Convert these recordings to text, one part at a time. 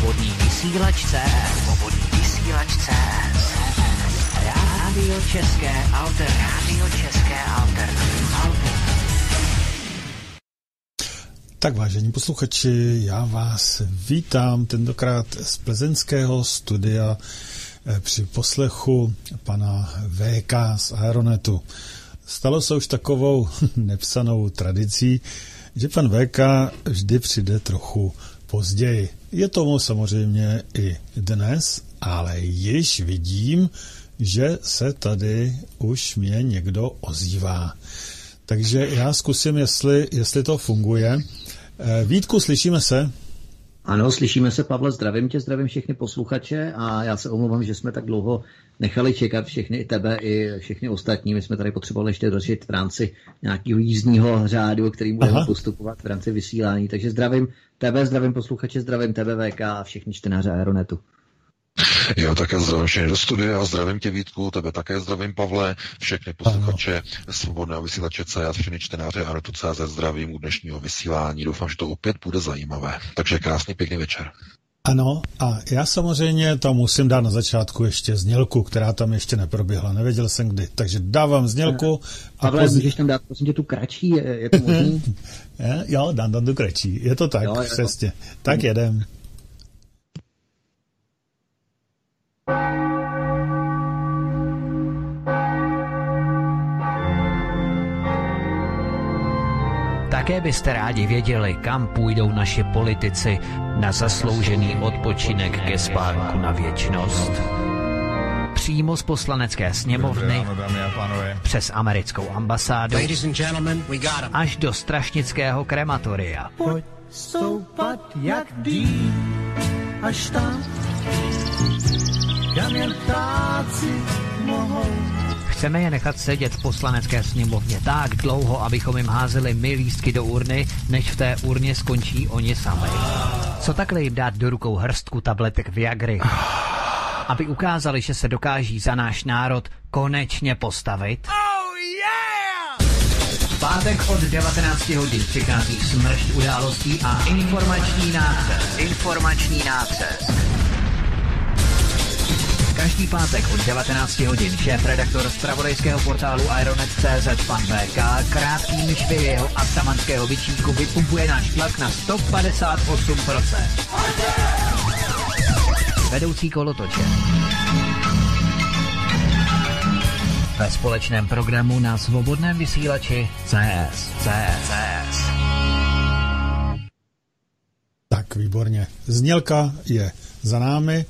Svobodný vysílač CS. Svobodný vysílač CS. Rádio České Alter. Rádio České Alter. Alter. Tak vážení posluchači, já vás vítám tentokrát z plzeňského studia eh, při poslechu pana VK z Aeronetu. Stalo se už takovou nepsanou tradicí, že pan VK vždy přijde trochu později. Je tomu samozřejmě i dnes, ale již vidím, že se tady už mě někdo ozývá. Takže já zkusím, jestli, jestli to funguje. Eh, Vítku, slyšíme se? Ano, slyšíme se, Pavle, zdravím tě, zdravím všechny posluchače a já se omlouvám, že jsme tak dlouho nechali čekat všechny i tebe, i všechny ostatní. My jsme tady potřebovali ještě dořešit v rámci nějakého jízdního řádu, který budeme postupovat v rámci vysílání. Takže zdravím tebe, zdravím posluchače, zdravím tebe VK a všechny čtenáře Aeronetu. Jo, také zdravím všechny do studia, zdravím tě Vítku, tebe také zdravím Pavle, všechny posluchače svobodného vysílače CS, všechny čtenáře Anetu CZ zdravím u dnešního vysílání. Doufám, že to opět bude zajímavé. Takže krásný, pěkný večer. Ano, a já samozřejmě tam musím dát na začátku ještě znělku, která tam ještě neproběhla. Nevěděl jsem kdy. Takže dávám znělku. A Pavle, pozdě... můžeš tam dát, prosím tě, tu kratší, je, je to možný? jo, dám tam tu kratší. Je to tak, jo, přesně. Jo. Tak jedem. Také byste rádi věděli, kam půjdou naši politici na zasloužený odpočinek ke spánku na věčnost. Přímo z poslanecké sněmovny, přes americkou ambasádu, až do strašnického krematoria. Pojď stoupat jak dým, až tam, kam jen ptáci mohou Chceme je nechat sedět v poslanecké sněmovně tak dlouho, abychom jim házeli my lístky do urny, než v té urně skončí oni sami. Co takhle jim dát do rukou hrstku tabletek Viagry? Aby ukázali, že se dokáží za náš národ konečně postavit? Oh yeah! pátek od 19 hodin přichází smršť událostí a informační nácest. Informační nácest. Každý pátek od 19 hodin šéf redaktor z pravodejského portálu Ironet.cz pan VK krátkými švy jeho atamanského vyčínku vypumpuje náš tlak na 158%. Vedoucí kolotoče. Ve společném programu na svobodném vysílači CS. CS. CS. Tak, výborně. Znělka je za námi.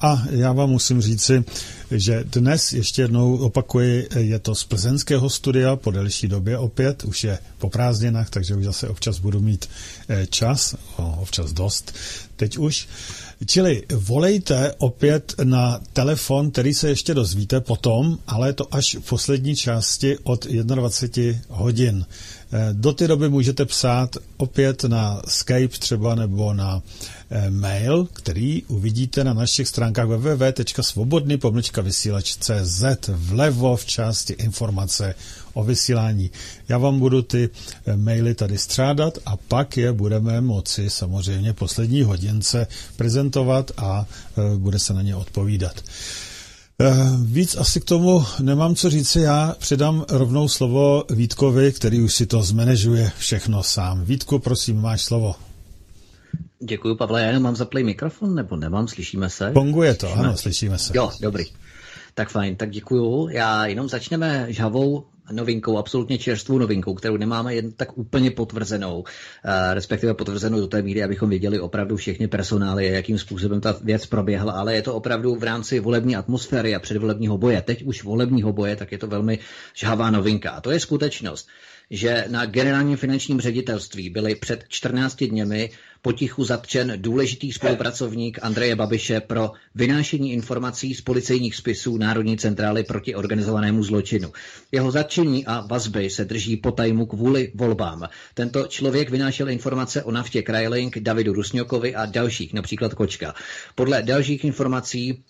A já vám musím říci, že dnes ještě jednou opakuji, je to z plzeňského studia po delší době opět, už je po prázdninách, takže už zase občas budu mít eh, čas, občas dost, teď už. Čili volejte opět na telefon, který se ještě dozvíte potom, ale to až v poslední části od 21 hodin. Eh, do té doby můžete psát opět na Skype třeba nebo na eh, mail, který uvidíte na našich stránkách www.svobodný vysílač.cz vlevo v části informace o vysílání. Já vám budu ty eh, maily tady střádat a pak je budeme moci samozřejmě poslední hodince prezentovat a bude se na ně odpovídat. Eh, víc asi k tomu nemám co říct. Já předám rovnou slovo Vítkovi, který už si to zmanežuje všechno sám. Vítku, prosím, máš slovo. Děkuji, Pavle. Já jenom mám zaplý mikrofon, nebo nemám? Slyšíme se? Funguje to, slyšíme? ano, slyšíme se. Jo, dobrý. Tak fajn, tak děkuju. Já jenom začneme žhavou novinkou, absolutně čerstvou novinkou, kterou nemáme jen tak úplně potvrzenou, eh, respektive potvrzenou do té míry, abychom věděli opravdu všechny personály, jakým způsobem ta věc proběhla, ale je to opravdu v rámci volební atmosféry a předvolebního boje. Teď už volebního boje, tak je to velmi žhavá novinka. A to je skutečnost, že na generálním finančním ředitelství byly před 14 dněmi potichu zatčen důležitý spolupracovník Andreje Babiše pro vynášení informací z policejních spisů Národní centrály proti organizovanému zločinu. Jeho zatčení a vazby se drží tajmu kvůli volbám. Tento člověk vynášel informace o naftě Krajlink, Davidu Rusňokovi a dalších, například Kočka. Podle dalších informací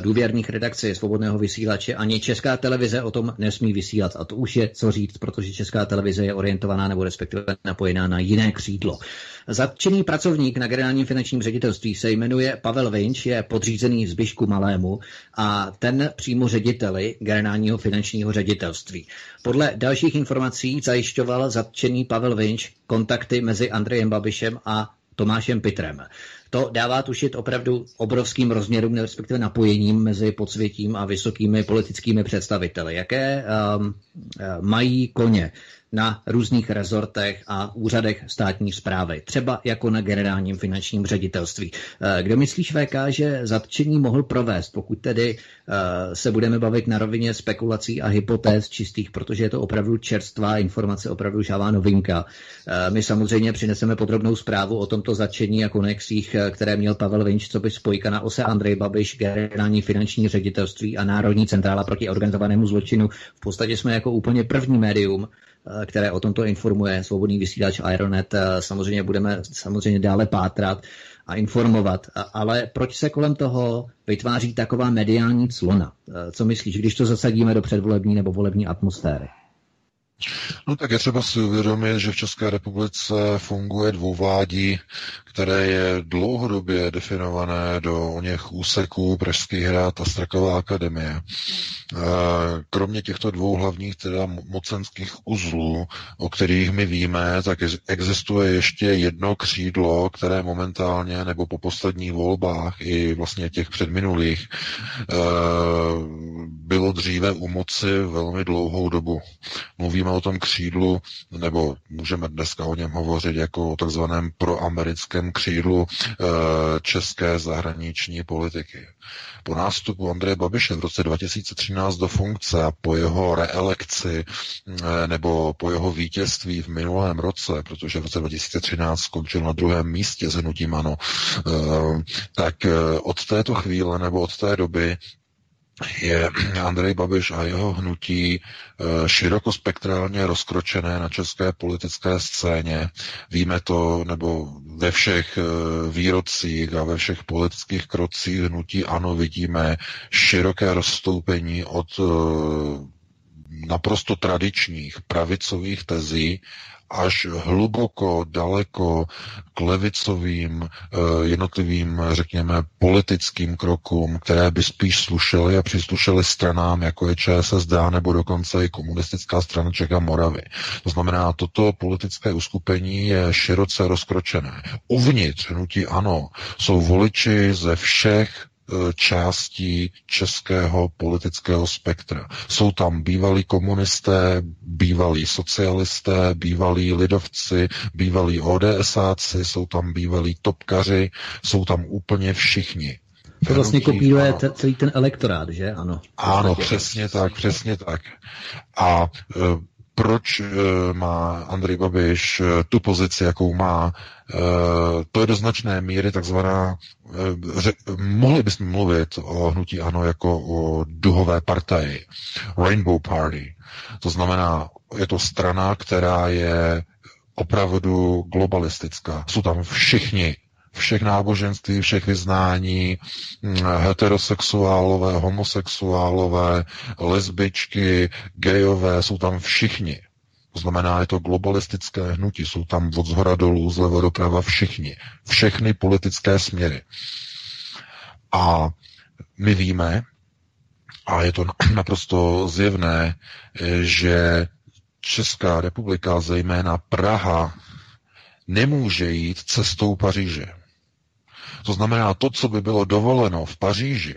důvěrných redakcí svobodného vysílače, ani česká televize o tom nesmí vysílat. A to už je co říct, protože česká televize je orientovaná nebo respektive napojená na jiné křídlo. Zatčený pracovník na generálním finančním ředitelství se jmenuje Pavel Vinč, je podřízený Zbyšku Malému a ten přímo řediteli generálního finančního ředitelství. Podle dalších informací zajišťoval zatčený Pavel Vinč kontakty mezi Andrejem Babišem a Tomášem Pitrem. To dává tušit opravdu obrovským rozměrům, respektive napojením mezi podsvětím a vysokými politickými představiteli. Jaké um, mají koně na různých rezortech a úřadech státní zprávy, třeba jako na generálním finančním ředitelství. Eh, kdo myslíš, VK, že zatčení mohl provést, pokud tedy eh, se budeme bavit na rovině spekulací a hypotéz čistých, protože je to opravdu čerstvá informace, opravdu žává novinka. Eh, my samozřejmě přineseme podrobnou zprávu o tomto zatčení a konexích, které měl Pavel Vinč, co by spojka na ose Andrej Babiš, generální finanční ředitelství a Národní centrála proti organizovanému zločinu. V podstatě jsme jako úplně první médium, které o tomto informuje svobodný vysílač Ironet. Eh, samozřejmě budeme samozřejmě dále pátrat a informovat. Ale proč se kolem toho vytváří taková mediální clona? Eh, co myslíš, když to zasadíme do předvolební nebo volební atmosféry? No tak je třeba si uvědomit, že v České republice funguje dvouvládí, které je dlouhodobě definované do něch úseků Pražský hrad a Straková akademie. E, kromě těchto dvou hlavních teda mocenských uzlů, o kterých my víme, tak existuje ještě jedno křídlo, které momentálně nebo po posledních volbách i vlastně těch předminulých e, bylo dříve u moci velmi dlouhou dobu. Mluvíme o tom křídlu, nebo můžeme dneska o něm hovořit jako o takzvaném proamerickém křídlu e, české zahraniční politiky. Po nástupu Andreje Babiše v roce 2013 do funkce a po jeho reelekci e, nebo po jeho vítězství v minulém roce, protože v roce 2013 skončil na druhém místě s hnutím ANO, e, tak od této chvíle nebo od té doby je Andrej Babiš a jeho hnutí eh, širokospektrálně rozkročené na české politické scéně. Víme to, nebo ve všech eh, výrocích a ve všech politických krocích hnutí ano vidíme široké rozstoupení od eh, naprosto tradičních pravicových tezí až hluboko, daleko k levicovým eh, jednotlivým, řekněme, politickým krokům, které by spíš slušely a přislušely stranám, jako je ČSSD nebo dokonce i komunistická strana Čeka Moravy. To znamená, toto politické uskupení je široce rozkročené. Uvnitř hnutí ano, jsou voliči ze všech částí českého politického spektra. Jsou tam bývalí komunisté, bývalí socialisté, bývalí lidovci, bývalí ODSáci, jsou tam bývalí topkaři, jsou tam úplně všichni. To vlastně kopíruje celý ten elektorát, že? Ano. Ano, přesně tak, přesně tak. A e, proč e, má Andrej Babiš e, tu pozici, jakou má, e, to je do značné míry takzvaná, ře, mohli bychom mluvit o hnutí ANO jako o duhové partaji, Rainbow Party. To znamená, je to strana, která je opravdu globalistická. Jsou tam všichni všech náboženství, všech vyznání, hm, heterosexuálové, homosexuálové, lesbičky, gejové, jsou tam všichni. To znamená, je to globalistické hnutí, jsou tam od zhora dolů, zleva doprava všichni. Všechny politické směry. A my víme, a je to naprosto zjevné, že Česká republika, zejména Praha, nemůže jít cestou Paříže. To znamená, to, co by bylo dovoleno v Paříži,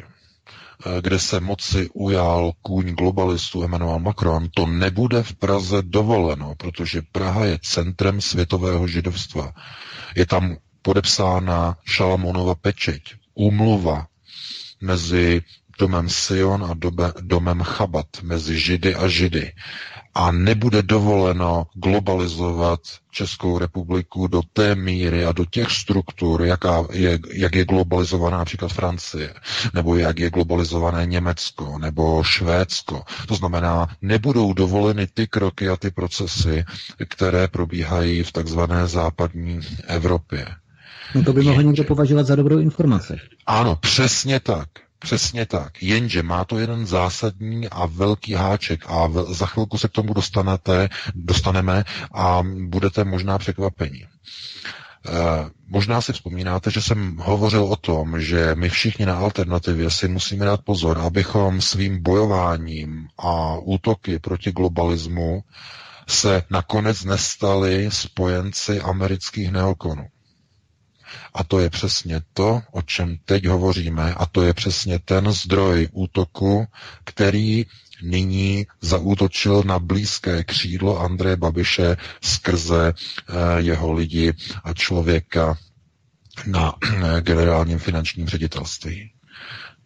kde se moci ujal kůň globalistů Emmanuel Macron, to nebude v Praze dovoleno, protože Praha je centrem světového židovstva. Je tam podepsána Šalamonova pečeť, úmluva mezi domem Sion a domem Chabat, mezi Židy a Židy a nebude dovoleno globalizovat Českou republiku do té míry a do těch struktur, jaká je, jak je globalizovaná například Francie, nebo jak je globalizované Německo, nebo Švédsko. To znamená, nebudou dovoleny ty kroky a ty procesy, které probíhají v takzvané západní Evropě. No to by mohl někdo považovat za dobrou informaci. Ano, přesně tak. Přesně tak. Jenže má to jeden zásadní a velký háček a za chvilku se k tomu dostanete, dostaneme a budete možná překvapení. Eh, možná si vzpomínáte, že jsem hovořil o tom, že my všichni na alternativě si musíme dát pozor, abychom svým bojováním a útoky proti globalismu se nakonec nestali spojenci amerických neokonů. A to je přesně to, o čem teď hovoříme, a to je přesně ten zdroj útoku, který nyní zaútočil na blízké křídlo Andreje Babiše skrze eh, jeho lidi a člověka na eh, generálním finančním ředitelství.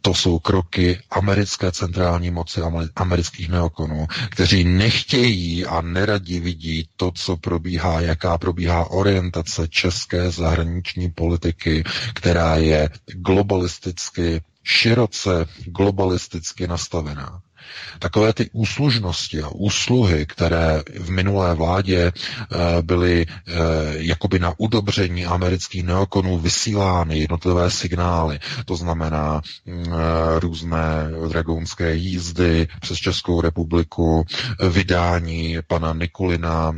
To jsou kroky americké centrální moci amerických neokonů, kteří nechtějí a neradí vidí to, co probíhá, jaká probíhá orientace české zahraniční politiky, která je globalisticky, široce globalisticky nastavená. Takové ty úslužnosti a úsluhy, které v minulé vládě eh, byly eh, jakoby na udobření amerických neokonů vysílány jednotlivé signály, to znamená mm, eh, různé dragonské jízdy přes Českou republiku, vydání pana Nikolina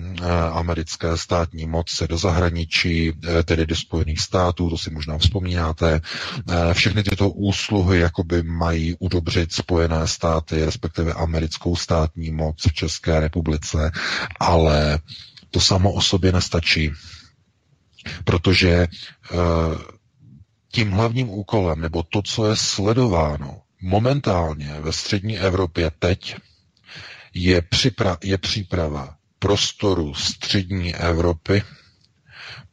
americké státní moci do zahraničí, tedy do Spojených států, to si možná vzpomínáte. Všechny tyto úsluhy jakoby mají udobřit Spojené státy, respektive americkou státní moc v České republice, ale to samo o sobě nestačí, protože eh, tím hlavním úkolem, nebo to, co je sledováno momentálně ve střední Evropě teď, je, připra- je příprava prostoru střední Evropy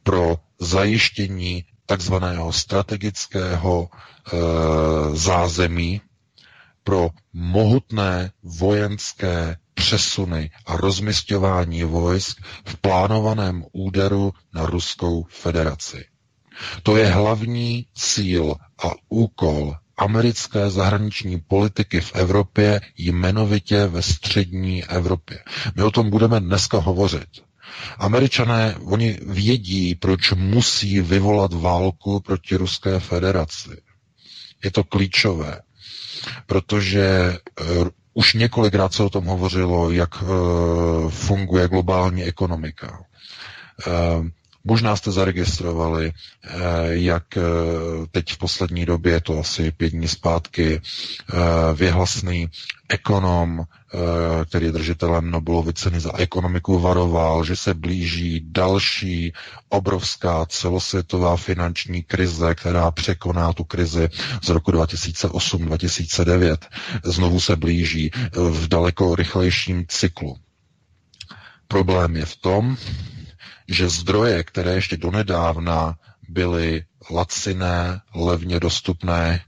pro zajištění takzvaného strategického e, zázemí pro mohutné vojenské přesuny a rozmistování vojsk v plánovaném úderu na Ruskou federaci. To je hlavní cíl a úkol americké zahraniční politiky v Evropě, jmenovitě ve střední Evropě. My o tom budeme dneska hovořit. Američané, oni vědí, proč musí vyvolat válku proti Ruské federaci. Je to klíčové protože uh, už několikrát se o tom hovořilo, jak uh, funguje globální ekonomika. Možná jste zaregistrovali, jak teď v poslední době, to asi pět dní zpátky, věhlasný ekonom, eh, který je držitelem Nobelovy ceny za ekonomiku, varoval, že se blíží další obrovská celosvětová finanční krize, která překoná tu krizi z roku 2008-2009. Znovu se blíží v daleko rychlejším cyklu. Problém je v tom, že zdroje, které ještě donedávna byly laciné, levně dostupné,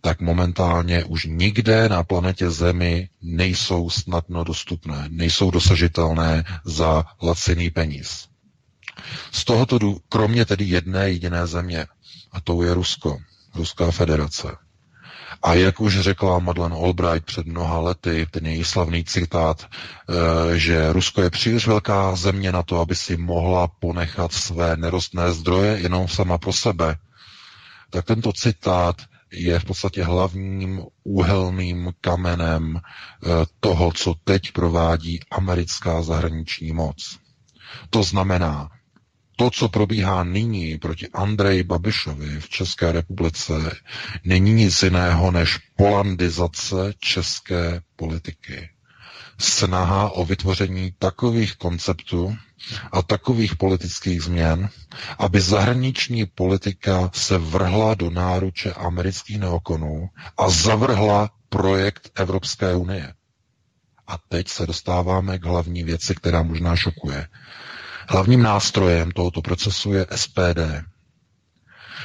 tak momentálně už nikde na planetě Zemi nejsou snadno dostupné, nejsou dosažitelné za laciný peníz. Z tohoto, kromě tedy jedné jediné země, a to je Rusko, Ruská federace. A jak už řekla Madeleine Albright před mnoha lety, ten její slavný citát, eh, že Rusko je příliš velká země na to, aby si mohla ponechat své nerostné zdroje jenom sama pro sebe, tak tento citát je v podstatě hlavním úhelným kamenem eh, toho, co teď provádí americká zahraniční moc. To znamená, to, co probíhá nyní proti Andreji Babišovi v České republice, není nic jiného než polandizace české politiky snaha o vytvoření takových konceptů a takových politických změn, aby zahraniční politika se vrhla do náruče amerických neokonů a zavrhla projekt Evropské unie. A teď se dostáváme k hlavní věci, která možná šokuje. Hlavním nástrojem tohoto procesu je SPD.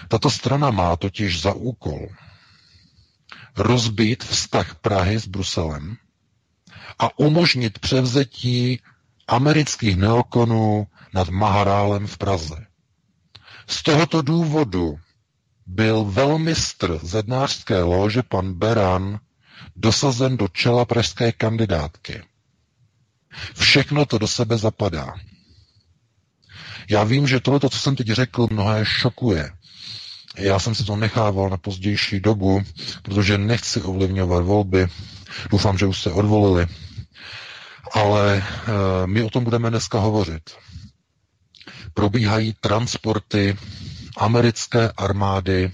Tato strana má totiž za úkol rozbít vztah Prahy s Bruselem, a umožnit převzetí amerických neokonů nad Maharálem v Praze. Z tohoto důvodu byl velmistr zednářské lože pan Beran dosazen do čela pražské kandidátky. Všechno to do sebe zapadá. Já vím, že tohle, co jsem teď řekl, mnohé šokuje. Já jsem si to nechával na pozdější dobu, protože nechci ovlivňovat volby. Doufám, že už se odvolili. Ale e, my o tom budeme dneska hovořit. Probíhají transporty americké armády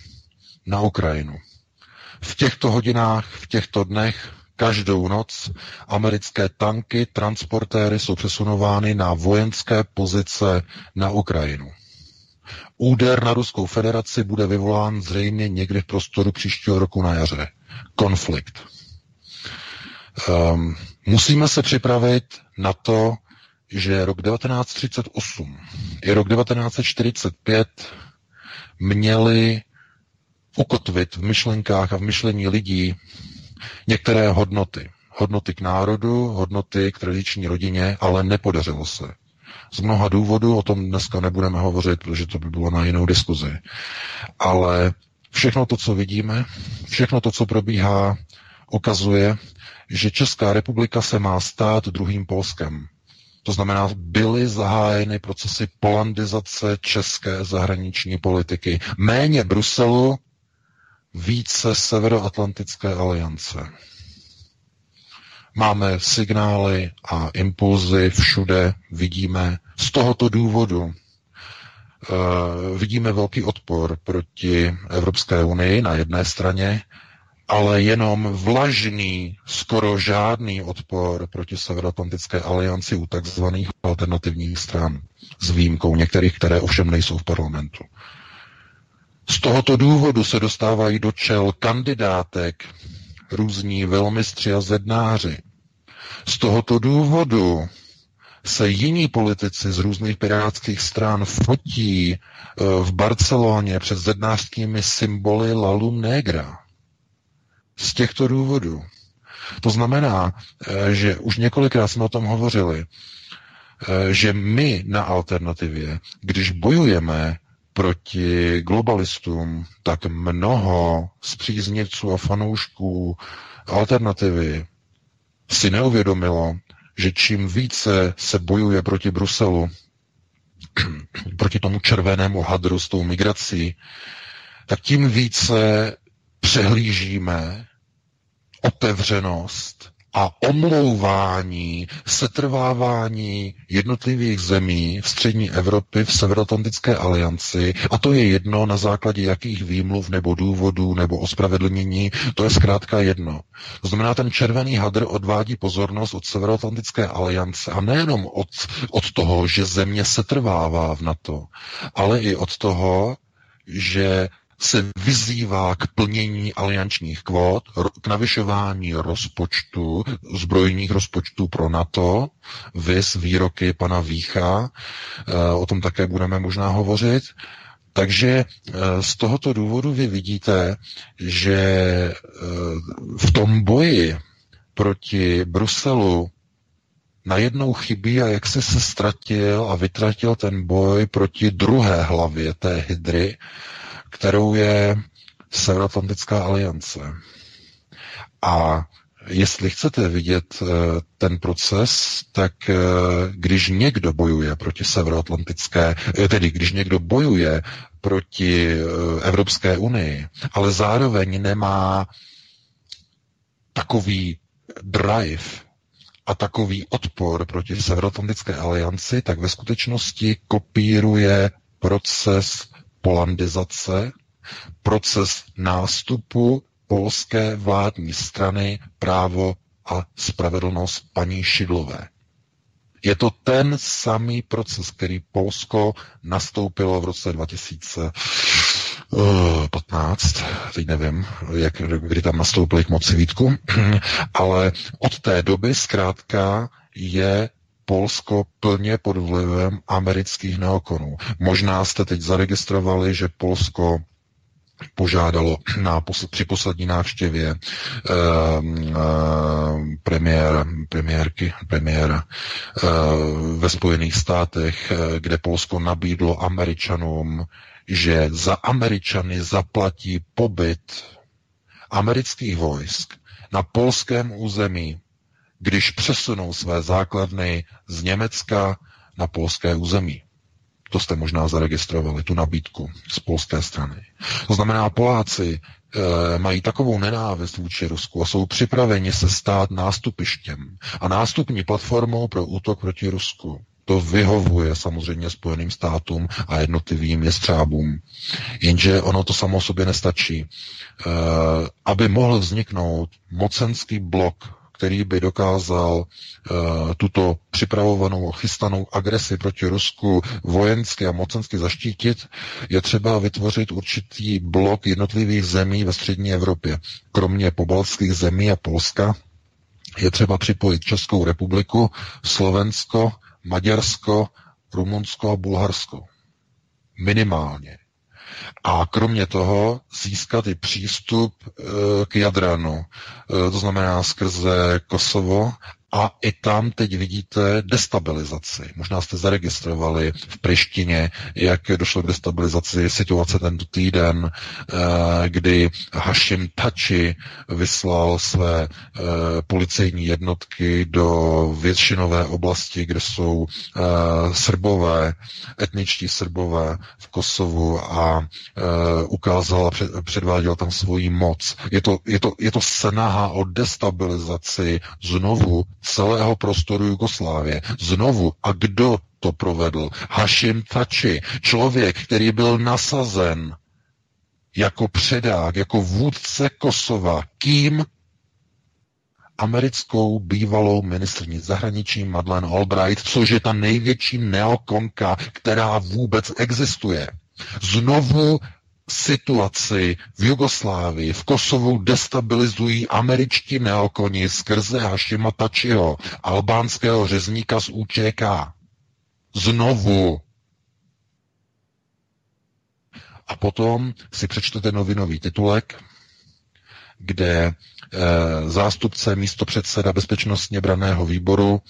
na Ukrajinu. V těchto hodinách, v těchto dnech, každou noc americké tanky, transportéry jsou přesunovány na vojenské pozice na Ukrajinu. Úder na Ruskou federaci bude vyvolán zřejmě někdy v prostoru příštího roku na jaře. Konflikt. Um, musíme se připravit na to, že rok 1938 i rok 1945 měli ukotvit v myšlenkách a v myšlení lidí některé hodnoty. Hodnoty k národu, hodnoty k tradiční rodině, ale nepodařilo se. Z mnoha důvodů, o tom dneska nebudeme hovořit, protože to by bylo na jinou diskuzi. Ale všechno to, co vidíme, všechno to, co probíhá, ukazuje, že Česká republika se má stát druhým Polskem. To znamená, byly zahájeny procesy polandizace české zahraniční politiky. Méně Bruselu, více Severoatlantické aliance. Máme signály a impulzy všude, vidíme. Z tohoto důvodu uh, vidíme velký odpor proti Evropské unii na jedné straně, ale jenom vlažný, skoro žádný odpor proti Severoatlantické alianci u takzvaných alternativních stran, s výjimkou některých, které ovšem nejsou v parlamentu. Z tohoto důvodu se dostávají do čel kandidátek různí velmistři a zednáři. Z tohoto důvodu se jiní politici z různých pirátských stran fotí eh, v Barceloně před zednářskými symboly Lalum Negra. Z těchto důvodů. To znamená, eh, že už několikrát jsme o tom hovořili, eh, že my na alternativě, když bojujeme proti globalistům, tak mnoho zpříznivců a fanoušků alternativy si neuvědomilo, že čím více se bojuje proti Bruselu, proti tomu červenému hadru s tou migrací, tak tím více přehlížíme otevřenost a omlouvání, setrvávání jednotlivých zemí v střední Evropy v Severoatlantické alianci, a to je jedno na základě jakých výmluv nebo důvodů nebo ospravedlnění, to je zkrátka jedno. To znamená, ten červený hadr odvádí pozornost od Severoatlantické aliance a nejenom od, od toho, že země setrvává v NATO, ale i od toho, že se vyzývá k plnění aliančních kvót, k navyšování rozpočtu, zbrojních rozpočtů pro NATO, vys výroky pana Vícha, eh, o tom také budeme možná hovořit. Takže eh, z tohoto důvodu vy vidíte, že eh, v tom boji proti Bruselu najednou chybí a jak se se ztratil a vytratil ten boj proti druhé hlavě té hydry, kterou je Severoatlantická aliance. A jestli chcete vidět eh, ten proces, tak eh, když někdo bojuje proti severoatlantické, eh, tedy když někdo bojuje proti Evropské unii, ale zároveň nemá takový drive a takový odpor proti Severoatlantické alianci, tak ve skutečnosti kopíruje proces polandizace, proces nástupu polské vládní strany právo a spravedlnost paní Šidlové. Je to ten samý proces, který Polsko nastoupilo v roce 2015, teď nevím, jak, kdy tam nastoupili k moci Vítku, ale od té doby zkrátka je Polsko plně pod vlivem amerických neokonů. Možná jste teď zaregistrovali, že Polsko požádalo na posl- při poslední návštěvě uh, uh, premiér, premiérky, premiéra uh, ve Spojených státech, uh, kde Polsko nabídlo Američanům, že za Američany zaplatí pobyt amerických vojsk na polském území když přesunou své základny z Německa na polské území. To jste možná zaregistrovali, tu nabídku z polské strany. To znamená, Poláci e, mají takovou nenávist vůči Rusku a jsou připraveni se stát nástupištěm a nástupní platformou pro útok proti Rusku. To vyhovuje samozřejmě Spojeným státům a jednotlivým jestřábům. Jenže ono to samo sobě nestačí. E, aby mohl vzniknout mocenský blok který by dokázal uh, tuto připravovanou, chystanou agresi proti Rusku vojensky a mocensky zaštítit, je třeba vytvořit určitý blok jednotlivých zemí ve střední Evropě. Kromě pobaltských zemí a Polska je třeba připojit Českou republiku, Slovensko, Maďarsko, Rumunsko a Bulharsko. Minimálně. A kromě toho získat i přístup e, k Jadranu, e, to znamená skrze Kosovo a i tam teď vidíte destabilizaci. Možná jste zaregistrovali v Prištině, jak došlo k destabilizaci situace tento týden, eh, kdy Hashim Tači vyslal své eh, policejní jednotky do většinové oblasti, kde jsou eh, srbové, etničtí srbové v Kosovu a ukázal a předváděl tam svoji moc. Je to, je to, je to snaha o destabilizaci znovu celého prostoru Jugoslávie. Znovu, a kdo to provedl? Hashim Tači, člověk, který byl nasazen jako předák, jako vůdce Kosova. Kým? Americkou bývalou ministrní zahraničí Madeleine Albright, což je ta největší neokonka, která vůbec existuje. Znovu situaci v Jugoslávii, v Kosovu destabilizují američtí neokoni skrze Hashima Tačiho, albánského řezníka z UČK. Znovu. A potom si přečtete novinový titulek, kde e, zástupce místo předseda bezpečnostně braného výboru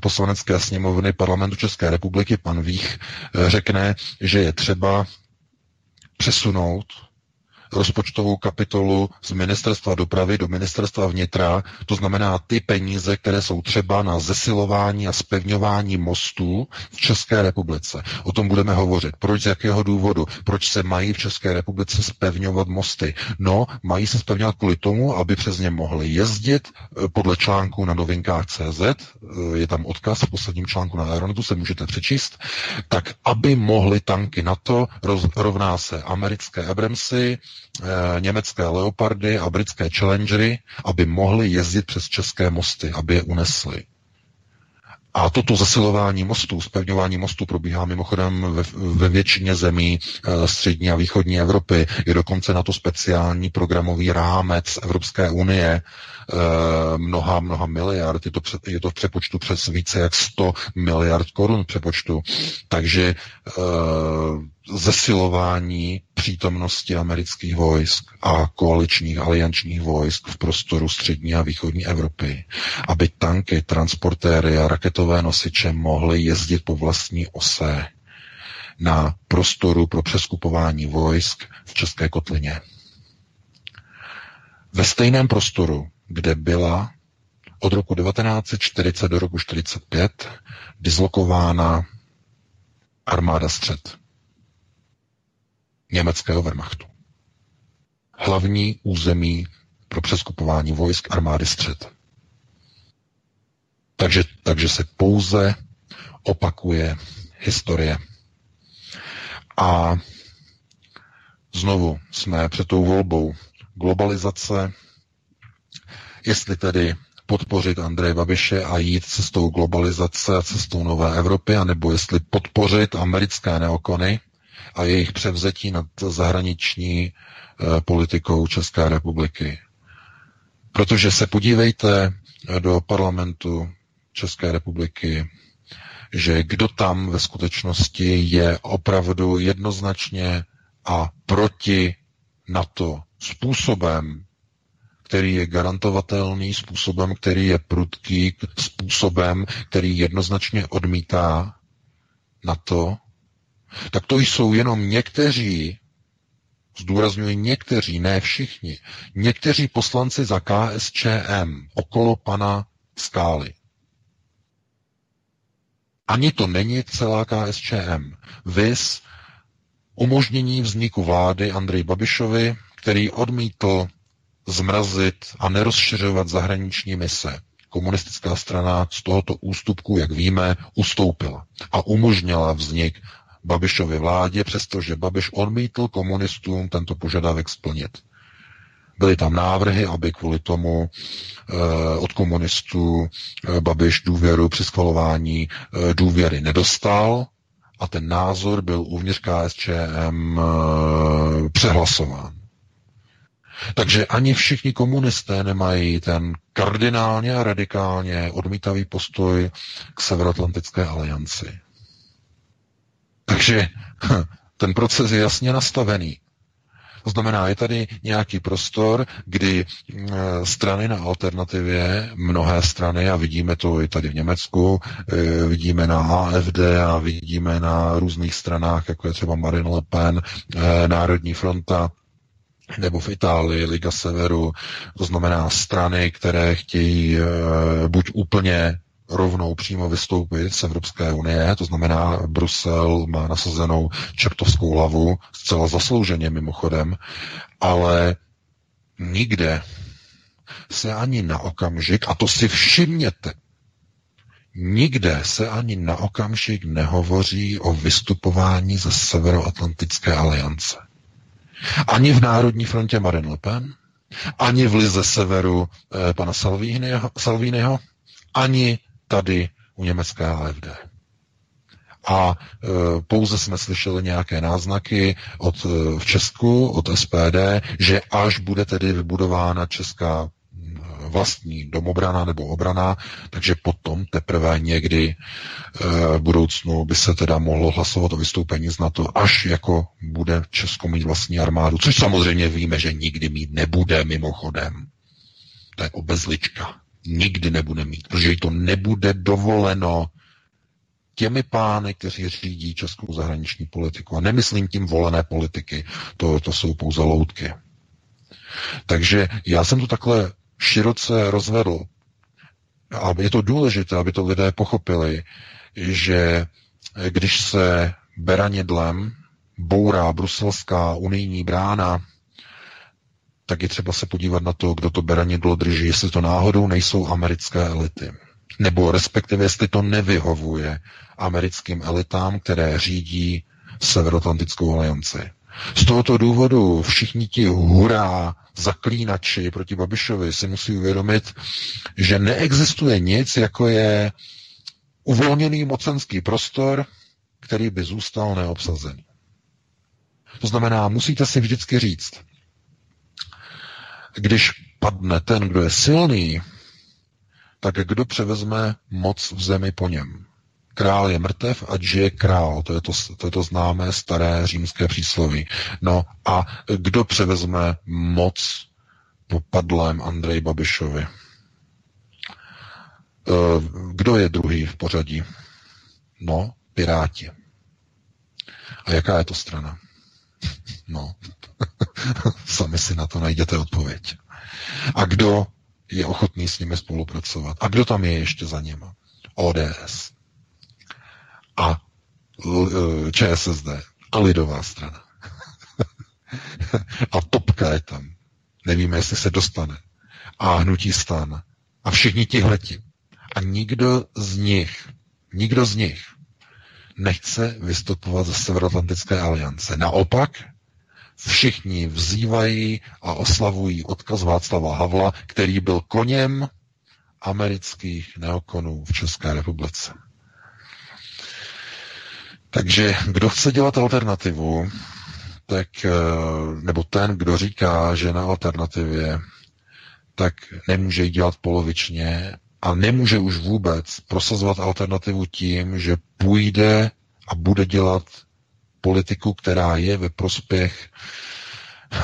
poslanecké sněmovny parlamentu České republiky, pan Vích, e, řekne, že je třeba přesunout rozpočtovou kapitolu z ministerstva dopravy do ministerstva vnitra, to znamená ty peníze, které jsou třeba na zesilování a spevňování mostů v České republice. O tom budeme hovořit. Proč, z jakého důvodu? Proč se mají v České republice spevňovat mosty? No, mají se spevňovat kvůli tomu, aby přes ně mohli jezdit eh, podle článku na novinkách CZ, eh, je tam odkaz v posledním článku na Aeronetu, se můžete přečíst, tak aby mohly tanky NATO, rovná se americké Abramsy, německé Leopardy a britské Challengery, aby mohly jezdit přes české mosty, aby je unesly. A toto zasilování mostů, spevňování mostů probíhá mimochodem ve, ve většině zemí e, střední a východní Evropy. Je dokonce na to speciální programový rámec Evropské unie, mnoha, mnoha miliard. Je to, je to v přepočtu přes více jak 100 miliard korun přepočtu. Takže e, zesilování přítomnosti amerických vojsk a koaličních aliančních vojsk v prostoru střední a východní Evropy, aby tanky, transportéry a raketové nosiče mohly jezdit po vlastní ose na prostoru pro přeskupování vojsk v České kotlině. Ve stejném prostoru, kde byla od roku 1940 do roku 1945 dislokována armáda střed německého Wehrmachtu. Hlavní území pro přeskupování vojsk armády střed. Takže, takže se pouze opakuje historie. A znovu jsme před tou volbou globalizace, jestli tedy podpořit Andreje Babiše a jít cestou globalizace a cestou nové Evropy, anebo jestli podpořit americké neokony a jejich převzetí nad zahraniční eh, politikou České republiky. Protože se podívejte eh, do parlamentu České republiky, že kdo tam ve skutečnosti je opravdu jednoznačně a proti NATO způsobem, který je garantovatelný, způsobem, který je prudký, způsobem, který jednoznačně odmítá NATO, tak to jsou jenom někteří, zdůrazňuji někteří, ne všichni, někteří poslanci za KSČM okolo pana Skály. Ani to není celá KSČM. Vys umožnění vzniku vlády Andrej Babišovi, který odmítl zmrazit a nerozšiřovat zahraniční mise. Komunistická strana z tohoto ústupku, jak víme, ustoupila a umožnila vznik Babišovy vládě, přestože Babiš odmítl komunistům tento požadavek splnit. Byly tam návrhy, aby kvůli tomu e, od komunistů e, Babiš důvěru při schvalování e, důvěry nedostal a ten názor byl uvnitř KSČM e, přehlasován. Takže ani všichni komunisté nemají ten kardinálně a radikálně odmítavý postoj k Severoatlantické alianci. Takže ten proces je jasně nastavený. To znamená, je tady nějaký prostor, kdy eh, strany na alternativě, mnohé strany, a vidíme to i tady v Německu, eh, vidíme na AFD a vidíme na různých stranách, jako je třeba Marine Le Pen, eh, Národní fronta, nebo v Itálii Liga Severu, to znamená strany, které chtějí buď úplně rovnou přímo vystoupit z Evropské unie, to znamená, Brusel má nasazenou čertovskou hlavu, zcela zaslouženě mimochodem, ale nikde se ani na okamžik, a to si všimněte, nikde se ani na okamžik nehovoří o vystupování ze Severoatlantické aliance. Ani v Národní frontě Marine Le Pen, ani v Lize Severu eh, pana Salviniho, ani tady u německé AFD. A e, pouze jsme slyšeli nějaké náznaky od, e, v Česku, od SPD, že až bude tedy vybudována česká vlastní domobrana nebo obrana, takže potom teprve někdy e, v budoucnu by se teda mohlo hlasovat o vystoupení z NATO, až jako bude Česko mít vlastní armádu, což samozřejmě víme, že nikdy mít nebude mimochodem. To je obezlička nikdy nebude mít, protože jí to nebude dovoleno těmi pány, kteří řídí českou zahraniční politiku. A nemyslím tím volené politiky, to, to jsou pouze loutky. Takže já jsem to takhle široce rozvedl. A je to důležité, aby to lidé pochopili, že když se beranidlem bourá bruselská unijní brána, tak je třeba se podívat na to, kdo to beranidlo drží, jestli to náhodou nejsou americké elity. Nebo respektive, jestli to nevyhovuje americkým elitám, které řídí Severoatlantickou alianci. Z tohoto důvodu všichni ti hurá zaklínači proti Babišovi si musí uvědomit, že neexistuje nic, jako je uvolněný mocenský prostor, který by zůstal neobsazený. To znamená, musíte si vždycky říct, když padne ten, kdo je silný, tak kdo převezme moc v zemi po něm? Král je mrtev a žije král. To je to, to je to známé staré římské přísloví. No a kdo převezme moc po padlém Andrej Babišovi? Eh, kdo je druhý v pořadí? No, Piráti. A jaká je to strana? No, Sami si na to najděte odpověď. A kdo je ochotný s nimi spolupracovat? A kdo tam je ještě za něma? ODS. A e, ČSSD. A lidová strana. a topka je tam. Nevíme, jestli se dostane. A hnutí stan. A všichni tihleti. A nikdo z nich, nikdo z nich nechce vystupovat ze Severoatlantické aliance. Naopak, všichni vzývají a oslavují odkaz Václava Havla, který byl koněm amerických neokonů v České republice. Takže kdo chce dělat alternativu, tak, eh, nebo ten, kdo říká, že na alternativě, tak nemůže ji dělat polovičně a nemůže už vůbec prosazovat alternativu tím, že půjde a bude dělat politiku, která je ve prospěch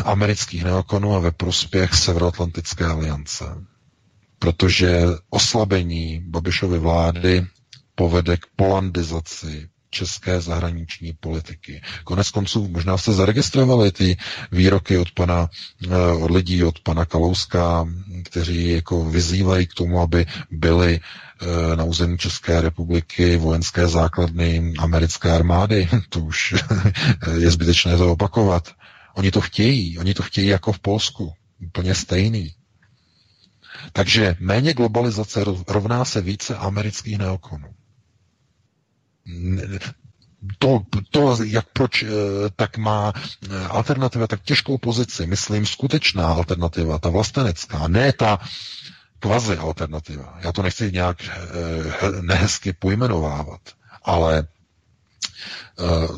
amerických neokonů a ve prospěch Severoatlantické aliance. Protože oslabení Babišovy vlády povede k polandizaci české zahraniční politiky. Konec konců možná jste zaregistrovali ty výroky od pana, eh, od lidí, od pana Kalouska, kteří jako vyzývají k tomu, aby byly eh, na území České republiky vojenské základny americké armády. To už je zbytečné to opakovat. Oni to chtějí, oni to chtějí jako v Polsku. Úplně stejný. Takže méně globalizace rovná se více amerických neokonů. To, to, jak proč, eh, tak má eh, alternativa tak těžkou pozici, myslím, skutečná alternativa, ta vlastenecká, ne ta kvazi alternativa. Já to nechci nějak eh, nehezky pojmenovávat, ale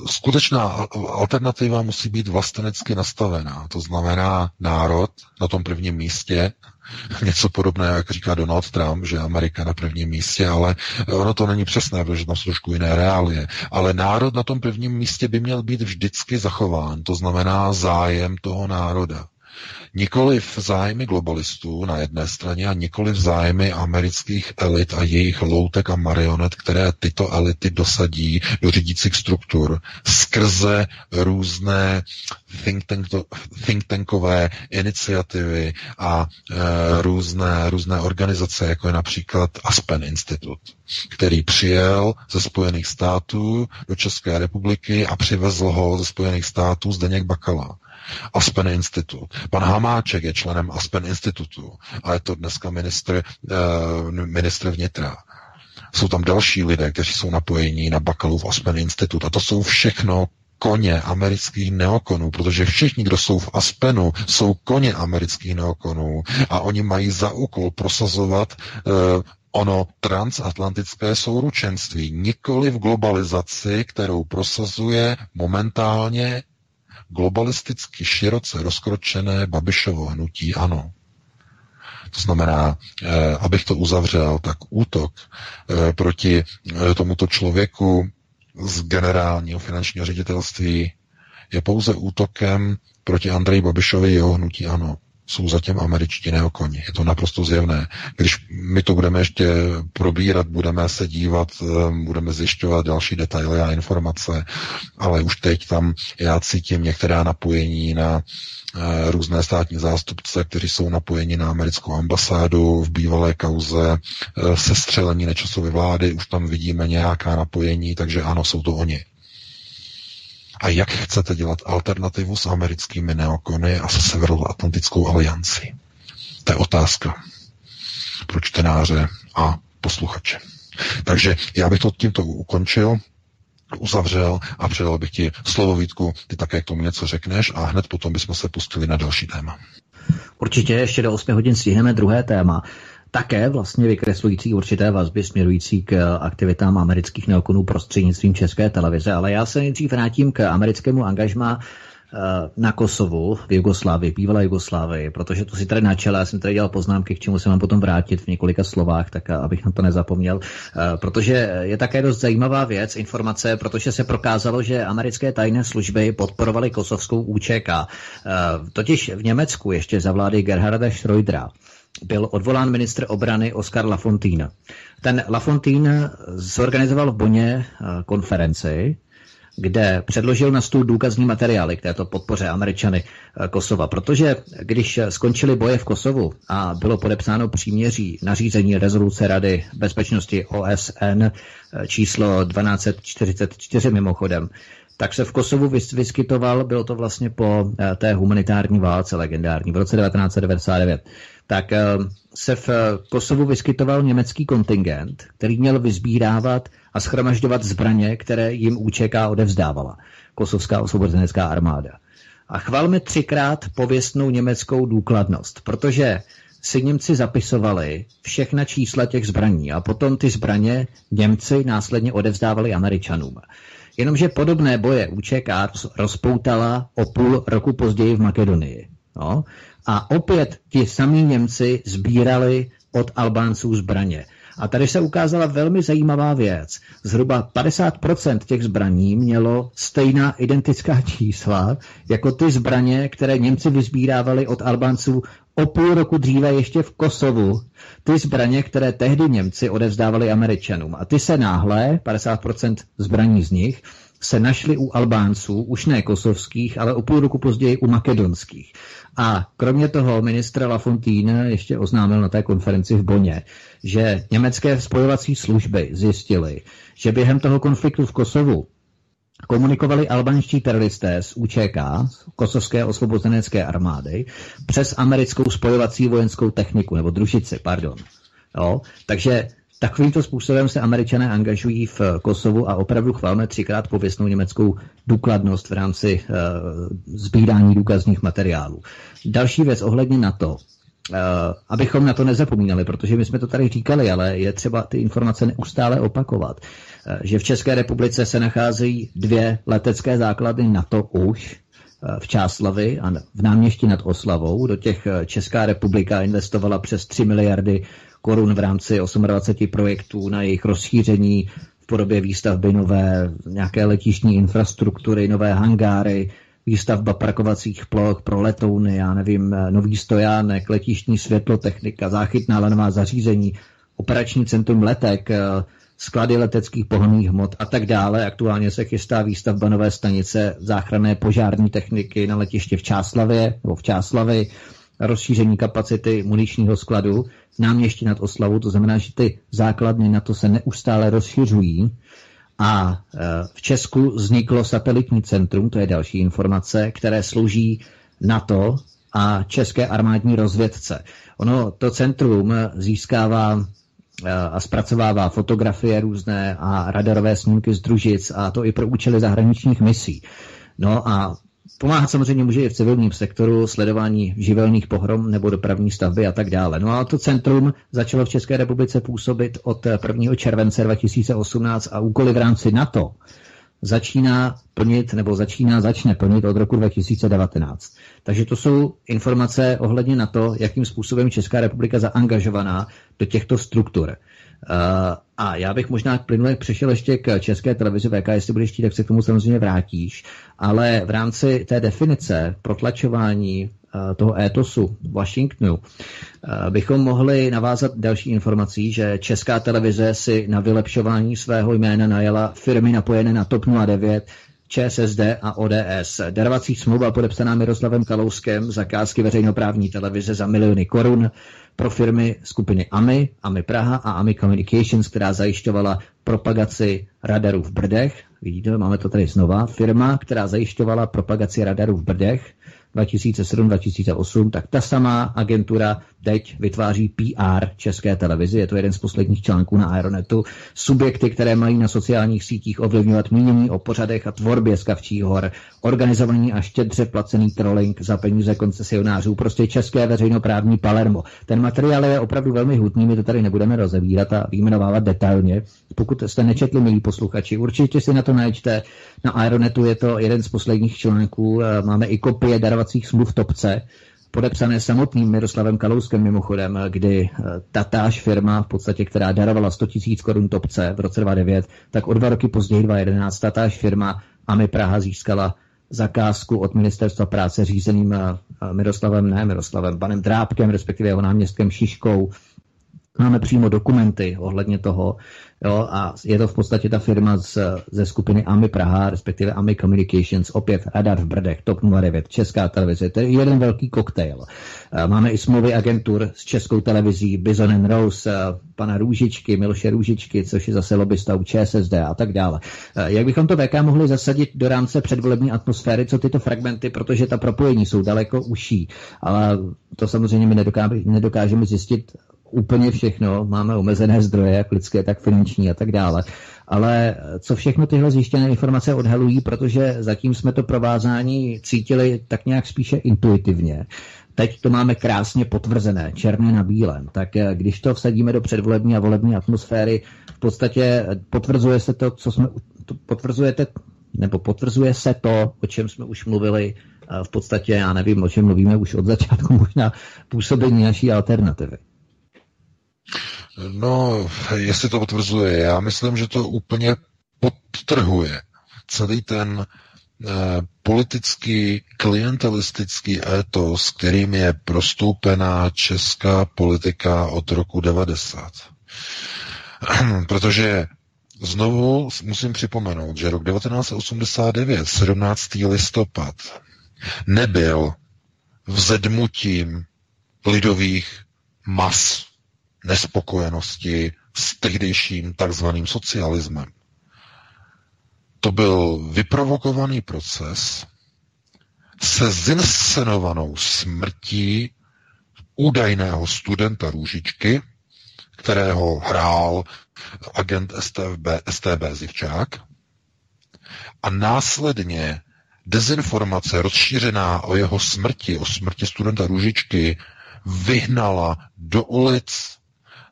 skutečná alternativa musí být vlastenecky nastavená. To znamená národ na tom prvním místě, něco podobného, jak říká Donald Trump, že Amerika na prvním místě, ale ono to není přesné, protože tam jsou trošku jiné reálie. Ale národ na tom prvním místě by měl být vždycky zachován, to znamená zájem toho národa. Nikoli v zájmy globalistů na jedné straně a nikoli v zájmy amerických elit a jejich loutek a marionet, které tyto elity dosadí do řídících struktur skrze různé think, tank, think tankové iniciativy a e, různé, různé organizace, jako je například Aspen Institut, který přijel ze Spojených států do České republiky a přivezl ho ze Spojených států Zdeněk Bakala. Aspen Institut. Pan Hamáček je členem Aspen Institutu a je to dneska ministr, uh, ministr vnitra. Jsou tam další lidé, kteří jsou napojení na Bakalův Aspen Institut a to jsou všechno koně amerických neokonů, protože všichni, kdo jsou v Aspenu, jsou koně amerických neokonů a oni mají za úkol prosazovat uh, ono transatlantické souručenství, nikoli v globalizaci, kterou prosazuje momentálně globalisticky široce rozkročené Babišovo hnutí ano. To znamená, eh, abych to uzavřel, tak útok eh, proti eh, tomuto člověku z generálního finančního ředitelství je pouze útokem proti Andreji Babišovi jeho hnutí ano jsou zatím američtí neokoni. Je to naprosto zjevné. Když my to budeme ještě probírat, budeme se dívat, eh, budeme zjišťovat další detaily a informace, ale už teď tam já cítím některá napojení na eh, různé státní zástupce, kteří jsou napojeni na americkou ambasádu v bývalé kauze eh, sestřelení nečasové vlády, už tam vidíme nějaká napojení, takže ano, jsou to oni. A jak chcete dělat alternativu s americkými neokony a se Severoatlantickou aliancí? To je otázka pro čtenáře a posluchače. Takže já bych to tímto ukončil, uzavřel a předal bych ti slovo Vítku, ty také k tomu něco řekneš a hned potom bychom se pustili na další téma. Určitě ještě do 8 hodin stihneme druhé téma také vlastně vykreslující určité vazby směrující k aktivitám amerických neokonů prostřednictvím české televize. Ale já se nejdřív vrátím k americkému angažmá eh, na Kosovu, v Jugoslávii, bývalé Jugoslávii, protože to si tady načela, já jsem tady dělal poznámky, k čemu se mám potom vrátit v několika slovách, tak abych na to nezapomněl, eh, protože je také dost zajímavá věc, informace, protože se prokázalo, že americké tajné služby podporovaly kosovskou. Eh, totiž v Německu ještě za vlády Gerharda Schrödera byl odvolán ministr obrany Oskar Lafontaine. Ten Lafontaine zorganizoval v Boně eh, konferenci, kde předložil na stůl důkazní materiály k této podpoře Američany eh, Kosova. Protože když skončily boje v Kosovu a bylo podepsáno příměří nařízení rezoluce Rady bezpečnosti OSN eh, číslo 1244 mimochodem, tak se v Kosovu vyskytoval, bylo to vlastně po té humanitární válce legendární v roce 1999 tak eh, se v Kosovu vyskytoval německý kontingent, který měl vyzbírávat a schromažďovat zbraně, které jim UČK odevzdávala. Kosovská osvobozenecká armáda. A chvalme třikrát pověstnou německou důkladnost, protože si Němci zapisovali všechna čísla těch zbraní a potom ty zbraně Němci následně odevzdávali Američanům. Jenomže podobné boje UČK rozpoutala o půl roku později v Makedonii. No? A opět ti samí Němci sbírali od Albánců zbraně. A tady se ukázala velmi zajímavá věc. Zhruba 50% těch zbraní mělo stejná identická čísla jako ty zbraně, které Němci vyzbírávali od Albánců o půl roku dříve ještě v Kosovu. Ty zbraně, které tehdy Němci odevzdávali Američanům. A ty se náhle, 50% zbraní z nich, se našli u Albánců, už ne kosovských, ale o půl roku později u makedonských. A kromě toho ministr Lafontaine ještě oznámil na té konferenci v Boně, že německé spojovací služby zjistily, že během toho konfliktu v Kosovu komunikovali albanští teroristé z UČK, z Kosovské osvobozenecké armády, přes americkou spojovací vojenskou techniku, nebo družici, pardon. Jo? Takže Takovýmto způsobem se američané angažují v Kosovu a opravdu chválme třikrát pověstnou německou důkladnost v rámci uh, sbírání důkazních materiálů. Další věc ohledně NATO. Uh, abychom na to nezapomínali, protože my jsme to tady říkali, ale je třeba ty informace neustále opakovat, uh, že v České republice se nacházejí dvě letecké základny NATO už, v Čáslavi a v náměstí nad Oslavou. Do těch Česká republika investovala přes 3 miliardy korun v rámci 28 projektů na jejich rozšíření v podobě výstavby nové nějaké letišní infrastruktury, nové hangáry, výstavba parkovacích ploch pro letouny, já nevím, nový stojánek, letišní světlotechnika, záchytná lanová zařízení, operační centrum letek, sklady leteckých pohonných hmot a tak dále. Aktuálně se chystá výstavba nové stanice záchranné požární techniky na letiště v Čáslavě, nebo v Čáslavi, rozšíření kapacity muničního skladu náměstí nad Oslavu, to znamená, že ty základny na to se neustále rozšiřují a e, v Česku vzniklo satelitní centrum, to je další informace, které slouží NATO a České armádní rozvědce. Ono to centrum získává e, a zpracovává fotografie různé a radarové snímky z družic a to i pro účely zahraničních misí. No a Pomáhat samozřejmě může i v civilním sektoru, sledování živelných pohrom nebo dopravní stavby a tak dále. No a to centrum začalo v České republice působit od 1. července 2018 a úkoly v rámci NATO začíná plnit nebo začíná, začne plnit od roku 2019. Takže to jsou informace ohledně na to, jakým způsobem Česká republika zaangažovaná do těchto struktur. Uh, a já bych možná plynule přešel ještě k české televizi VK, jestli budeš chtít, tak se k tomu samozřejmě vrátíš. Ale v rámci té definice protlačování uh, toho étosu Washingtonu uh, bychom mohli navázat další informací, že česká televize si na vylepšování svého jména najela firmy napojené na TOP 09, ČSSD a ODS. Darovací smlouva podepsaná Miroslavem Kalouskem, zakázky veřejnoprávní televize za miliony korun pro firmy skupiny AMI, AMI Praha a AMI Communications, která zajišťovala propagaci radarů v Brdech. Vidíte, máme to tady znova. Firma, která zajišťovala propagaci radarů v Brdech 2007-2008, tak ta samá agentura teď vytváří PR České televizi, je to jeden z posledních článků na Aeronetu, subjekty, které mají na sociálních sítích ovlivňovat mínění o pořadech a tvorbě skavčí hor, organizovaný a štědře placený trolling za peníze koncesionářů, prostě české veřejnoprávní Palermo. Ten materiál je opravdu velmi hutný, my to tady nebudeme rozebírat a vyjmenovávat detailně. Pokud jste nečetli, milí posluchači, určitě si na to najďte. Na Aeronetu je to jeden z posledních článků, máme i kopie darovacích smluv Topce, podepsané samotným Miroslavem Kalouskem mimochodem, kdy eh, tatáž firma, v podstatě, která darovala 100 000 korun topce v roce 2009, tak o dva roky později 2011 tatáž firma AMI Praha získala zakázku od ministerstva práce řízeným eh, Miroslavem, ne Miroslavem, panem Drábkem, respektive jeho náměstkem Šiškou. Máme přímo dokumenty ohledně toho, Jo, a je to v podstatě ta firma z, ze skupiny AMI Praha, respektive AMI Communications, opět Radar v Brdech, TOP 09, Česká televize, to je jeden velký koktejl. Máme i smlouvy agentur s Českou televizí, Bison Rose, pana Růžičky, Miloše Růžičky, což je zase lobbysta u ČSSD a tak dále. Jak bychom to VK mohli zasadit do rámce předvolební atmosféry, co tyto fragmenty, protože ta propojení jsou daleko uší, ale to samozřejmě my nedokážeme zjistit úplně všechno, máme omezené zdroje, jak lidské, tak finanční a tak dále. Ale co všechno tyhle zjištěné informace odhalují, protože zatím jsme to provázání cítili tak nějak spíše intuitivně. Teď to máme krásně potvrzené, černé na bílém. Tak eh, když to vsadíme do předvolební a volební atmosféry, v podstatě potvrzuje se to, co jsme, potvrzujete, nebo potvrzuje se to, o čem jsme už mluvili, v podstatě, já nevím, o čem mluvíme už od začátku, možná působení naší alternativy. No, jestli to potvrzuje, já myslím, že to úplně podtrhuje celý ten eh, politický, klientelistický étos, kterým je prostoupená česká politika od roku 90. Protože znovu musím připomenout, že rok 1989, 17. listopad, nebyl vzedmutím lidových mas nespokojenosti s tehdejším takzvaným socialismem. To byl vyprovokovaný proces se zinscenovanou smrtí údajného studenta Růžičky, kterého hrál agent STB, STB Zivčák, a následně dezinformace rozšířená o jeho smrti, o smrti studenta Růžičky, vyhnala do ulic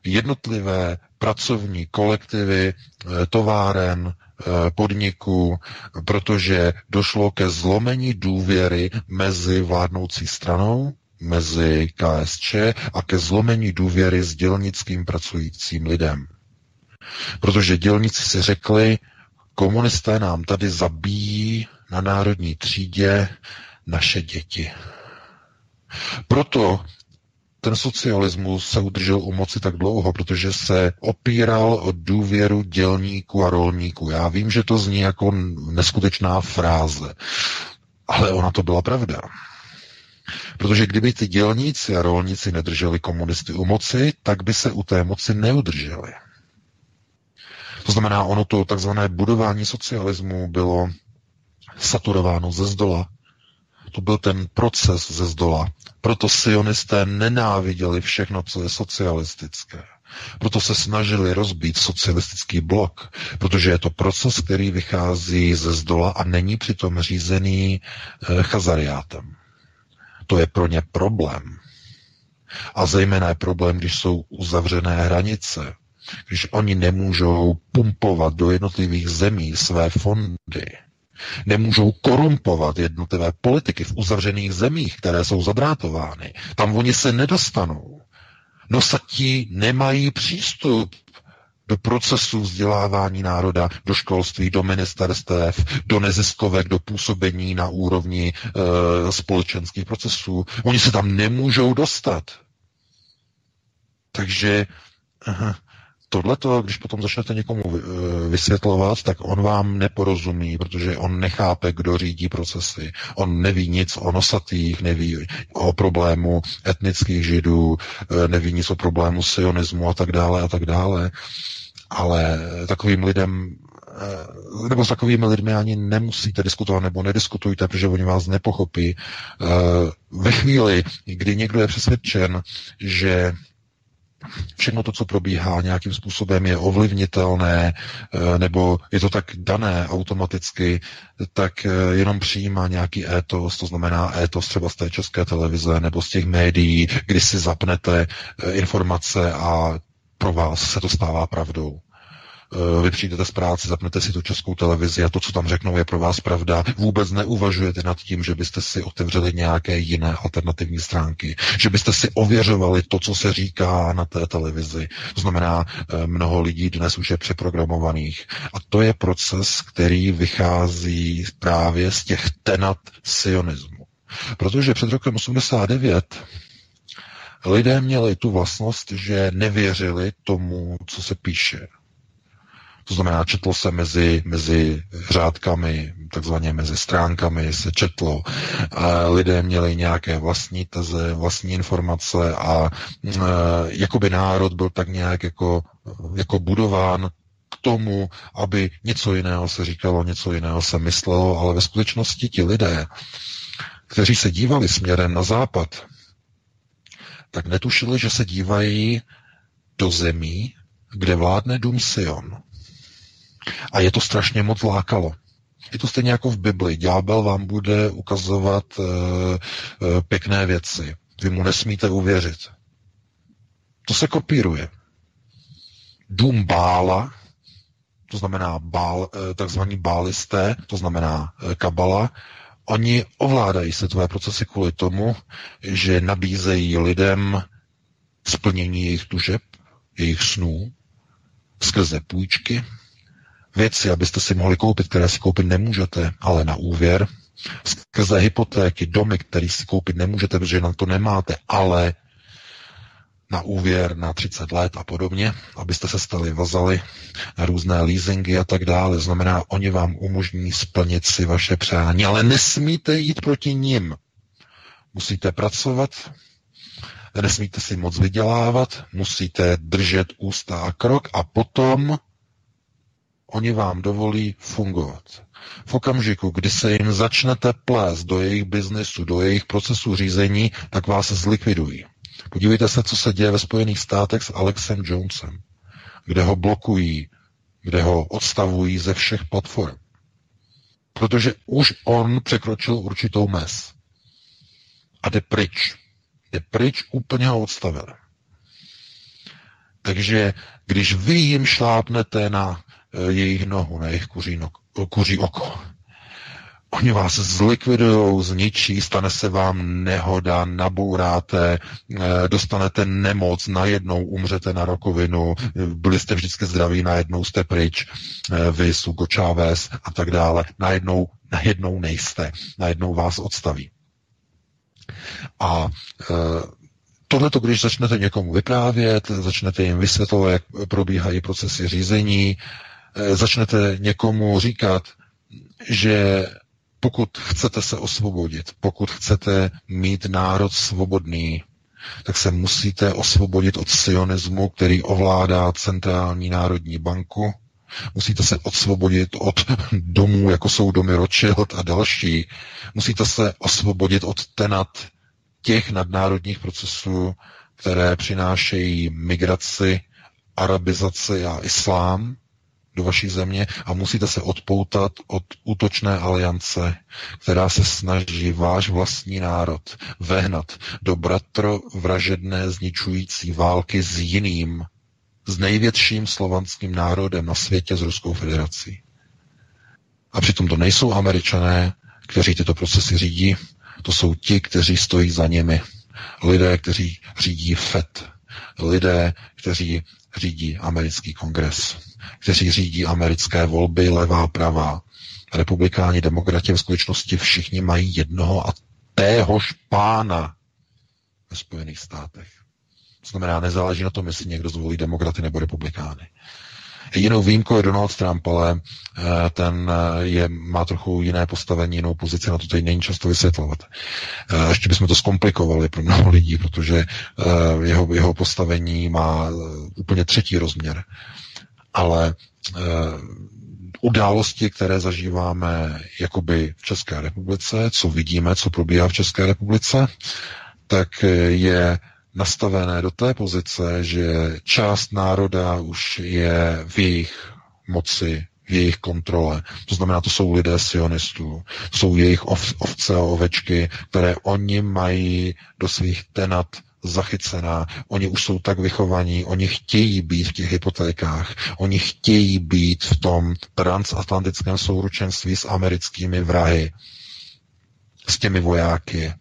jednotlivé pracovní kolektivy eh, továren, eh, podniků, protože došlo ke zlomení důvěry mezi vládnoucí stranou, mezi KSČ a ke zlomení důvěry s dělnickým pracujícím lidem. Protože dělníci si řekli, komunisté nám tady zabíjí na národní třídě naše děti. Proto ten socialismus se udržel u moci tak dlouho, protože se opíral o důvěru dělníků a rolníků. Já vím, že to zní jako neskutečná fráze, ale ona to byla pravda. Protože kdyby ty dělníci a rolníci nedrželi komunisty u moci, tak by se u té moci neudrželi. To znamená, ono to takzvané budování socialismu bylo saturováno ze zdola. To byl ten proces ze zdola. Proto sionisté nenáviděli všechno, co je socialistické. Proto se snažili rozbít socialistický blok, protože je to proces, který vychází ze zdola a není přitom řízený e, chazariátem. To je pro ně problém. A zejména je problém, když jsou uzavřené hranice, když oni nemůžou pumpovat do jednotlivých zemí své fondy, nemůžou korumpovat jednotlivé politiky v uzavřených zemích, které jsou zadrátovány. Tam oni se nedostanou. Nosatí nemají přístup do procesu vzdělávání národa, do školství, do ministerstev, do neziskovek, do působení na úrovni e, společenských procesů. Oni se tam nemůžou dostat. Takže aha, tohleto, když potom začnete někomu eh, vysvětlovat, tak on vám neporozumí, protože on nechápe, kdo řídí procesy. On neví nic o nosatých, neví o problému etnických židů, eh, neví nic o problému sionismu a tak dále a tak dále. Ale takovým lidem eh, nebo s takovými lidmi ani nemusíte diskutovat nebo nediskutujte, protože oni vás nepochopí. Ve chvíli, kdy někdo je přesvědčen, že všechno to, co probíhá nějakým způsobem, je ovlivnitelné, eh, nebo je to tak dané automaticky, tak eh, jenom přijímá nějaký étos, to znamená étos třeba z té české televize nebo z těch médií, kdy si zapnete eh, informace a pro vás se to stává pravdou. Eh, vy přijdete z práce, zapnete si tu českou televizi a to, co tam řeknou, je pro vás pravda. Vůbec neuvažujete nad tím, že byste si otevřeli nějaké jiné alternativní stránky, že byste si ověřovali to, co se říká na té televizi. To znamená, eh, mnoho lidí dnes už je přeprogramovaných. A to je proces, který vychází právě z těch tenat sionismu. Protože před rokem 89 lidé měli tu vlastnost, že nevěřili tomu, co se píše. To znamená, četlo se mezi, mezi řádkami, takzvaně mezi stránkami se četlo. A lidé měli nějaké vlastní teze, vlastní informace a e, jakoby národ byl tak nějak jako, jako budován k tomu, aby něco jiného se říkalo, něco jiného se myslelo, ale ve skutečnosti ti lidé, kteří se dívali směrem na západ, tak netušili, že se dívají do zemí, kde vládne dům Sion. A je to strašně moc lákalo. Je to stejně jako v Bibli. Ďábel vám bude ukazovat e, e, pěkné věci. Vy mu nesmíte uvěřit. To se kopíruje. Dům Bála, to znamená bál, e, takzvaní bálisté, to znamená kabala, oni ovládají světové procesy kvůli tomu, že nabízejí lidem splnění jejich tužeb, jejich snů skrze půjčky, věci, abyste si mohli koupit, které si koupit nemůžete, ale na úvěr, skrze hypotéky, domy, které si koupit nemůžete, protože na to nemáte, ale na úvěr na 30 let a podobně, abyste se stali vazali na různé leasingy a tak dále. Znamená, oni vám umožní splnit si vaše přání, ale nesmíte jít proti nim. Musíte pracovat, nesmíte si moc vydělávat, musíte držet ústa a krok a potom oni vám dovolí fungovat. V okamžiku, kdy se jim začnete plést do jejich biznesu, do jejich procesu řízení, tak vás zlikvidují. Podívejte se, co se děje ve Spojených státech s Alexem Jonesem, kde ho blokují, kde ho odstavují ze všech platform. Protože už on překročil určitou mez. A jde pryč. Jde pryč, úplně ho odstavili. Takže když vy jim šlápnete na jejich nohu, na jejich kuří, no, kuří oko, Oni vás zlikvidují, zničí, stane se vám nehoda, nabouráte, eh, dostanete nemoc, najednou umřete na rakovinu, byli jste vždycky zdraví, najednou jste pryč, eh, vy, Sugo Chávez a tak dále. Najednou, najednou nejste, najednou vás odstaví. A eh, tohle, když začnete někomu vyprávět, začnete jim vysvětlovat, jak probíhají procesy řízení, začnete někomu říkat, že pokud chcete se osvobodit, pokud chcete mít národ svobodný, tak se musíte osvobodit od sionismu, který ovládá centrální národní banku. Musíte se osvobodit od domů, jako jsou domy Rothschild a další. Musíte se osvobodit od tenat těch nadnárodních procesů, které přinášejí migraci, arabizaci a islám do vaší země a musíte se odpoutat od útočné aliance, která se snaží váš vlastní národ vehnat do bratro vražedné zničující války s jiným, s největším slovanským národem na světě, s Ruskou federací. A přitom to nejsou američané, kteří tyto procesy řídí, to jsou ti, kteří stojí za nimi. Lidé, kteří řídí FED, lidé, kteří řídí americký kongres kteří řídí americké volby, levá, pravá. Republikáni, demokrati v skutečnosti všichni mají jednoho a téhož pána ve Spojených státech. To znamená, nezáleží na tom, jestli někdo zvolí demokraty nebo republikány. Jinou výjimkou je Donald Trump, ale eh, ten eh, je, má trochu jiné postavení, jinou pozici, na to tady není často vysvětlovat. Eh, ještě bychom to zkomplikovali pro mnoho lidí, protože jeho, jeho postavení má úplně třetí rozměr ale e, události, které zažíváme jakoby v České republice, co vidíme, co probíhá v České republice, tak je nastavené do té pozice, že část národa už je v jejich moci, v jejich kontrole. To znamená, to jsou lidé sionistů, jsou jejich ov, ovce a ovečky, které oni mají do svých tenat zachycená. Oni už jsou tak vychovaní, oni chtějí být v těch hypotékách, oni chtějí být v tom transatlantickém souručenství s americkými vrahy, s těmi vojáky,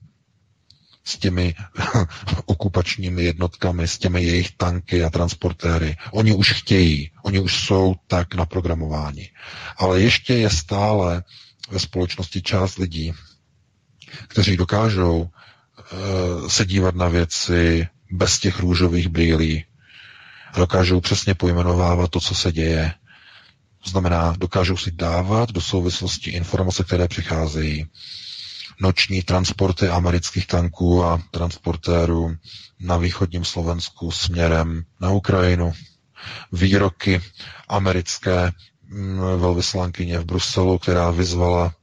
s těmi okupačními jednotkami, s těmi jejich tanky a transportéry. Oni už chtějí, oni už jsou tak naprogramováni. Ale ještě je stále ve společnosti část lidí, kteří dokážou se dívat na věci bez těch růžových brýlí. Dokážou přesně pojmenovávat to, co se děje. To znamená, dokážou si dávat do souvislosti informace, které přicházejí. Noční transporty amerických tanků a transportérů na východním Slovensku směrem na Ukrajinu. Výroky americké mm, velvyslankyně v Bruselu, která vyzvala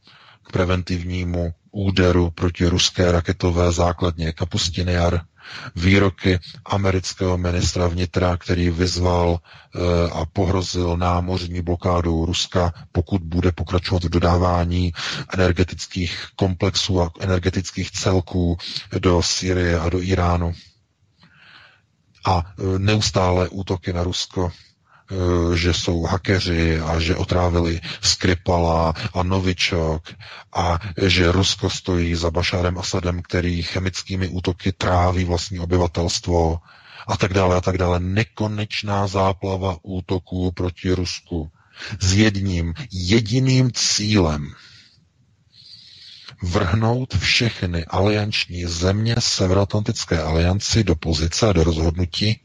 k preventivnímu úderu proti ruské raketové základně Kapustiny Jar, výroky amerického ministra vnitra, který vyzval e, a pohrozil námořní blokádou Ruska, pokud bude pokračovat v dodávání energetických komplexů a energetických celků do Syrie a do Iránu. A e, neustále útoky na Rusko Eh, že jsou hakeři a že otrávili Skripala a Novičok a že Rusko stojí za Bašárem Asadem, který chemickými útoky tráví vlastní obyvatelstvo a tak dále a tak dále. Nekonečná záplava útoků proti Rusku s jedním jediným cílem vrhnout všechny alianční země Severoatlantické alianci do pozice a do rozhodnutí,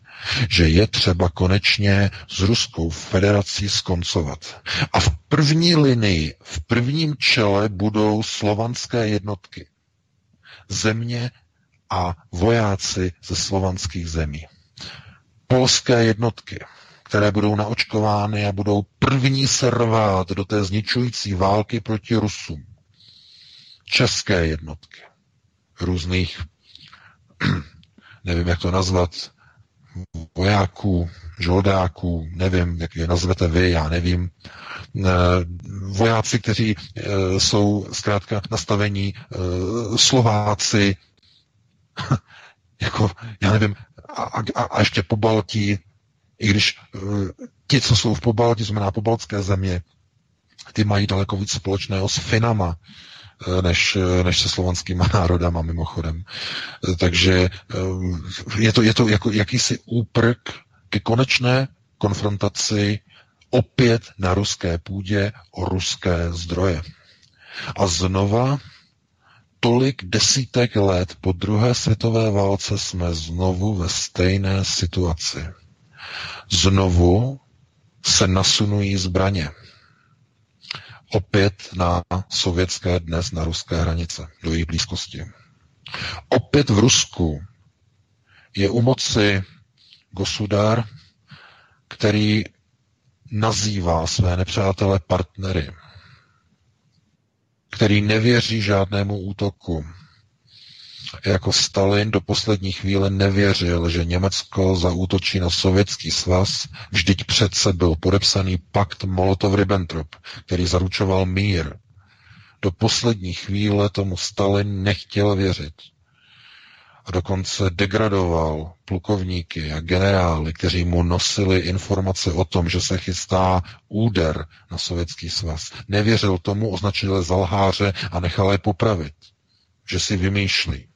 že je třeba konečně s Ruskou federací skoncovat. A v první linii, v prvním čele budou slovanské jednotky. Země a vojáci ze slovanských zemí. Polské jednotky, které budou naočkovány a budou první se rvát do té zničující války proti Rusům. České jednotky různých, nevím, jak to nazvat, vojáků, žoldáků, nevím, jak je nazvete vy, já nevím, eh, vojáci, kteří eh, jsou zkrátka nastavení eh, Slováci, jako, já nevím, a, a, a ještě po Baltí, i když ti, co jsou v Pobaltí, znamená pobaltské země, ty mají daleko víc společného s Finama, než, než se slovanskýma národama mimochodem. Takže je to, je to jako jakýsi úprk ke konečné konfrontaci opět na ruské půdě o ruské zdroje. A znova tolik desítek let po druhé světové válce jsme znovu ve stejné situaci. Znovu se nasunují zbraně. Opět na sovětské, dnes na ruské hranice, do jejich blízkosti. Opět v Rusku je u moci Gosudar, který nazývá své nepřátele partnery, který nevěří žádnému útoku. Jako Stalin do poslední chvíle nevěřil, že Německo zaútočí na sovětský svaz, vždyť přece byl podepsaný pakt Molotov-Ribbentrop, který zaručoval mír. Do poslední chvíle tomu Stalin nechtěl věřit a dokonce degradoval plukovníky a generály, kteří mu nosili informace o tom, že se chystá úder na sovětský svaz. Nevěřil tomu, označil je za lháře a nechal je popravit, že si vymýšlí.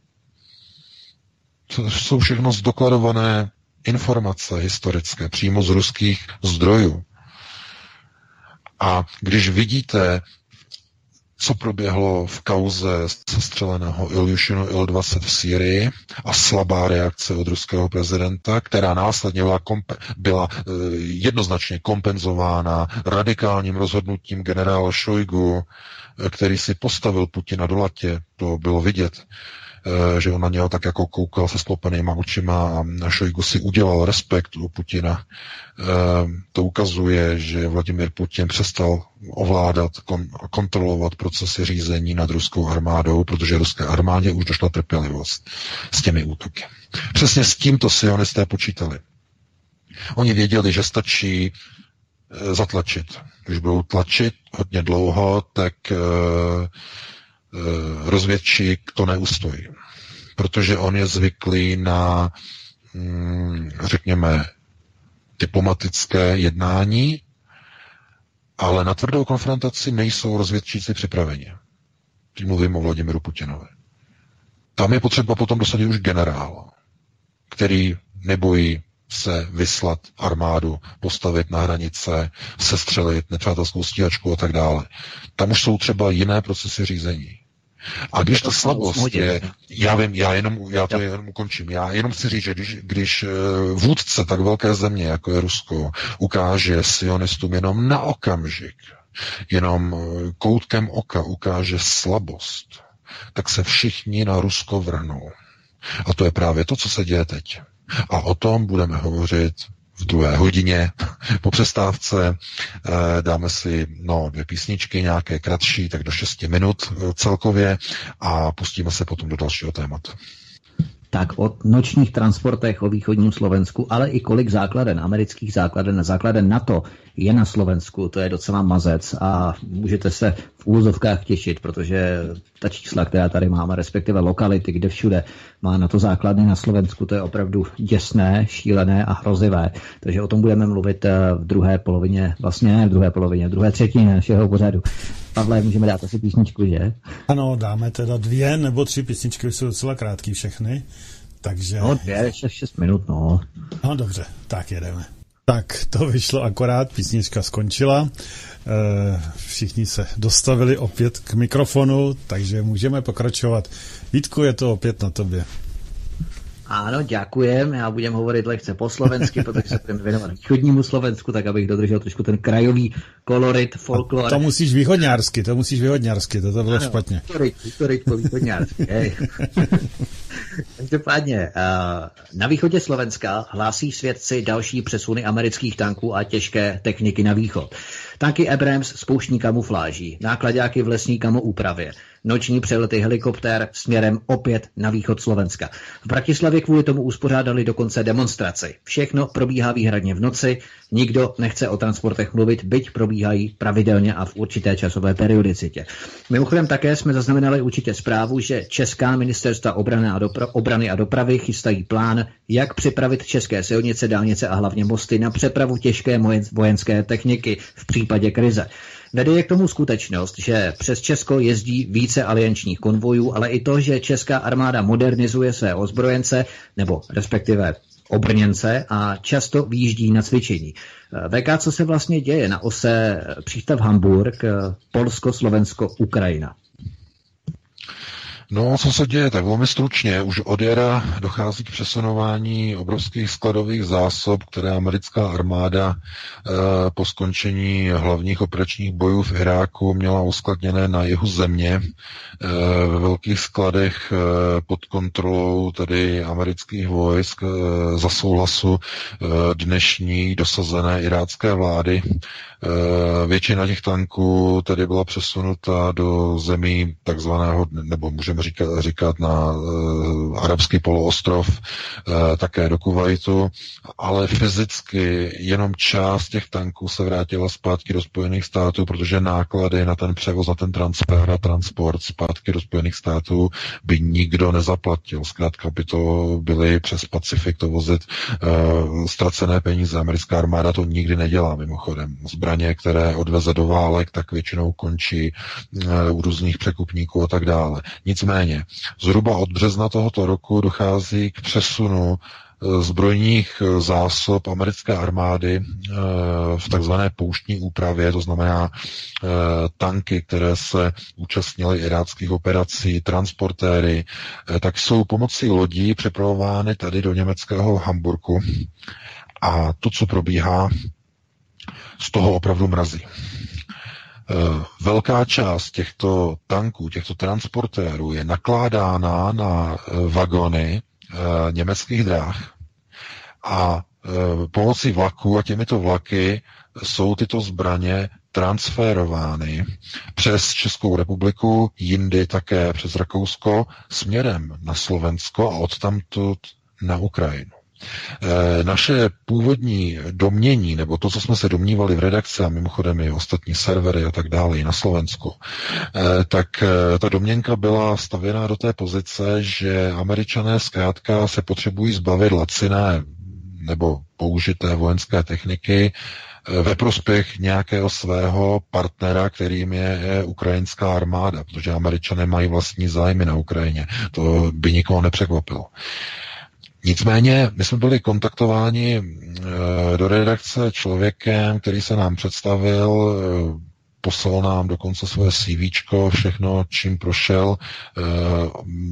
To jsou všechno zdokladované informace historické, přímo z ruských zdrojů. A když vidíte co proběhlo v kauze sestřeleného Ilyushinu Il-20 v Sýrii a slabá reakce od ruského prezidenta, která následně byla, kompe- byla e, jednoznačně kompenzována radikálním rozhodnutím generála Šojgu, e, který si postavil Putina do latě, to bylo vidět. Eh, že on na něho tak jako koukal se sklopenýma očima a Šojgu si udělal respekt u Putina. Eh, to ukazuje, že Vladimir Putin přestal ovládat, kontrolovat procesy řízení nad ruskou armádou, protože ruské armádě už došla trpělivost s těmi útoky. Přesně s tímto sionisté počítali. Oni věděli, že stačí eh, zatlačit. Když budou tlačit hodně dlouho, tak Eh, rozvědčík to neustojí. Protože on je zvyklý na, mm, řekněme, diplomatické jednání, ale na tvrdou konfrontaci nejsou rozvědčíci připraveni. Teď mluvím o Vladimiru Putinovi. Tam je potřeba potom dosadit už generál, který nebojí se vyslat armádu, postavit na hranice, sestřelit nepřátelskou stíhačku a tak dále. Tam už jsou třeba jiné procesy řízení. A když ta slabost je, já vím, já, jenom, já to jenom ukončím, já jenom chci říct, že když, když eh, vůdce tak velké země, jako je Rusko, ukáže sionistům jenom na okamžik, jenom eh, koutkem oka ukáže slabost, tak se všichni na Rusko vrhnou. A to je právě to, co se děje teď. A o tom budeme hovořit v druhé hodině po přestávce. Eh, dáme si no, dvě písničky, nějaké kratší, tak do 6 minut eh, celkově a pustíme se potom do dalšího tématu tak o nočních transportech o východním Slovensku, ale i kolik základen, amerických základen, základen NATO je na Slovensku, to je docela mazec a můžete se v úvozovkách těšit, protože ta čísla, která tady máme, respektive lokality, kde všude má na to základny na Slovensku, to je opravdu děsné, šílené a hrozivé. Takže o tom budeme mluvit eh, v druhé polovině, vlastně ne v druhé polovině, v druhé třetině našeho pořadu. Pavle, můžeme dát asi písničku, že? Ano, dáme teda dvě nebo tři písničky, jsou docela krátké všechny. Takže... No, dvě, šest, šest minut, no. No, dobře, tak jedeme. Tak to vyšlo akorát, písnička skončila. Eh, všichni se dostavili opět k mikrofonu, takže můžeme pokračovat. Vítku, je to opět na tobě. Ano, děkujem. Já budem hovorit lehce po slovensky, protože se budeme věnovat východnímu Slovensku, tak abych dodržel trošku ten krajový kolorit, folklor. To musíš východňársky, to musíš východňársky, to, to bylo ano, špatně. To ryť po východňársky. Každopádně, eh, na východě Slovenska hlásí svědci další přesuny amerických tanků a těžké techniky na východ. Tanky Abrams spouštní kamufláží, nákladáky v lesní úpravě, noční přelety helikoptér směrem opět na východ Slovenska. V Bratislavě kvůli tomu uspořádali dokonce demonstraci. Všechno probíhá výhradně v noci, nikdo nechce o transportech mluvit, byť probíhají pravidelně a v určité časové periodicitě. Mimochodem také jsme zaznamenali určitě zprávu, že Česká ministerstva obrany a, dopra- obrany a dopravy chystají plán, jak připravit české silnice, dálnice a hlavně mosty na přepravu těžké vojenské techniky v případě krize. Vede je k tomu skutečnost, že přes Česko jezdí více aliančních konvojů, ale i to, že česká armáda modernizuje své ozbrojence, nebo respektive obrněnce a často výjíždí na cvičení. VK, co se vlastně děje na ose přístav Hamburg, Polsko, Slovensko, Ukrajina? No, co se děje? Tak velmi stručně. Už od jara dochází k přesunování obrovských skladových zásob, které americká armáda e, po skončení hlavních operačních bojů v Iráku měla uskladněné na jihu země e, ve velkých skladech e, pod kontrolou tedy amerických vojsk e, za souhlasu e, dnešní dosazené irácké vlády. Většina těch tanků tedy byla přesunuta do zemí takzvaného, nebo můžeme říkat, říkat na uh, arabský poloostrov, uh, také do Kuwaitu, ale fyzicky jenom část těch tanků se vrátila zpátky do Spojených států, protože náklady na ten převoz, na ten transfer a transport zpátky do Spojených států by nikdo nezaplatil. Zkrátka by to byly přes Pacifik to vozit uh, ztracené peníze. Americká armáda to nikdy nedělá mimochodem. Zbraně, které odveze do válek, tak většinou končí uh, u různých překupníků a tak dále. Nicméně, zhruba od března tohoto roku dochází k přesunu uh, zbrojních uh, zásob americké armády v takzvané pouštní úpravě, to znamená tanky, které se účastnily iráckých operací, transportéry, tak jsou pomocí lodí přepravovány tady do německého Hamburku. A to, co probíhá, z toho opravdu mrazí. Eh, velká část těchto tanků, těchto transportérů je nakládána na eh, vagony eh, německých dráh a pomocí vlaků a těmito vlaky jsou tyto zbraně transferovány přes Českou republiku, jindy také přes Rakousko, směrem na Slovensko a odtamtud na Ukrajinu. Eh, naše původní domění, nebo to, co jsme se domnívali v redakci a mimochodem i ostatní servery a tak dále, i na Slovensku, eh, tak eh, ta domněnka byla stavěná do té pozice, že američané zkrátka se potřebují zbavit laciné nebo použité vojenské techniky ve prospěch nějakého svého partnera, kterým je ukrajinská armáda, protože američané mají vlastní zájmy na Ukrajině. To by nikoho nepřekvapilo. Nicméně my jsme byli kontaktováni eh, do redakce člověkem, který se nám představil, eh, poslal nám dokonce svoje CV, všechno, čím prošel, eh,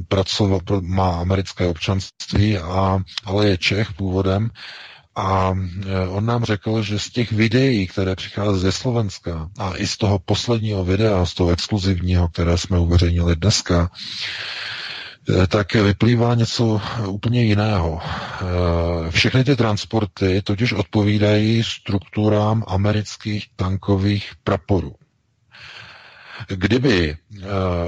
pracoval, má americké občanství, a, ale je Čech původem. A on nám řekl, že z těch videí, které přichází ze Slovenska a i z toho posledního videa, z toho exkluzivního, které jsme uveřejnili dneska, tak vyplývá něco úplně jiného. Eh, všechny ty transporty totiž odpovídají strukturám amerických tankových praporů. Kdyby eh,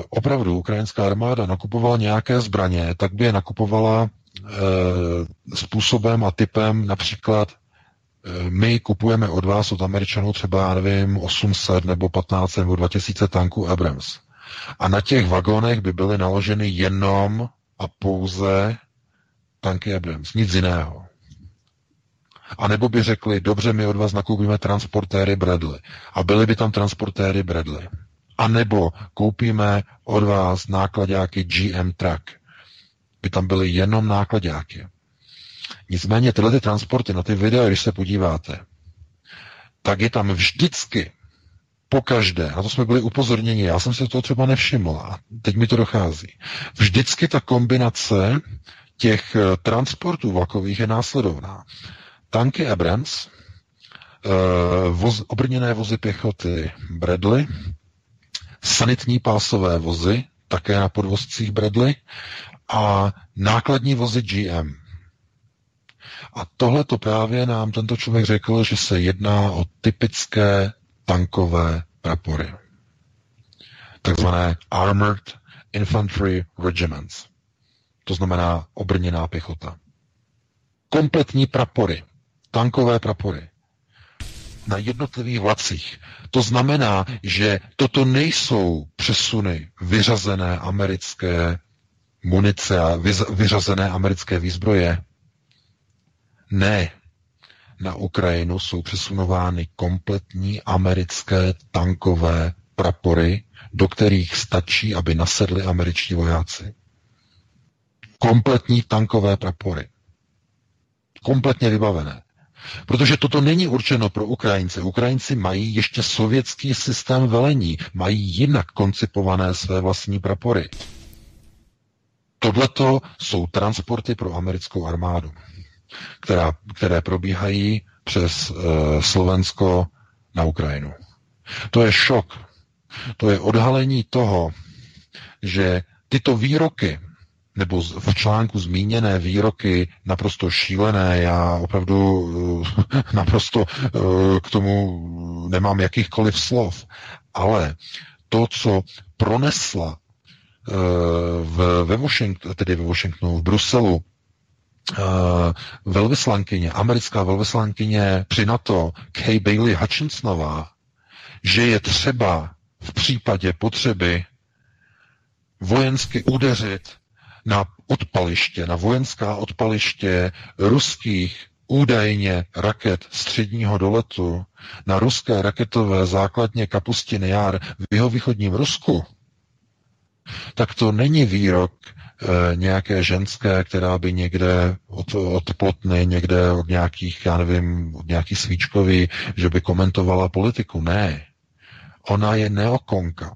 opravdu ukrajinská armáda nakupovala nějaké zbraně, tak by je nakupovala způsobem a typem například my kupujeme od vás, od Američanů třeba, já nevím, 800 nebo 15 nebo 2000 tanků Abrams. A na těch vagonech by byly naloženy jenom a pouze tanky Abrams, nic jiného. A nebo by řekli, dobře, my od vás nakoupíme transportéry Bradley. A byly by tam transportéry Bradley. A nebo koupíme od vás nákladáky GM Truck. by tam byly jenom nákladáky. Nicméně tyhle ty transporty na ty videa, když se podíváte, tak je tam vždycky po každé, a to jsme byli upozorněni, já jsem se to třeba nevšiml a teď mi to dochází. Vždycky ta kombinace těch eh, transportů vlakových je následovná. Tanky Abrams, eh, voz, obrněné vozy pěchoty Bradley, sanitní pásové vozy, také na podvozcích Bradley, a nákladní vozy GM. A tohle to právě nám tento člověk řekl, že se jedná o typické tankové prapory. Takzvané Armored Infantry Regiments. To znamená obrněná pěchota. Kompletní prapory. Tankové prapory. Na jednotlivých vlacích. To znamená, že toto nejsou přesuny vyřazené americké munice a vyřazené americké výzbroje. Ne. Na Ukrajinu jsou přesunovány kompletní americké tankové prapory, do kterých stačí, aby nasedli američtí vojáci. Kompletní tankové prapory. Kompletně vybavené. Protože toto není určeno pro Ukrajince. Ukrajinci mají ještě sovětský systém velení, mají jinak koncipované své vlastní prapory. Tohleto jsou transporty pro americkou armádu která, které probíhají přes uh, Slovensko na Ukrajinu. To je šok. To je odhalení toho, že tyto výroky, nebo v článku zmíněné výroky naprosto šílené, já opravdu uh, naprosto uh, k tomu nemám jakýchkoliv slov, ale to, co pronesla ve Washingtonu, tedy ve Washingtonu, v Bruselu, uh, velvyslankyně, americká velvyslankyně při NATO Kay Bailey Hutchinsonová, že je třeba v případě potřeby vojensky udeřit na odpaliště, na vojenská odpaliště ruských údajně raket středního doletu na ruské raketové základně Kapustin Jar v jeho východním Rusku, tak to není výrok nějaké ženské, která by někde od, od plotny, někde od nějakých, já nevím, od nějakých svíčkový, že by komentovala politiku. Ne. Ona je neokonka.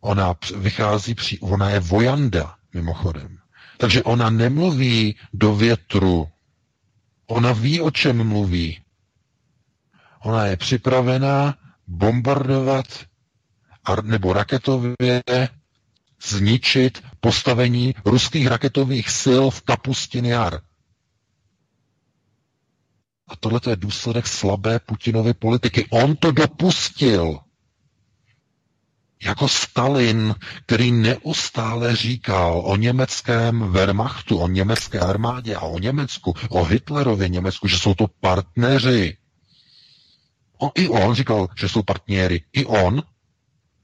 Ona vychází, při, ona je vojanda, mimochodem. Takže ona nemluví do větru. Ona ví, o čem mluví. Ona je připravená bombardovat nebo raketově zničit postavení ruských raketových sil v Kapustin Jar. A tohle je důsledek slabé Putinovy politiky. On to dopustil. Jako Stalin, který neustále říkal o německém Wehrmachtu, o německé armádě a o Německu, o Hitlerově Německu, že jsou to partneři. O, I on říkal, že jsou partnéry. I on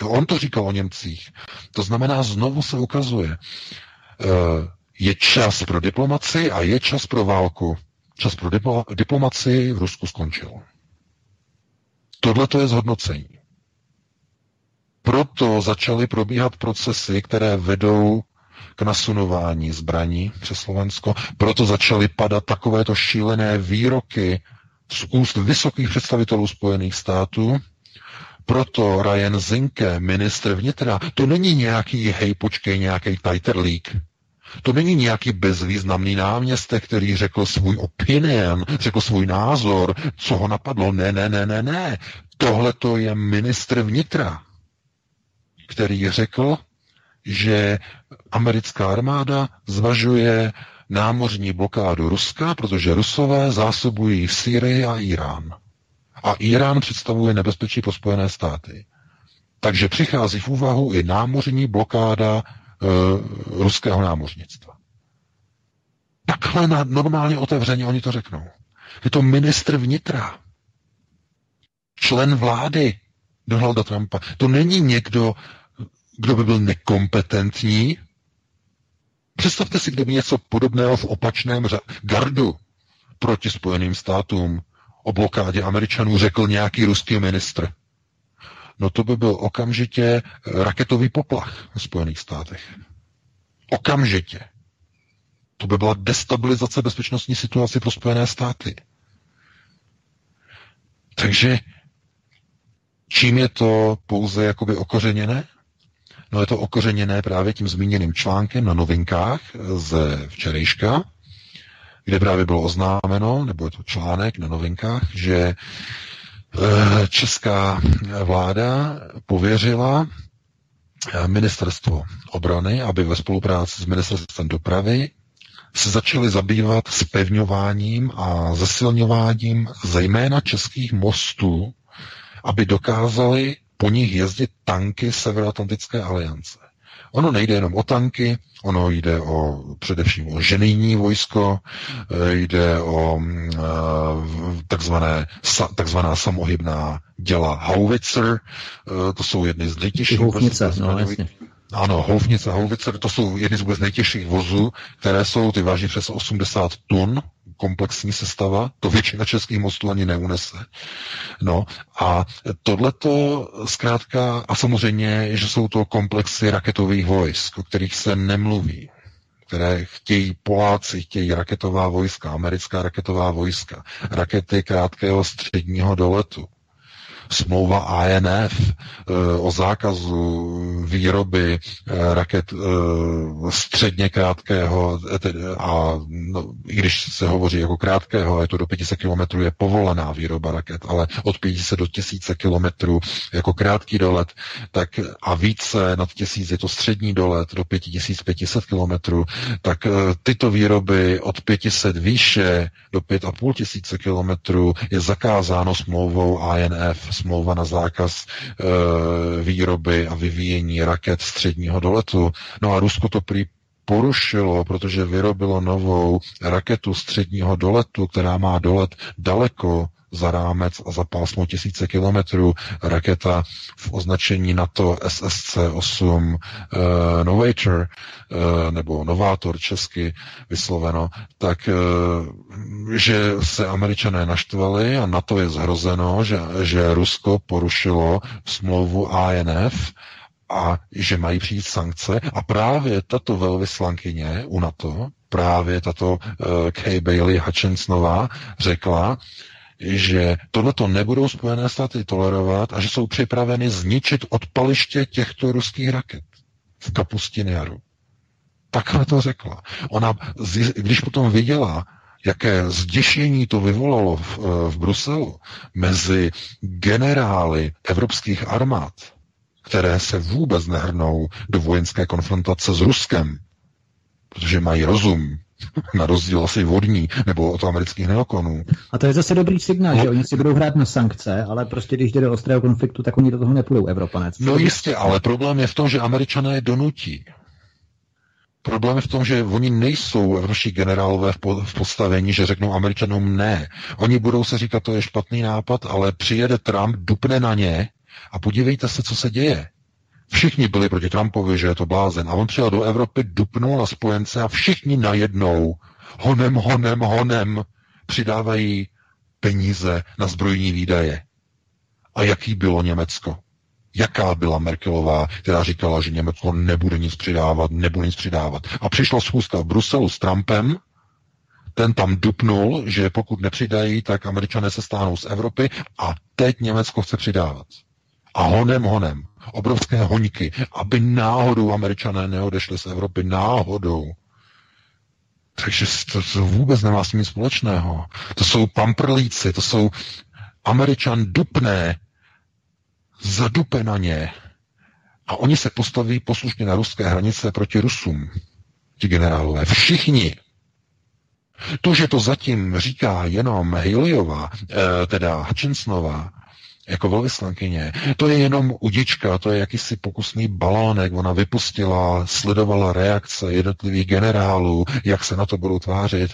On to říkal o Němcích. To znamená, znovu se ukazuje, eh, je čas pro diplomaci a je čas pro válku. Čas pro diplomaci v Rusku skončil. Tohle to je zhodnocení. Proto začaly probíhat procesy, které vedou k nasunování zbraní přes Slovensko. Proto začaly padat takovéto šílené výroky z úst vysokých představitelů Spojených států, proto Ryan Zinke, ministr vnitra, to není nějaký, hej, počkej, nějaký tajterlík. To není nějaký bezvýznamný náměstek, který řekl svůj opinion, řekl svůj názor, co ho napadlo. Ne, ne, ne, ne, ne. Tohle to je ministr vnitra, který řekl, že americká armáda zvažuje námořní blokádu Ruska, protože Rusové zásobují Syrii a Irán. A Irán představuje nebezpečí pro Spojené státy. Takže přichází v úvahu i námořní blokáda e, ruského námořnictva. Takhle na, normálně otevřeně oni to řeknou. Je to ministr vnitra. Člen vlády Donalda Trumpa. To není někdo, kdo by byl nekompetentní. Představte si, kdyby něco podobného v opačném gardu proti Spojeným státům o blokádě Američanů řekl nějaký ruský ministr. No to by byl okamžitě raketový poplach v Spojených státech. Okamžitě. To by byla destabilizace bezpečnostní situace pro Spojené státy. Takže čím je to pouze jakoby okořeněné? No je to okořeněné právě tím zmíněným článkem na novinkách ze včerejška, kde právě bylo oznámeno, nebo je to článek na novinkách, že eh, česká vláda pověřila eh, ministerstvo obrany, aby ve spolupráci s ministerstvem dopravy se začali zabývat spevňováním a zesilňováním zejména českých mostů, aby dokázali po nich jezdit tanky Severoatlantické aliance. Ono nejde jenom o tanky, ono jde o především o ženijní vojsko, eh, jde o eh, takzvané, takzvaná samohybná děla Howitzer, eh, to jsou jedny z nejtěžších... Houfnice, no, jasně. Ano, houfnice a houvice, to jsou jedny z vůbec nejtěžších vozů, které jsou, ty váží přes 80 tun, komplexní sestava, to většina českých mostů ani neunese. No a tohleto zkrátka, a samozřejmě, že jsou to komplexy raketových vojsk, o kterých se nemluví, které chtějí Poláci, chtějí raketová vojska, americká raketová vojska, rakety krátkého středního doletu, smlouva ANF eh, o zákazu výroby eh, raket eh, středně krátkého a no, i když se hovoří jako krátkého, je to do 500 km je povolená výroba raket, ale od 500 do 1000 km jako krátký dolet, tak a více nad 1000 je to střední dolet do 5500 km, tak tyto výroby od 500 výše do 5500 km je zakázáno smlouvou ANF smlouva na zákaz e, výroby a vyvíjení raket středního doletu. No a Rusko to prý porušilo, protože vyrobilo novou raketu středního doletu, která má dolet daleko za rámec a za pásmo tisíce kilometrů raketa v označení NATO SSC-8 uh, eh, Novator, uh, nebo Novátor česky vysloveno, tak uh, že se američané naštvali a NATO je zhrozeno, že, že Rusko porušilo smlouvu ANF a že mají přijít sankce. A právě tato velvyslankyně u NATO, právě tato uh, Kay Bailey Hutchinsonová řekla, že tohleto nebudou Spojené státy tolerovat a že jsou připraveny zničit odpaliště těchto ruských raket v Kapustine jaru. Takhle to řekla. Ona, když potom viděla, jaké zděšení to vyvolalo v, eh, v Bruselu mezi generály evropských armád, které se vůbec nehrnou do vojenské konfrontace s Ruskem, protože mají rozum, na rozdíl asi vodní nebo od amerických neokonů. A to je zase dobrý signál, no. že oni si budou hrát na sankce, ale prostě když jde do ostrého konfliktu, tak oni do toho nepůjdou, Evropanec. No jistě, ale problém je v tom, že američané je donutí. Problém je v tom, že oni nejsou evropští generálové v postavení, že řeknou američanům ne. Oni budou se říkat, to je špatný nápad, ale přijede Trump, dupne na ně a podívejte se, co se děje. Všichni byli proti Trumpovi, že je to blázen. A on přijel do Evropy, dupnul na spojence a všichni najednou honem, honem, honem přidávají peníze na zbrojní výdaje. A jaký bylo Německo? Jaká byla Merkelová, která říkala, že Německo nebude nic přidávat, nebude nic přidávat. A přišla schůzka v Bruselu s Trumpem, ten tam dupnul, že pokud nepřidají, tak američané se stáhnou z Evropy a teď Německo chce přidávat. A honem, honem obrovské hoňky, aby náhodou američané neodešli z Evropy, náhodou. Takže to, to vůbec nemá s nic společného. To jsou pamprlíci, to jsou američan dupné, zadupe na ně. A oni se postaví poslušně na ruské hranice proti Rusům. Ti generálové. Všichni. To, že to zatím říká jenom Haleyová, eh, teda Hutchinsonová, jako velvyslankyně. To je jenom udička, to je jakýsi pokusný balónek. Ona vypustila, sledovala reakce jednotlivých generálů, jak se na to budou tvářit.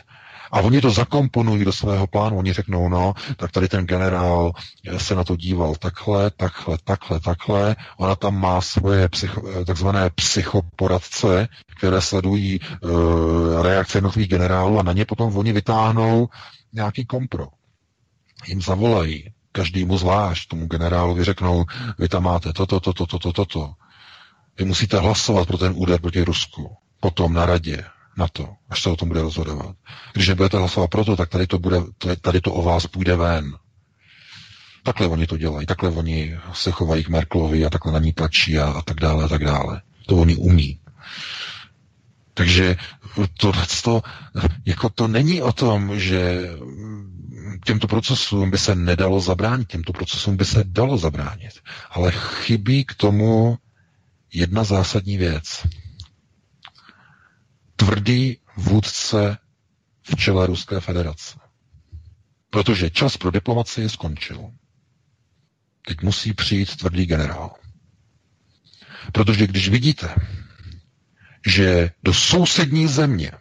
A oni to zakomponují do svého plánu. Oni řeknou, no, tak tady ten generál se na to díval takhle, takhle, takhle, takhle. Ona tam má svoje psycho, takzvané psychoporadce, které sledují uh, reakce jednotlivých generálů a na ně potom oni vytáhnou nějaký kompro. Jim zavolají každému zvlášť, tomu generálovi řeknou, vy tam máte toto, toto, toto, toto. Vy musíte hlasovat pro ten úder proti Rusku. Potom na radě. na to, až se o tom bude rozhodovat. Když nebudete hlasovat pro to, tak tady to, bude, tady to o vás půjde ven. Takhle oni to dělají, takhle oni se chovají k Merklovi a takhle na ní tlačí a, a tak dále a tak dále. To oni umí. Takže to, to, jako to není o tom, že těmto procesům by se nedalo zabránit, těmto procesům by se dalo zabránit. Ale chybí k tomu jedna zásadní věc. Tvrdý vůdce v čele Ruské federace. Protože čas pro diplomaci skončil. Teď musí přijít tvrdý generál. Protože když vidíte, že do sousední země,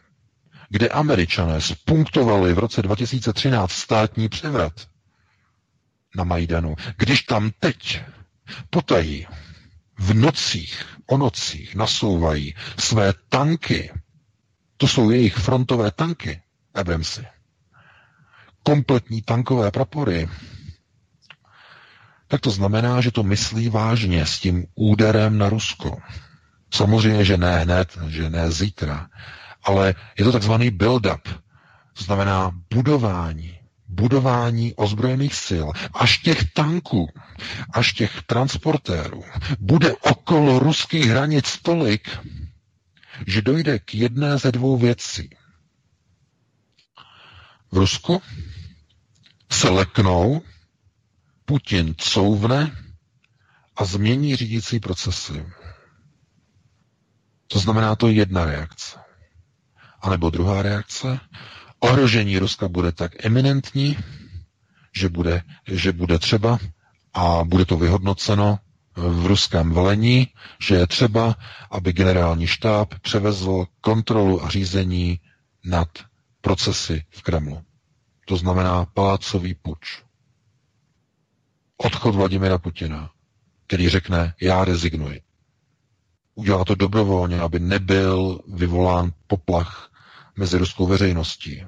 kde američané spunktovali v roce 2013 státní převrat na Majdanu, když tam teď potají v nocích, o nocích nasouvají své tanky, to jsou jejich frontové tanky, Abramsy, kompletní tankové prapory, tak to znamená, že to myslí vážně s tím úderem na Rusko. Samozřejmě, že ne hned, že ne zítra, ale je to takzvaný build-up. To znamená budování, budování ozbrojených sil, až těch tanků, až těch transportérů bude okolo ruských hranic tolik, že dojde k jedné ze dvou věcí. V Rusku se leknou, Putin couvne a změní řídící procesy. To znamená, to jedna reakce. A nebo druhá reakce, ohrožení Ruska bude tak eminentní, že bude, že bude třeba a bude to vyhodnoceno v ruském velení, že je třeba, aby generální štáb převezl kontrolu a řízení nad procesy v Kremlu. To znamená palácový puč. Odchod Vladimira Putina, který řekne, já rezignuji udělá to dobrovolně, aby nebyl vyvolán poplach mezi ruskou veřejností.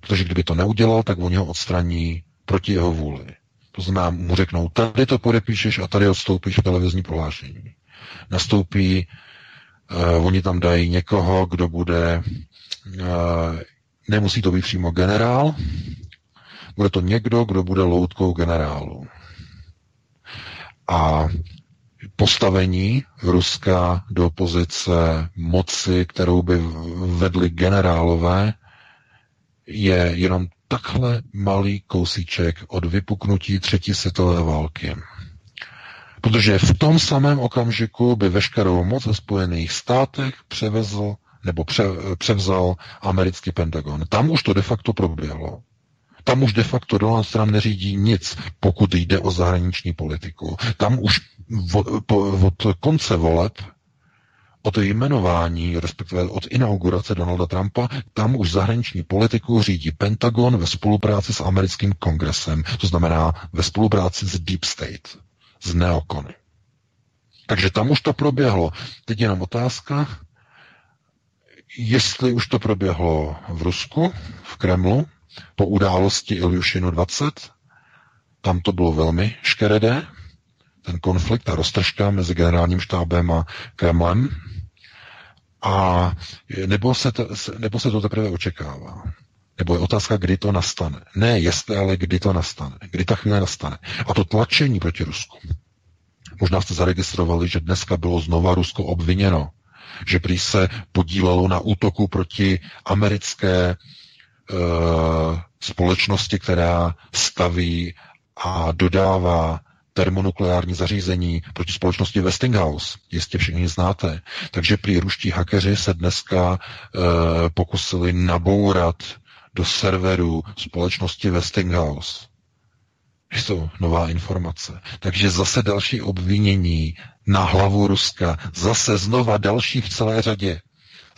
Protože kdyby to neudělal, tak oni ho odstraní proti jeho vůli. To znamená, mu řeknou, tady to podepíšeš a tady odstoupíš televizní prohlášení. Nastoupí, uh, oni tam dají někoho, kdo bude, uh, nemusí to být přímo generál, bude to někdo, kdo bude loutkou generálu. A postavení Ruska do pozice moci, kterou by vedli generálové, je jenom takhle malý kousíček od vypuknutí třetí světové války. Protože v tom samém okamžiku by veškerou moc ve Spojených státech převezl nebo pře, převzal americký Pentagon. Tam už to de facto proběhlo. Tam už de facto Donald Trump neřídí nic, pokud jde o zahraniční politiku. Tam už od konce voleb, od jmenování, respektive od inaugurace Donalda Trumpa, tam už zahraniční politiku řídí Pentagon ve spolupráci s americkým kongresem, to znamená ve spolupráci s Deep State, s neokony. Takže tam už to proběhlo. Teď jenom otázka, jestli už to proběhlo v Rusku, v Kremlu, po události Iljušinu 20, tam to bylo velmi škeredé, ten konflikt, ta roztržka mezi generálním štábem a Kremlem, a nebo se, to, nebo se to teprve očekává. Nebo je otázka, kdy to nastane. Ne jestli, ale kdy to nastane. Kdy ta chvíle nastane. A to tlačení proti Rusku. Možná jste zaregistrovali, že dneska bylo znova Rusko obviněno, že prý se podílelo na útoku proti americké uh, společnosti, která staví a dodává termonukleární zařízení proti společnosti Westinghouse. Jistě všichni znáte. Takže prý ruští hackeři se dneska e, pokusili nabourat do serveru společnosti Westinghouse. Je to nová informace. Takže zase další obvinění na hlavu Ruska. Zase znova další v celé řadě.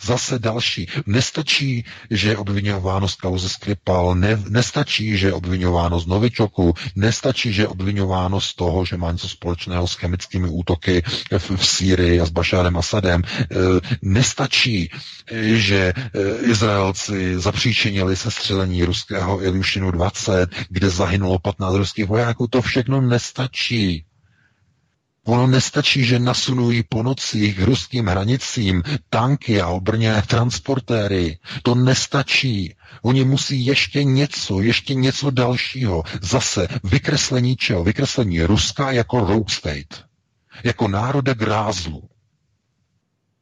Zase další. Nestačí, že je obvinováno z kauzy Skripal, ne, nestačí, že je obvinováno z Novičoku, nestačí, že je obvinováno z toho, že má něco společného s chemickými útoky v, v Sýrii a s Bašárem Asadem. E, nestačí, že e, Izraelci zapříčinili se střelení ruského Ilyushinu 20, kde zahynulo 15 ruských vojáků. To všechno nestačí. Ono nestačí, že nasunují po nocích k ruským hranicím tanky a obrněné transportéry. To nestačí. Oni musí ještě něco, ještě něco dalšího. Zase vykreslení čeho? Vykreslení Ruska jako rogue state. Jako národa grázlu.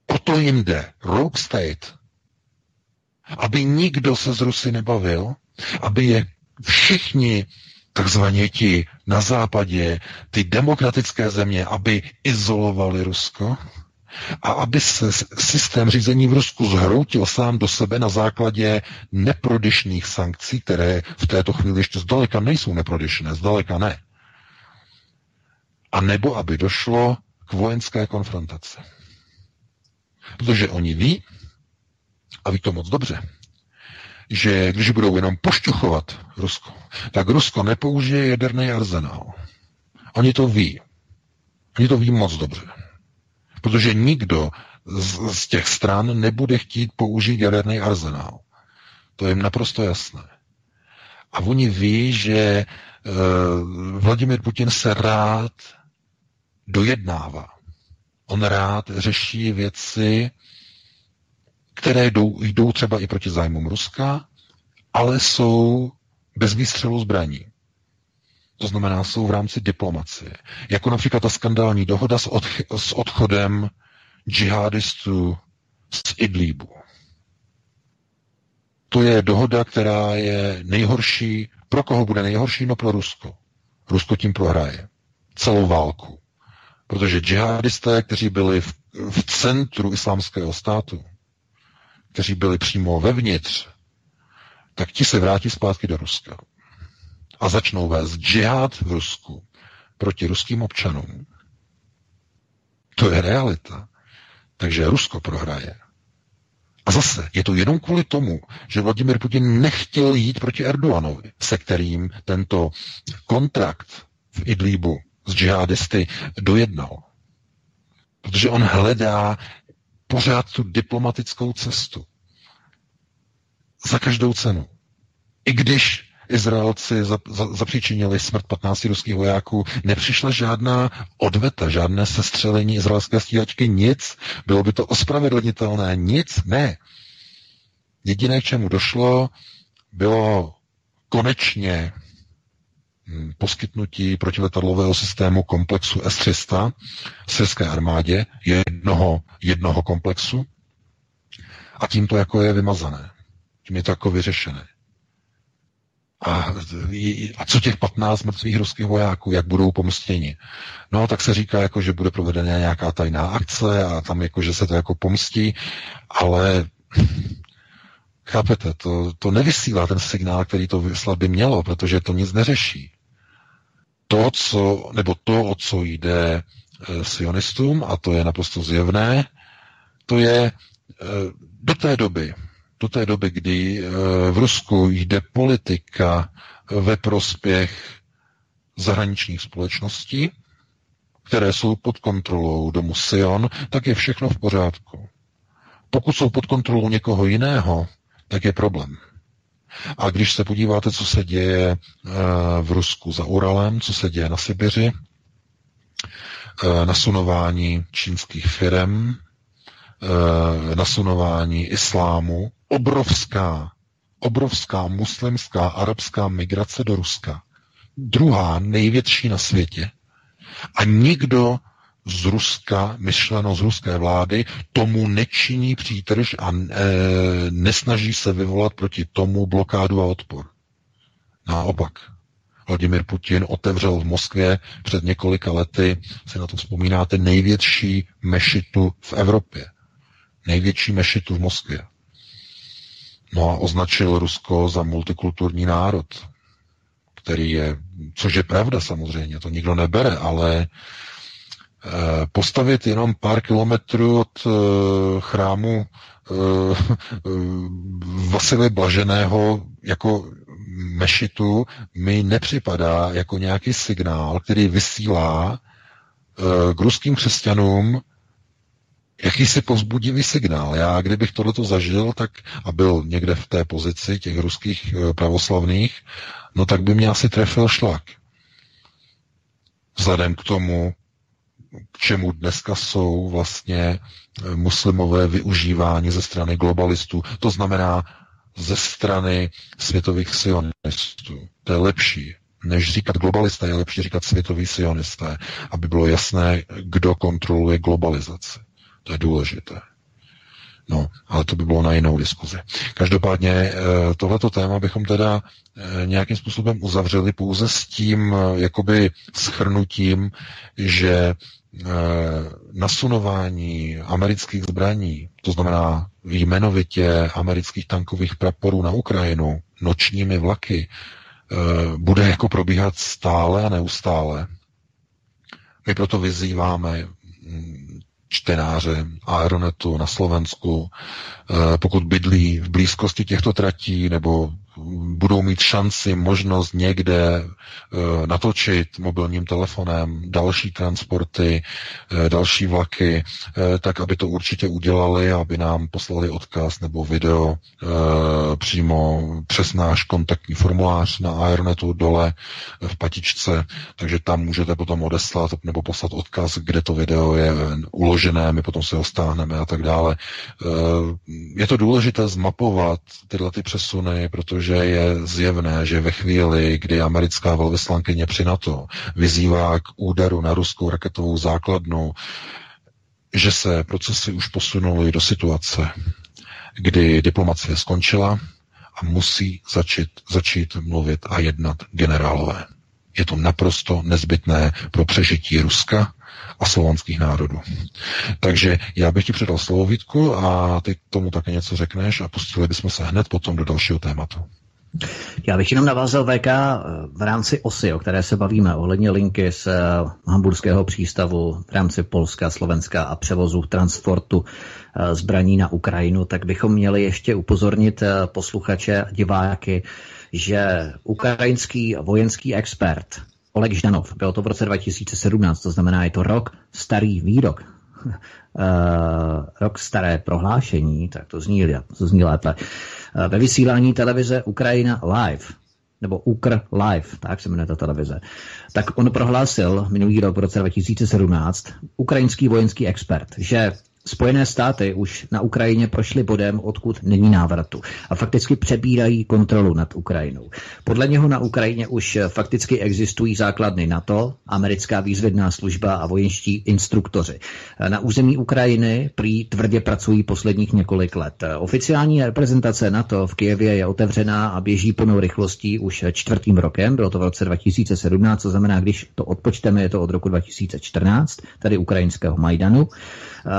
O to jim jde. Rogue state. Aby nikdo se z Rusy nebavil, aby je všichni takzvaně ti na západě, ty demokratické země, aby izolovali Rusko a aby se systém řízení v Rusku zhroutil sám do sebe na základě neprodyšných sankcí, které v této chvíli ještě zdaleka nejsou neprodyšné, zdaleka ne. A nebo aby došlo k vojenské konfrontaci. Protože oni ví, a ví to moc dobře, že když budou jenom pošťuchovat Rusko, tak Rusko nepoužije jaderný arzenál. Oni to ví. Oni to ví moc dobře. Protože nikdo z, z těch stran nebude chtít použít jaderný arzenál. To je jim naprosto jasné. A oni ví, že uh, Vladimir Putin se rád dojednává. On rád řeší věci, které jdou, jdou třeba i proti zájmům Ruska, ale jsou bez výstřelu zbraní. To znamená, jsou v rámci diplomacie. Jako například ta skandální dohoda s, od, s odchodem džihadistů z Idlíbu. To je dohoda, která je nejhorší. Pro koho bude nejhorší? No pro Rusko. Rusko tím prohraje. Celou válku. Protože džihadisté, kteří byli v, v centru islámského státu, kteří byli přímo vevnitř, tak ti se vrátí zpátky do Ruska a začnou vést džihad v Rusku proti ruským občanům. To je realita. Takže Rusko prohraje. A zase je to jenom kvůli tomu, že Vladimir Putin nechtěl jít proti Erdoganovi, se kterým tento kontrakt v Idlíbu s džihadisty dojednal. Protože on hledá pořád tu diplomatickou cestu. Za každou cenu. I když Izraelci zapříčinili smrt 15 ruských vojáků, nepřišla žádná odveta, žádné sestřelení izraelské stíhačky, nic. Bylo by to ospravedlnitelné, nic, ne. Jediné, k čemu došlo, bylo konečně poskytnutí protiletadlového systému komplexu S-300 syrské armádě, jednoho, jednoho komplexu, a tím to jako je vymazané. Tím je to jako vyřešené. A, a co těch 15 mrtvých ruských vojáků, jak budou pomstěni? No, tak se říká, jako, že bude provedena nějaká tajná akce a tam jako, že se to jako pomstí, ale chápete, to, to nevysílá ten signál, který to vyslat by mělo, protože to nic neřeší. To, co, nebo to, o co jde e, sionistům, a to je naprosto zjevné, to je e, do té doby, do té doby, kdy eh, v Rusku jde politika ve prospěch zahraničních společností, které jsou pod kontrolou domu Sion, tak je všechno v pořádku. Pokud jsou pod kontrolou někoho jiného, tak je problém. A když se podíváte, co se děje eh, v Rusku za Uralem, co se děje na Sibiři, eh, nasunování čínských firm, nasunování islámu obrovská, obrovská muslimská arabská migrace do Ruska. Druhá největší na světě. A nikdo z Ruska, myšleno z ruské vlády, tomu nečiní přítrž a e, nesnaží se vyvolat proti tomu blokádu a odpor. Naopak. Vladimir Putin otevřel v Moskvě před několika lety, si na to vzpomínáte, největší mešitu v Evropě. Největší mešitu v Moskvě. No a označil Rusko za multikulturní národ, který je, což je pravda samozřejmě, to nikdo nebere, ale postavit jenom pár kilometrů od eh, chrámu eh, Vasily Blaženého jako mešitu mi nepřipadá jako nějaký signál, který vysílá k ruským křesťanům jakýsi povzbudivý signál. Já, kdybych tohleto zažil, tak a byl někde v té pozici těch ruských eh, pravoslavných, no tak by mě asi trefil šlak. Vzhledem k tomu, k čemu dneska jsou vlastně muslimové využívání ze strany globalistů. To znamená ze strany světových sionistů. To je lepší. Než říkat globalisté, je lepší říkat světoví sionisté, aby bylo jasné, kdo kontroluje globalizaci. To je důležité. No, ale to by bylo na jinou diskuzi. Každopádně eh, tohleto téma bychom teda eh, nějakým způsobem uzavřeli pouze s tím eh, jakoby schrnutím, že nasunování amerických zbraní, to znamená jmenovitě amerických tankových praporů na Ukrajinu, nočními vlaky, bude jako probíhat stále a neustále. My proto vyzýváme mm, čtenáře Aeronetu na Slovensku, eh, pokud bydlí v blízkosti těchto tratí nebo budou mít šanci, možnost někde uh, natočit mobilním telefonem další transporty, uh, další vlaky, uh, tak aby to určitě udělali, aby nám poslali odkaz nebo video přímo přes náš kontaktní formulář na Aeronetu dole v patičce, takže tam můžete potom odeslat nebo poslat odkaz, kde to video je uložené, my potom se ho stáhneme a tak dále. Je to důležité zmapovat tyhle ty přesuny, protože protože je zjevné, že ve chvíli, kdy americká velvyslankyně při NATO vyzývá k údaru na ruskou raketovou základnu, že se procesy už posunuly do situace, kdy diplomacie skončila a musí začít, začít mluvit a jednat generálové. Je to naprosto nezbytné pro přežití Ruska a slovanských národů. Takže já bych ti předal slovo Vítku a ty k tomu také něco řekneš a pustili bychom se hned potom do dalšího tématu. Já bych jenom navázal VK eh, v rámci osy, o které se bavíme, ohledně linky z eh, hamburského přístavu v rámci Polska, Slovenska a převozu transportu eh, zbraní na Ukrajinu, tak bychom měli ještě upozornit posluchače a diváky, že ukrajinský vojenský expert Oleg Ždanov, bylo to v roce 2017, to znamená, je to rok starý výrok, uh, rok staré prohlášení, tak to zní, to zní lépe, uh, ve vysílání televize Ukrajina Live, nebo Ukr Live, tak se jmenuje ta televize, tak on prohlásil minulý rok v roce 2017, ukrajinský vojenský expert, že Spojené státy už na Ukrajině prošly bodem, odkud není návratu a fakticky přebírají kontrolu nad Ukrajinou. Podle něho na Ukrajině už fakticky existují základny NATO, americká výzvědná služba a vojenští instruktoři. Na území Ukrajiny prý tvrdě pracují posledních několik let. Oficiální reprezentace NATO v Kijevě je otevřená a běží plnou rychlostí už čtvrtým rokem, bylo to v roce 2017, co znamená, když to odpočteme, je to od roku 2014, tady ukrajinského Majdanu.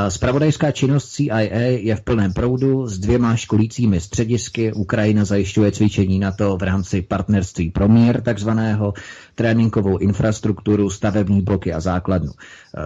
Spravodajská činnost CIA je v plném proudu s dvěma školícími středisky. Ukrajina zajišťuje cvičení NATO v rámci partnerství pro mír, takzvaného tréninkovou infrastrukturu, stavební bloky a základnu.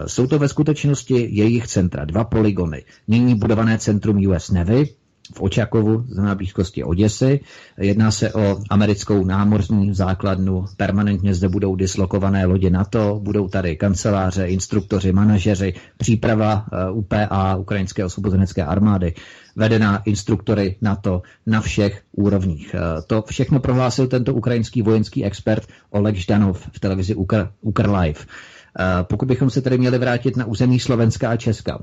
Jsou to ve skutečnosti jejich centra, dva poligony. Nyní budované centrum US Navy, v Očakovu, na blízkosti Oděsy. Jedná se o americkou námořní základnu. Permanentně zde budou dislokované lodě NATO, budou tady kanceláře, instruktoři, manažeři, příprava eh, UPA, Ukrajinské osvobozenecké armády, vedená instruktory NATO na všech úrovních. Eh, to všechno prohlásil tento ukrajinský vojenský expert Oleg Ždanov v televizi Ukr, Ukr Live. Eh, pokud bychom se tedy měli vrátit na území Slovenska a Česka,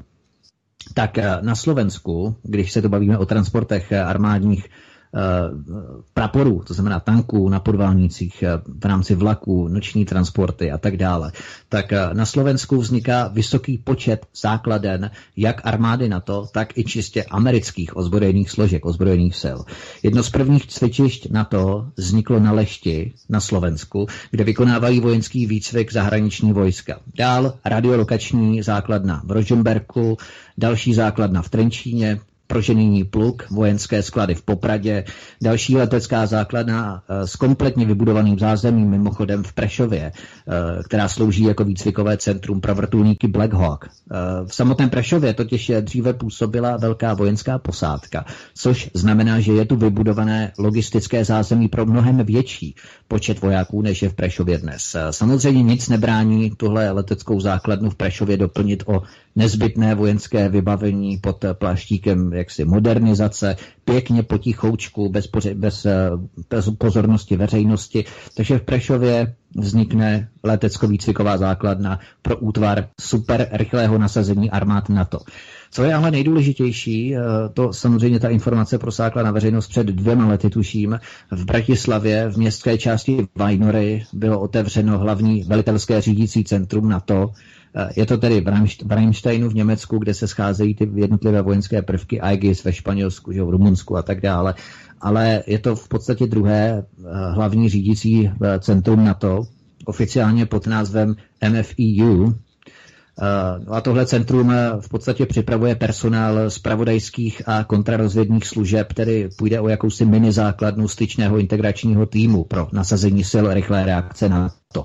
tak eh, na Slovensku, když se to bavíme o transportech eh, armádních praporů, to znamená tanků na podválnicích eh, v rámci vlaků, noční transporty a tak dále, tak eh, na Slovensku vzniká vysoký počet základen jak armády NATO, tak i čistě amerických ozbrojených složek, ozbrojených sil. Jedno z prvních cvičišť NATO vzniklo na Lešti na Slovensku, kde vykonávají vojenský výcvik zahraniční vojska. Dál radiolokační základna v Rožemberku, další základna v Trenčíně, prožený pluk, vojenské sklady v Popradě, další letecká základna eh, s kompletně vybudovaným zázemím mimochodem v Prešově, eh, která slouží jako výcvikové centrum pro vrtulníky Black Hawk. Eh, v samotném Prešově totiž dříve působila velká vojenská posádka, což znamená, že je tu vybudované logistické zázemí pro mnohem větší počet vojáků, než je v Prešově dnes. Samozřejmě nic nebrání tuhle leteckou základnu v Prešově doplnit o nezbytné vojenské vybavení pod pláštíkem jaksi modernizace, pěkně potichoučku, bez, poře- bez, bez pozornosti veřejnosti. Takže v Prešově vznikne letecko-výcviková základna pro útvar super rychlého nasazení armád NATO. Co je ale nejdůležitější, eh, to samozřejmě ta informace prosákla na veřejnost před dvěma lety, tuším. V Bratislavě v městské části Vajnory bylo otevřeno hlavní velitelské řídící centrum NATO. Eh, je to tedy v Rheinsteinu v Německu, kde se scházejí ty jednotlivé vojenské prvky Aegis ve Španělsku, v Rumunsku a tak dále. Ale je to v podstatě druhé eh, hlavní řídící centrum NATO, oficiálně pod názvem MFEU, a tohle centrum eh, v podstatě připravuje personál z pravodajských a kontrarozvědních služeb, tedy půjde o jakousi mini základnu styčného integračního týmu pro nasazení sil rychlé reakce na to.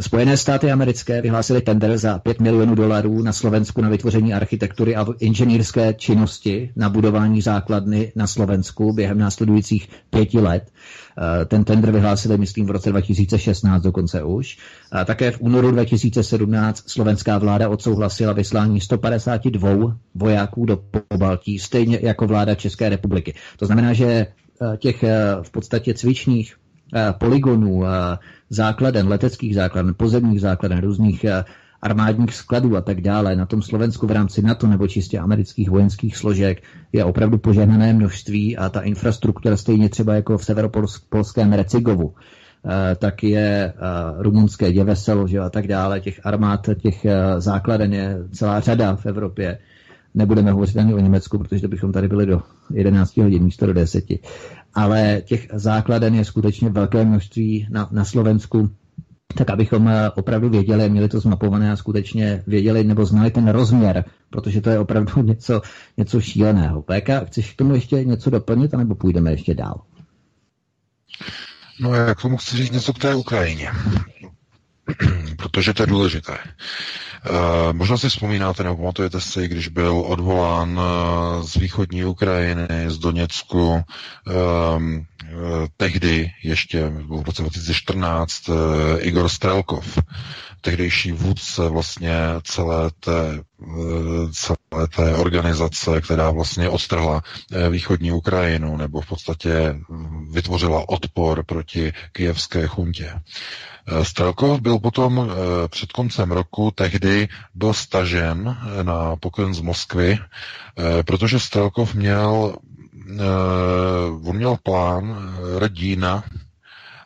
Spojené státy americké vyhlásily tender za 5 milionů dolarů na Slovensku na vytvoření architektury a inženýrské činnosti na budování základny na Slovensku během následujících pěti let. Eh, ten tender vyhlásili, myslím, v roce 2016 dokonce už. A také v únoru 2017 slovenská vláda odsouhlasila vyslání 152 vojáků do Pobaltí, stejně jako vláda České republiky. To znamená, že eh, těch eh, v podstatě cvičních poligonů, základen, leteckých základen, pozemních základen, různých armádních skladů a tak dále na tom Slovensku v rámci NATO nebo čistě amerických vojenských složek je opravdu požehnané množství a ta infrastruktura stejně třeba jako v severopolském Recigovu, eh, tak je eh, rumunské Děveselo že a tak dále, těch armád, těch eh, základen je celá řada v Evropě. Nebudeme hovořit ani o Německu, protože to bychom tady byli do 11 hodin místo do 10. Ale těch základen je skutečně velké množství na, na Slovensku tak abychom eh, opravdu věděli, měli to zmapované a skutečně věděli nebo znali ten rozměr, protože to je opravdu něco, něco šíleného. PK, chceš k tomu ještě něco doplnit, anebo půjdeme ještě dál? No já k tomu chci říct něco k té Ukrajině, protože to je důležité. Uh, možná si vzpomínáte nebo pamatujete si, když byl odvolán uh, z východní Ukrajiny, z Doněcku, um, tehdy ještě v roce 2014 uh, Igor Strelkov, tehdejší vůdce vlastně celé té, celé té organizace, která vlastně odstrhla východní Ukrajinu, nebo v podstatě vytvořila odpor proti kijevské chuntě. Strelkov byl potom eh, před koncem roku tehdy byl stažen eh, na pokyn z Moskvy, eh, protože Strelkov měl, on měl plán Radína,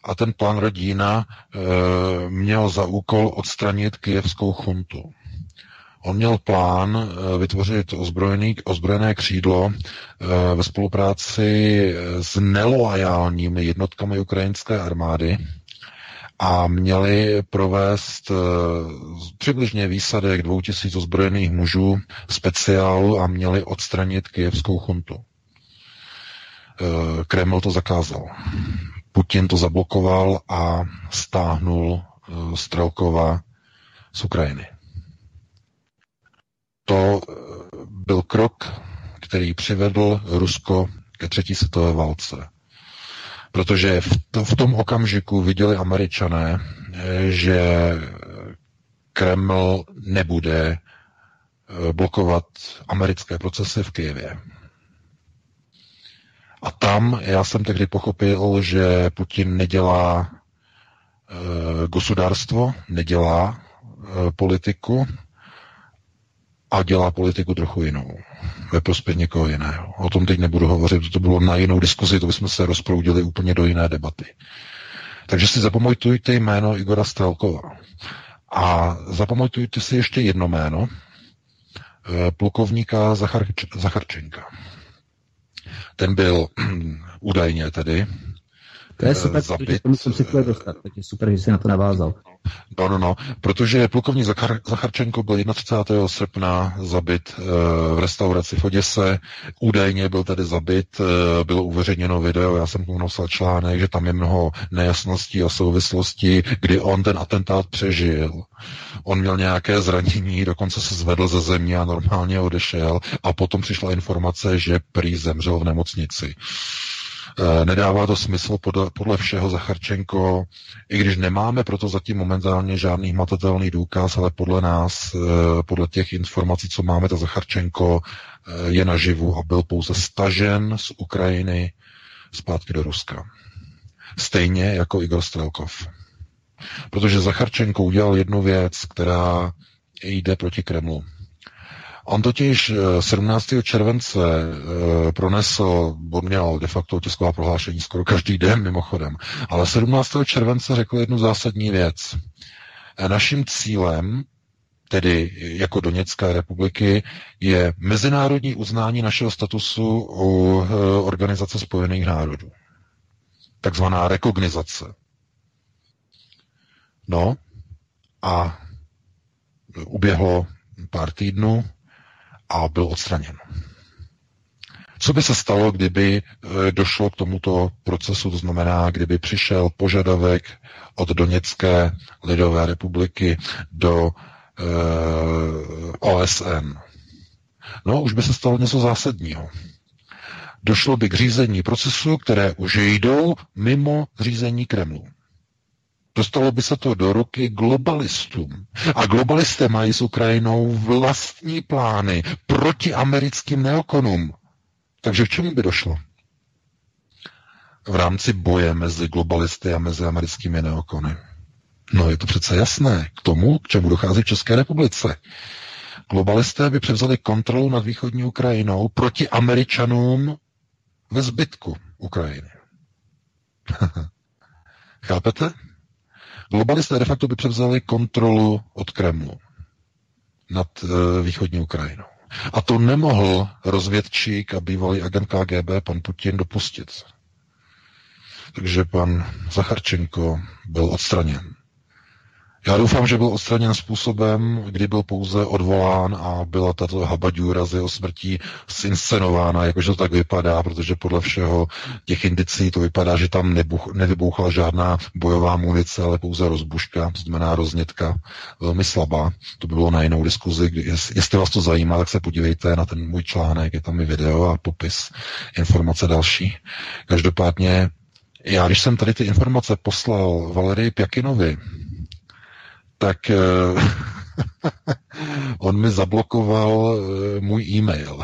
a ten plán Radína měl za úkol odstranit kijevskou chuntu. On měl plán vytvořit ozbrojený, ozbrojené křídlo ve spolupráci s neloajálními jednotkami ukrajinské armády, a měli provést přibližně výsadek dvou tisíc ozbrojených mužů speciálu a měli odstranit kijevskou chuntu. Kreml to zakázal. Putin to zablokoval a stáhnul uh, Strelkova z Ukrajiny. To byl krok, který přivedl Rusko ke třetí světové válce. Protože v, to, v tom okamžiku viděli američané, eh, že Kreml nebude eh, blokovat americké procesy v Kijevě. A tam já jsem tehdy pochopil, že Putin nedělá e, gospodárstvo, nedělá e, politiku, a dělá politiku trochu jinou, ve prospěch někoho jiného. O tom teď nebudu hovořit, to bylo na jinou diskuzi, to bychom se rozproudili úplně do jiné debaty. Takže si zapamatujte jméno Igora Strelkova. A zapamatujte si ještě jedno jméno, eh, plukovníka Zachar, Zacharčenka. Ten byl údajně tedy to je super, zabit, tomu jsem si chtěl dostat, tak je super, že jsi na to navázal. No, no, no, protože plukovník Zachar, Zacharčenko byl 31. srpna zabit e, v restauraci v Oděse, údajně byl tedy zabit, e, bylo uveřejněno video, já jsem k napsal článek, že tam je mnoho nejasností a souvislostí, kdy on ten atentát přežil. On měl nějaké zranění, dokonce se zvedl ze země a normálně odešel a potom přišla informace, že prý zemřel v nemocnici. Eh, nedává to smysl podle, podle všeho Zacharčenko, i když nemáme proto zatím momentálně žádný hmatatelný důkaz, ale podle nás, eh, podle těch informací, co máme, ta Zacharčenko eh, je naživu a byl pouze stažen z Ukrajiny zpátky do Ruska. Stejně jako Igor Strelkov. Protože Zacharčenko udělal jednu věc, která jde proti Kremlu. On totiž 17. Eh, července eh, pronesl, on měl de facto tisková prohlášení skoro každý den mimochodem, ale 17. července řekl jednu zásadní věc. Eh, naším cílem tedy jako Doněcké republiky, je mezinárodní uznání našeho statusu u Organizace spojených národů. Takzvaná rekognizace. No a uběhlo pár týdnů a byl odstraněn. Co by se stalo, kdyby e, došlo k tomuto procesu, to znamená, kdyby přišel požadavek od Doněcké lidové republiky do e, OSN? No, už by se stalo něco zásadního. Došlo by k řízení procesu, které už jdou mimo řízení Kremlu. Dostalo by se to do ruky globalistům. A globalisté mají s Ukrajinou vlastní plány proti americkým neokonům. Takže k čemu by došlo? V rámci boje mezi globalisty a mezi americkými neokony. No je to přece jasné. K tomu, k čemu dochází v České republice. Globalisté by převzali kontrolu nad východní Ukrajinou proti Američanům ve zbytku Ukrajiny. Chápete? Globalisté de facto by převzali kontrolu od Kremlu nad e, východní Ukrajinou. A to nemohl rozvědčík a bývalý agent KGB pan Putin dopustit. Takže pan Zacharčenko byl odstraněn. Já doufám, že byl odstraněn způsobem, kdy byl pouze odvolán a byla tato habaďůra z jeho smrtí zinscenována, jakože to tak vypadá, protože podle všeho těch indicí to vypadá, že tam nebuch, nevybouchla žádná bojová munice, ale pouze rozbuška, to znamená roznětka, velmi slabá. To by bylo na jinou diskuzi. Kdy, jestli vás to zajímá, tak se podívejte na ten můj článek, je tam i video a popis, informace další. Každopádně já, když jsem tady ty informace poslal Valerii Pjakinovi, tak eh, on mi zablokoval eh, můj e-mail.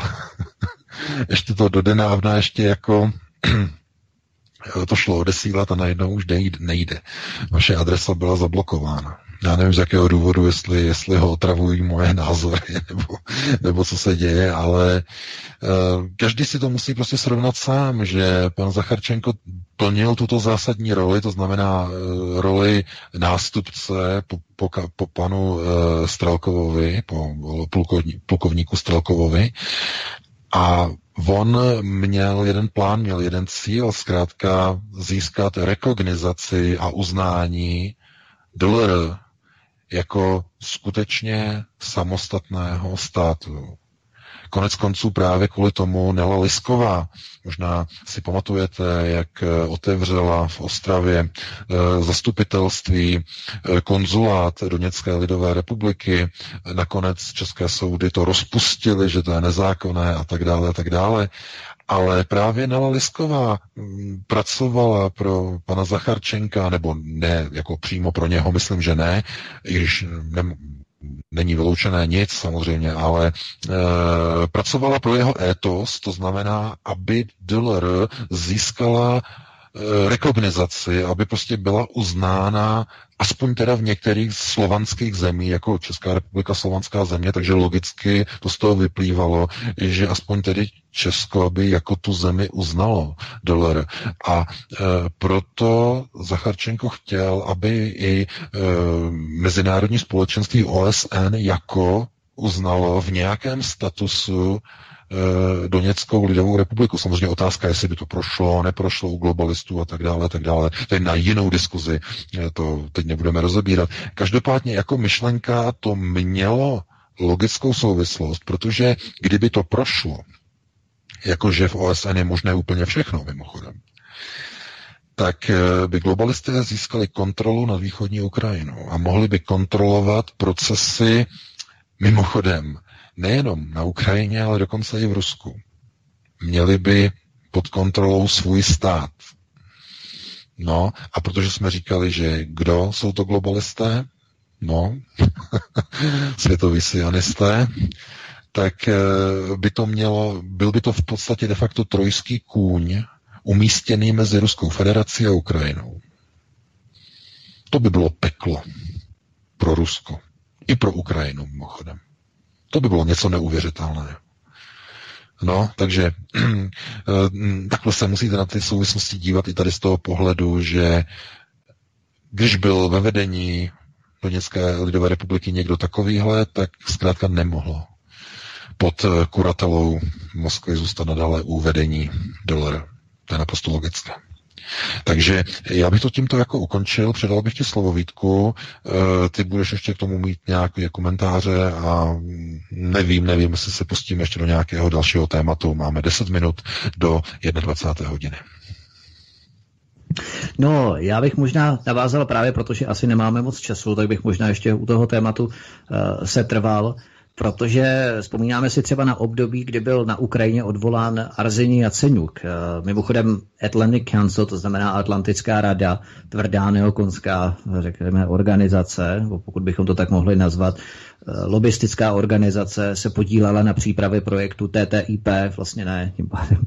ještě to dodenávna ještě jako to šlo odesílat a najednou už nejde. Vaše adresa byla zablokována. Já nevím z jakého důvodu, jestli, jestli ho otravují moje názory, nebo, nebo co se děje, ale uh, každý si to musí prostě srovnat sám, že pan Zacharčenko plnil tuto zásadní roli, to znamená uh, roli nástupce po, po, po panu uh, Strelkovovi, po plukovní, plukovníku Strelkovovi. A on měl jeden plán, měl jeden cíl, zkrátka získat rekognizaci a uznání DLR jako skutečně samostatného státu. Konec konců právě kvůli tomu Nela Lisková, možná si pamatujete, jak eh, otevřela v Ostravě eh, zastupitelství, eh, konzulát Doněcké lidové republiky, nakonec české soudy to rozpustili, že to je nezákonné a tak dále a tak dále. Ale právě Nela Lisková mm, pracovala pro pana Zacharčenka, nebo ne jako přímo pro něho, myslím, že ne, i když ne, není vyloučené nic samozřejmě, ale e, pracovala pro jeho étos, to znamená, aby DLR získala rekognizaci, aby prostě byla uznána aspoň teda v některých slovanských zemí, jako Česká republika slovanská země, takže logicky to z toho vyplývalo, že aspoň tedy Česko, aby jako tu zemi uznalo dolar. A e, proto Zacharčenko chtěl, aby i e, mezinárodní společenství OSN jako uznalo v nějakém statusu Eh, Doněckou lidovou republiku. Samozřejmě otázka, jestli by to prošlo, neprošlo u globalistů a tak dále, tak dále. To je na jinou diskuzi, eh, to teď nebudeme rozebírat. Každopádně jako myšlenka to mělo logickou souvislost, protože kdyby to prošlo, jakože v OSN je možné úplně všechno, mimochodem, tak eh, by globalisté získali kontrolu nad východní Ukrajinou a mohli by kontrolovat procesy mimochodem nejenom na Ukrajině, ale dokonce i v Rusku. Měli by pod kontrolou svůj stát. No, a protože jsme říkali, že kdo jsou to globalisté? No, světoví sionisté, tak eh, by to mělo, byl by to v podstatě de facto trojský kůň umístěný mezi Ruskou federací a Ukrajinou. To by bylo peklo pro Rusko. I pro Ukrajinu, mimochodem. To by bylo něco neuvěřitelného. No, takže eh, takhle se musíte na ty souvislosti dívat i tady z toho pohledu, že když byl ve vedení Doněcké lidové republiky někdo takovýhle, tak zkrátka nemohlo pod eh, kuratelou Moskvy zůstat nadále u vedení dolar. To je naprosto logické. Takže já bych to tímto jako ukončil, předal bych ti slovo Vítku, eh, ty budeš ještě k tomu mít nějaké komentáře a nevím, nevím, jestli se pustíme ještě do nějakého dalšího tématu. Máme 10 minut do 21. hodiny. No, já bych možná navázal právě, protože asi nemáme moc času, tak bych možná ještě u toho tématu uh, se trval protože vzpomínáme si třeba na období, kdy byl na Ukrajině odvolán Arzeni Jaceňuk. Eh, mimochodem Atlantic Council, to znamená Atlantická rada, tvrdá neokonská, řekněme, organizace, pokud bychom to tak mohli nazvat, Eh, lobistická organizace se podílela na přípravě projektu TTIP, vlastně ne tím pádem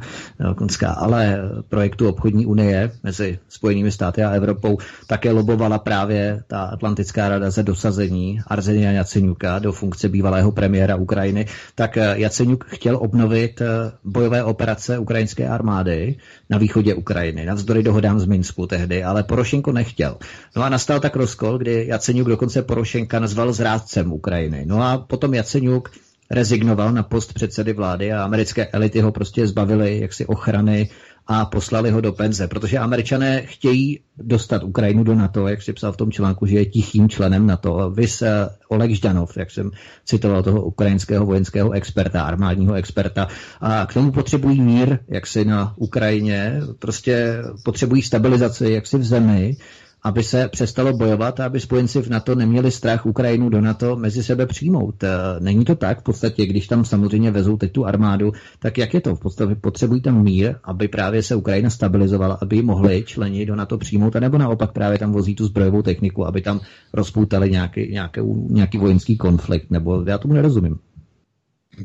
Konská, ale projektu obchodní unie mezi Spojenými státy a Evropou, také lobovala právě ta Atlantická rada za dosazení Arzenia Jaceňuka do funkce bývalého premiéra Ukrajiny. Tak eh, Jaceňuk chtěl obnovit eh, bojové operace ukrajinské armády na východě Ukrajiny, navzdory dohodám z Minsku tehdy, ale Porošenko nechtěl. No a nastal tak rozkol, kdy Jaceňuk dokonce Porošenka nazval zrádcem Ukrajiny. Ukrajiny. No a potom Jaceňuk rezignoval na post předsedy vlády a americké elity ho prostě zbavily jaksi ochrany a poslali ho do penze, protože američané chtějí dostat Ukrajinu do NATO, jak si psal v tom článku, že je tichým členem NATO. Vys eh, Oleg Ždanov, jak jsem citoval toho ukrajinského vojenského experta, armádního experta. A k tomu potřebují mír, jak si na Ukrajině, prostě potřebují stabilizaci, jak si v zemi, aby se přestalo bojovat a aby spojenci v NATO neměli strach Ukrajinu do NATO mezi sebe přijmout. Eh, není to tak v podstatě, když tam samozřejmě vezou teď tu armádu, tak jak je to? V podstatě potřebují tam mír, aby právě se Ukrajina stabilizovala, aby ji mohli členi do NATO přijmout, anebo naopak právě tam vozí tu zbrojovou techniku, aby tam rozpoutali nějaký, nějaký, nějaký vojenský konflikt, nebo já tomu nerozumím.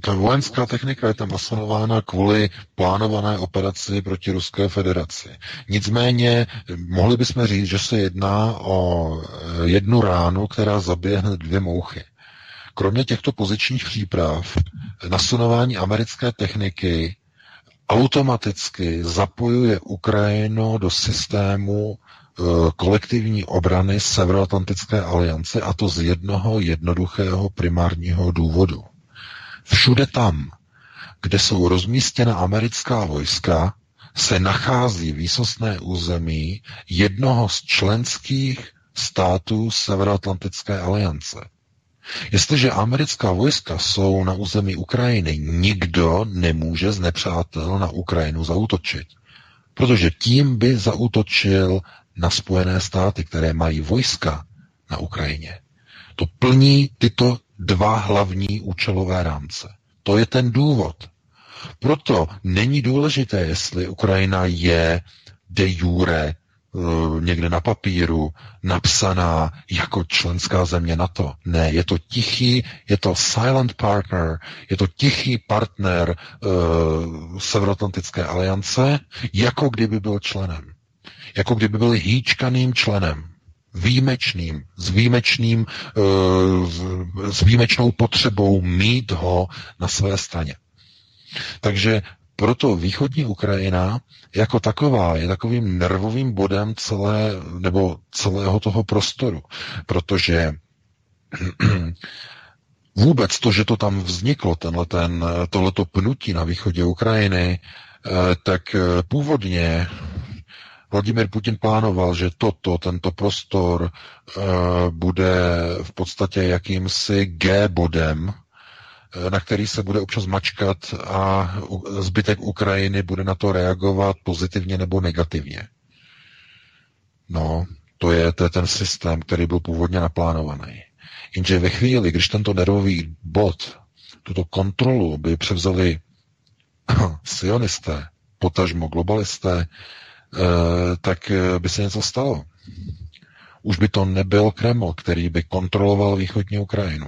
Ta vojenská technika je tam nasanována kvůli plánované operaci proti Ruské federaci. Nicméně mohli bychom říct, že se jedná o eh, jednu ránu, která zabije hned dvě mouchy. Kromě těchto pozičních příprav, nasunování americké techniky automaticky zapojuje Ukrajinu do systému eh, kolektivní obrany Severoatlantické aliance a to z jednoho jednoduchého primárního důvodu. Všude tam, kde jsou rozmístěna americká vojska, se nachází výsostné území jednoho z členských států Severoatlantické aliance. Jestliže americká vojska jsou na území Ukrajiny, nikdo nemůže z nepřátel na Ukrajinu zautočit. Protože tím by zautočil na Spojené státy, které mají vojska na Ukrajině. To plní tyto dva hlavní účelové rámce. To je ten důvod. Proto není důležité, jestli Ukrajina je de jure eh, někde na papíru napsaná jako členská země NATO. Ne, je to tichý, je to silent partner, je to tichý partner uh, Severoatlantické aliance, jako kdyby byl členem. Jako kdyby byl hýčkaným členem výjimečným, s, výjimečným, eh, s výjimečnou potřebou mít ho na své straně. Takže proto východní Ukrajina jako taková je takovým nervovým bodem celé, nebo celého toho prostoru, protože vůbec to, že to tam vzniklo, tenhle ten, tohleto pnutí na východě Ukrajiny, eh, tak eh, původně Vladimir Putin plánoval, že toto, tento prostor uh, bude v podstatě jakýmsi G-bodem, eh, na který se bude občas mačkat a zbytek Ukrajiny bude na to reagovat pozitivně nebo negativně. No, to je, to je ten systém, který byl původně naplánovaný. Jenže ve chvíli, když tento nervový bod, tuto kontrolu by převzali sionisté, potažmo globalisté, Eh, tak eh, by se něco stalo. Už by to nebyl Kreml, který by kontroloval východní Ukrajinu.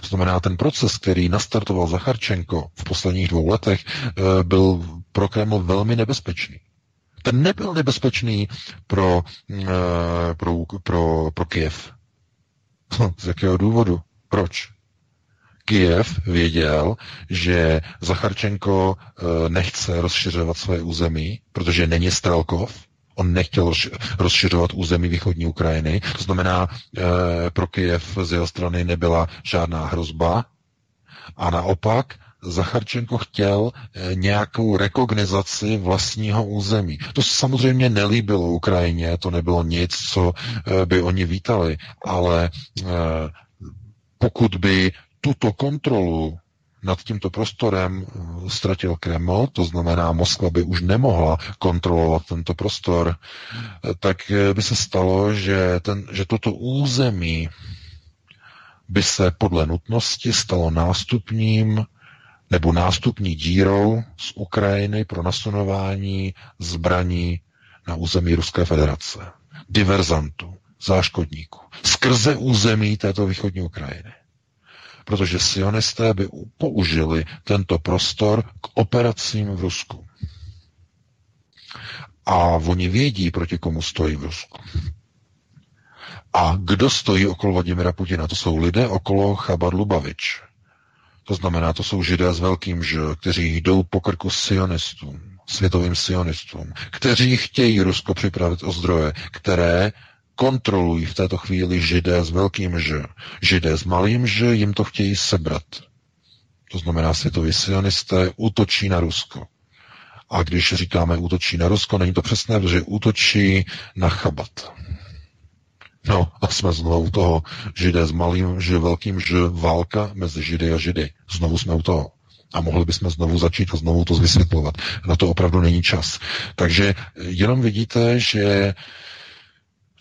To znamená, ten proces, který nastartoval Zacharčenko v posledních dvou letech, eh, byl pro Kreml velmi nebezpečný. Ten nebyl nebezpečný pro, pro, pro, pro Kiev. Z jakého důvodu? Proč? Kiev věděl, že Zacharčenko nechce rozšiřovat své území, protože není Strelkov, On nechtěl rozšiřovat území východní Ukrajiny, to znamená, pro Kyjev z jeho strany nebyla žádná hrozba. A naopak Zacharčenko chtěl eh, nějakou rekognizaci vlastního území. To se samozřejmě nelíbilo Ukrajině, to nebylo nic, co eh, by oni vítali, ale eh, pokud by tuto kontrolu nad tímto prostorem ztratil Kreml, to znamená, Moskva by už nemohla kontrolovat tento prostor, tak by se stalo, že, ten, že toto území by se podle nutnosti stalo nástupním nebo nástupní dírou z Ukrajiny pro nasunování zbraní na území Ruské federace. Diverzantů, záškodníků. Skrze území této východní Ukrajiny. Protože sionisté by použili tento prostor k operacím v Rusku. A oni vědí, proti komu stojí v Rusku. A kdo stojí okolo Vladimira Putina? To jsou lidé okolo Chabad Bavič. To znamená, to jsou židé s velkým Ž, kteří jdou po krku sionistům, světovým sionistům, kteří chtějí Rusko připravit o zdroje, které kontrolují v této chvíli židé s velkým Ž. Židé s malým Ž jim to chtějí sebrat. To znamená, světoví sionisté útočí na Rusko. A když říkáme útočí na Rusko, není to přesné, protože útočí na Chabat. No a jsme znovu u toho židé s malým, že velkým, že válka mezi židy a židy. Znovu jsme u toho. A mohli bychom znovu začít a znovu to vysvětlovat. Na to opravdu není čas. Takže jenom vidíte, že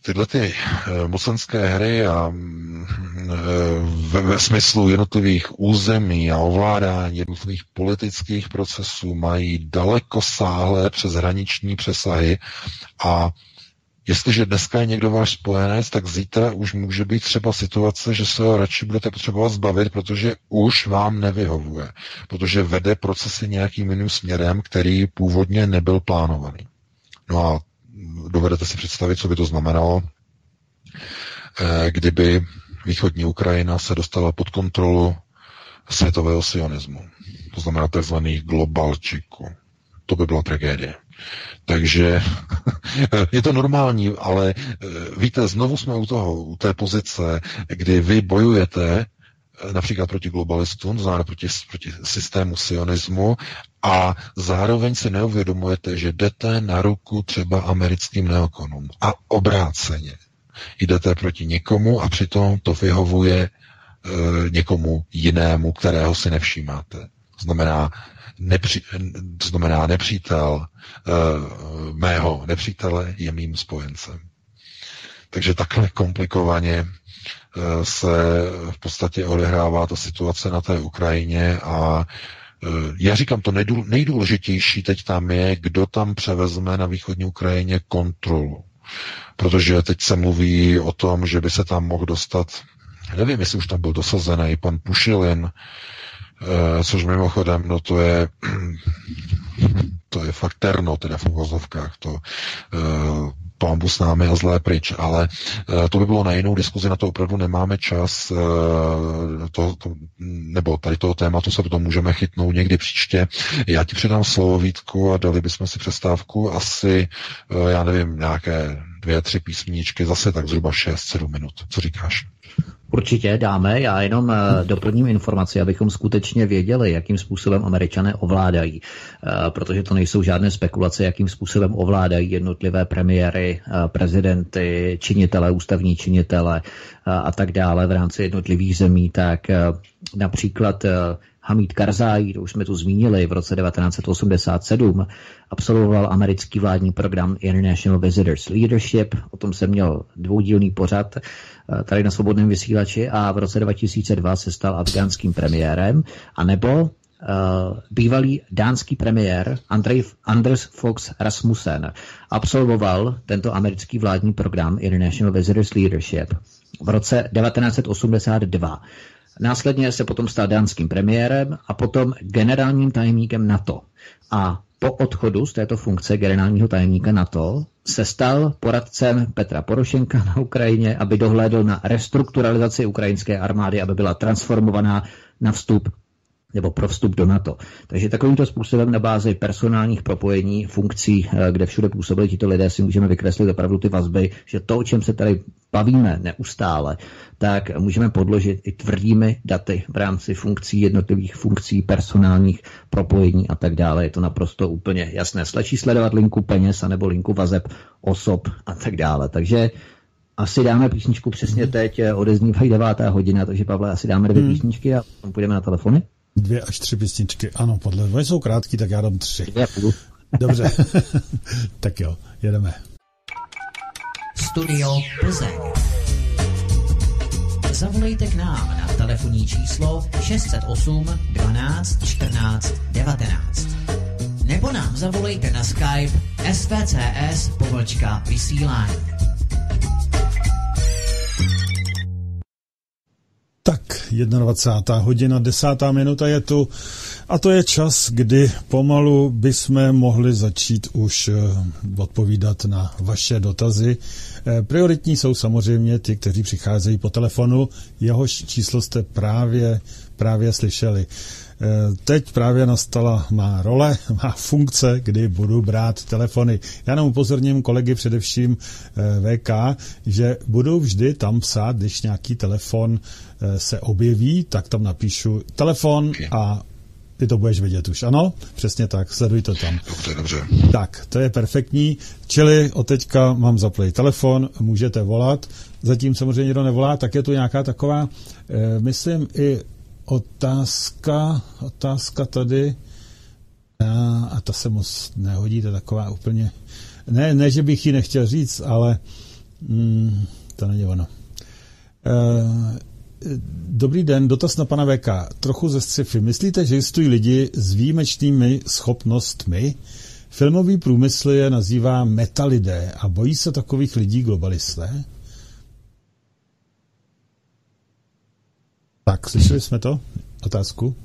tyhle ty eh, mocenské hry a mm, eh, ve, ve smyslu jednotlivých území a ovládání jednotlivých politických procesů mají daleko sáhlé přeshraniční přesahy a Jestliže dneska je někdo váš spojenec, tak zítra už může být třeba situace, že se ho radši budete potřebovat zbavit, protože už vám nevyhovuje. Protože vede procesy nějakým jiným směrem, který původně nebyl plánovaný. No a dovedete si představit, co by to znamenalo, eh, kdyby východní Ukrajina se dostala pod kontrolu světového sionismu. To znamená tzv. globalčiků. To by byla tragédie. Takže je to normální, ale eh, víte, znovu jsme u toho, u té pozice, kdy vy bojujete například proti globalistům, znamená proti, proti systému sionismu a zároveň si neuvědomujete, že jdete na ruku třeba americkým neokonům a obráceně. Jdete proti někomu a přitom to vyhovuje e, někomu jinému, kterého si nevšímáte. Znamená, nepři, znamená nepřítel uh, mého nepřítele je mým spojencem. Takže takhle komplikovaně se v podstatě odehrává ta situace na té Ukrajině a uh, já říkám, to nejdůležitější teď tam je, kdo tam převezme na východní Ukrajině kontrolu. Protože teď se mluví o tom, že by se tam mohl dostat, nevím, jestli už tam byl dosazený pan Pušilin, Eh, což mimochodem, no to je to je fakt terno, teda v uvozovkách, to pán s námi a zlé pryč, ale uh, to by bylo na jinou diskuzi, na to opravdu nemáme čas, uh, to, to, nebo tady toho tématu se to můžeme chytnout někdy příště. Já ti předám slovo Vítku a dali bychom si přestávku asi, uh, já nevím, nějaké dvě, tři písmníčky, zase tak zhruba 6-7 minut. Co říkáš? Určitě dáme, já jenom uh, doplním informaci, abychom skutečně věděli, jakým způsobem američané ovládají, uh, protože to nejsou žádné spekulace, jakým způsobem ovládají jednotlivé premiéry, uh, prezidenty, činitele, ústavní činitele a tak dále v rámci jednotlivých zemí, tak například Hamid Karzai, to už jsme tu zmínili, v roce 1987 absolvoval americký vládní program International Visitors Leadership, o tom se měl dvoudílný pořad eh, tady na svobodném vysílači a v roce 2002 se stal afgánským premiérem, anebo Uh, bývalý dánský premiér Andrej, Anders Fox Rasmussen absolvoval tento americký vládní program International Visitors Leadership v roce 1982. Následně se potom stal dánským premiérem a potom generálním tajemníkem NATO. A po odchodu z této funkce generálního tajemníka NATO se stal poradcem Petra Porošenka na Ukrajině, aby dohlédl na restrukturalizaci ukrajinské armády, aby byla transformovaná na vstup nebo pro vstup do NATO. Takže takovýmto způsobem na bázi personálních propojení, funkcí, eh, kde všude působili tito lidé, si můžeme vykreslit opravdu ty vazby, že to, o čem se tady bavíme neustále, tak můžeme podložit i tvrdými daty v rámci funkcí, jednotlivých funkcí, personálních propojení a tak dále. Je to naprosto úplně jasné. Slečí sledovat linku peněz anebo linku vazeb osob a tak dále. Takže asi dáme písničku přesně teď, odeznívají devátá hodina, takže Pavle, asi dáme dvě hmm. písničky a půjdeme na telefony. Dvě až tři písničky, ano, podle dvě jsou krátký, tak já dám tři. Dobře, tak jo, jedeme. Studio Plzeň. Zavolejte k nám na telefonní číslo 608 12 14 19. Nebo nám zavolejte na Skype svcs pobočka vysílání. Tak, 21. hodina, 10. minuta je tu a to je čas, kdy pomalu bychom mohli začít už eh, odpovídat na vaše dotazy. Eh, prioritní jsou samozřejmě ti, kteří přicházejí po telefonu, jehož číslo jste právě, právě slyšeli. Eh, teď právě nastala má role, má funkce, kdy budu brát telefony. Já nám upozorním kolegy především eh, VK, že budou vždy tam psát, když nějaký telefon se objeví, tak tam napíšu telefon a ty to budeš vidět už, ano? Přesně tak, sleduj to tam. Dobře, dobře. Tak, to je perfektní. Čili od teďka mám zaplej telefon, můžete volat. Zatím samozřejmě někdo nevolá, tak je tu nějaká taková, eh, myslím, i Otázka, otázka tady, a, a ta se moc nehodí, to je taková úplně, ne, ne, že bych ji nechtěl říct, ale mm, to není ono. E, Dobrý den, dotaz na pana VK. Trochu ze sci-fi. Myslíte, že existují lidi s výjimečnými schopnostmi? Filmový průmysl je nazývá metalidé a bojí se takových lidí globalisté? Tak, slyšeli jsme to? Otázku?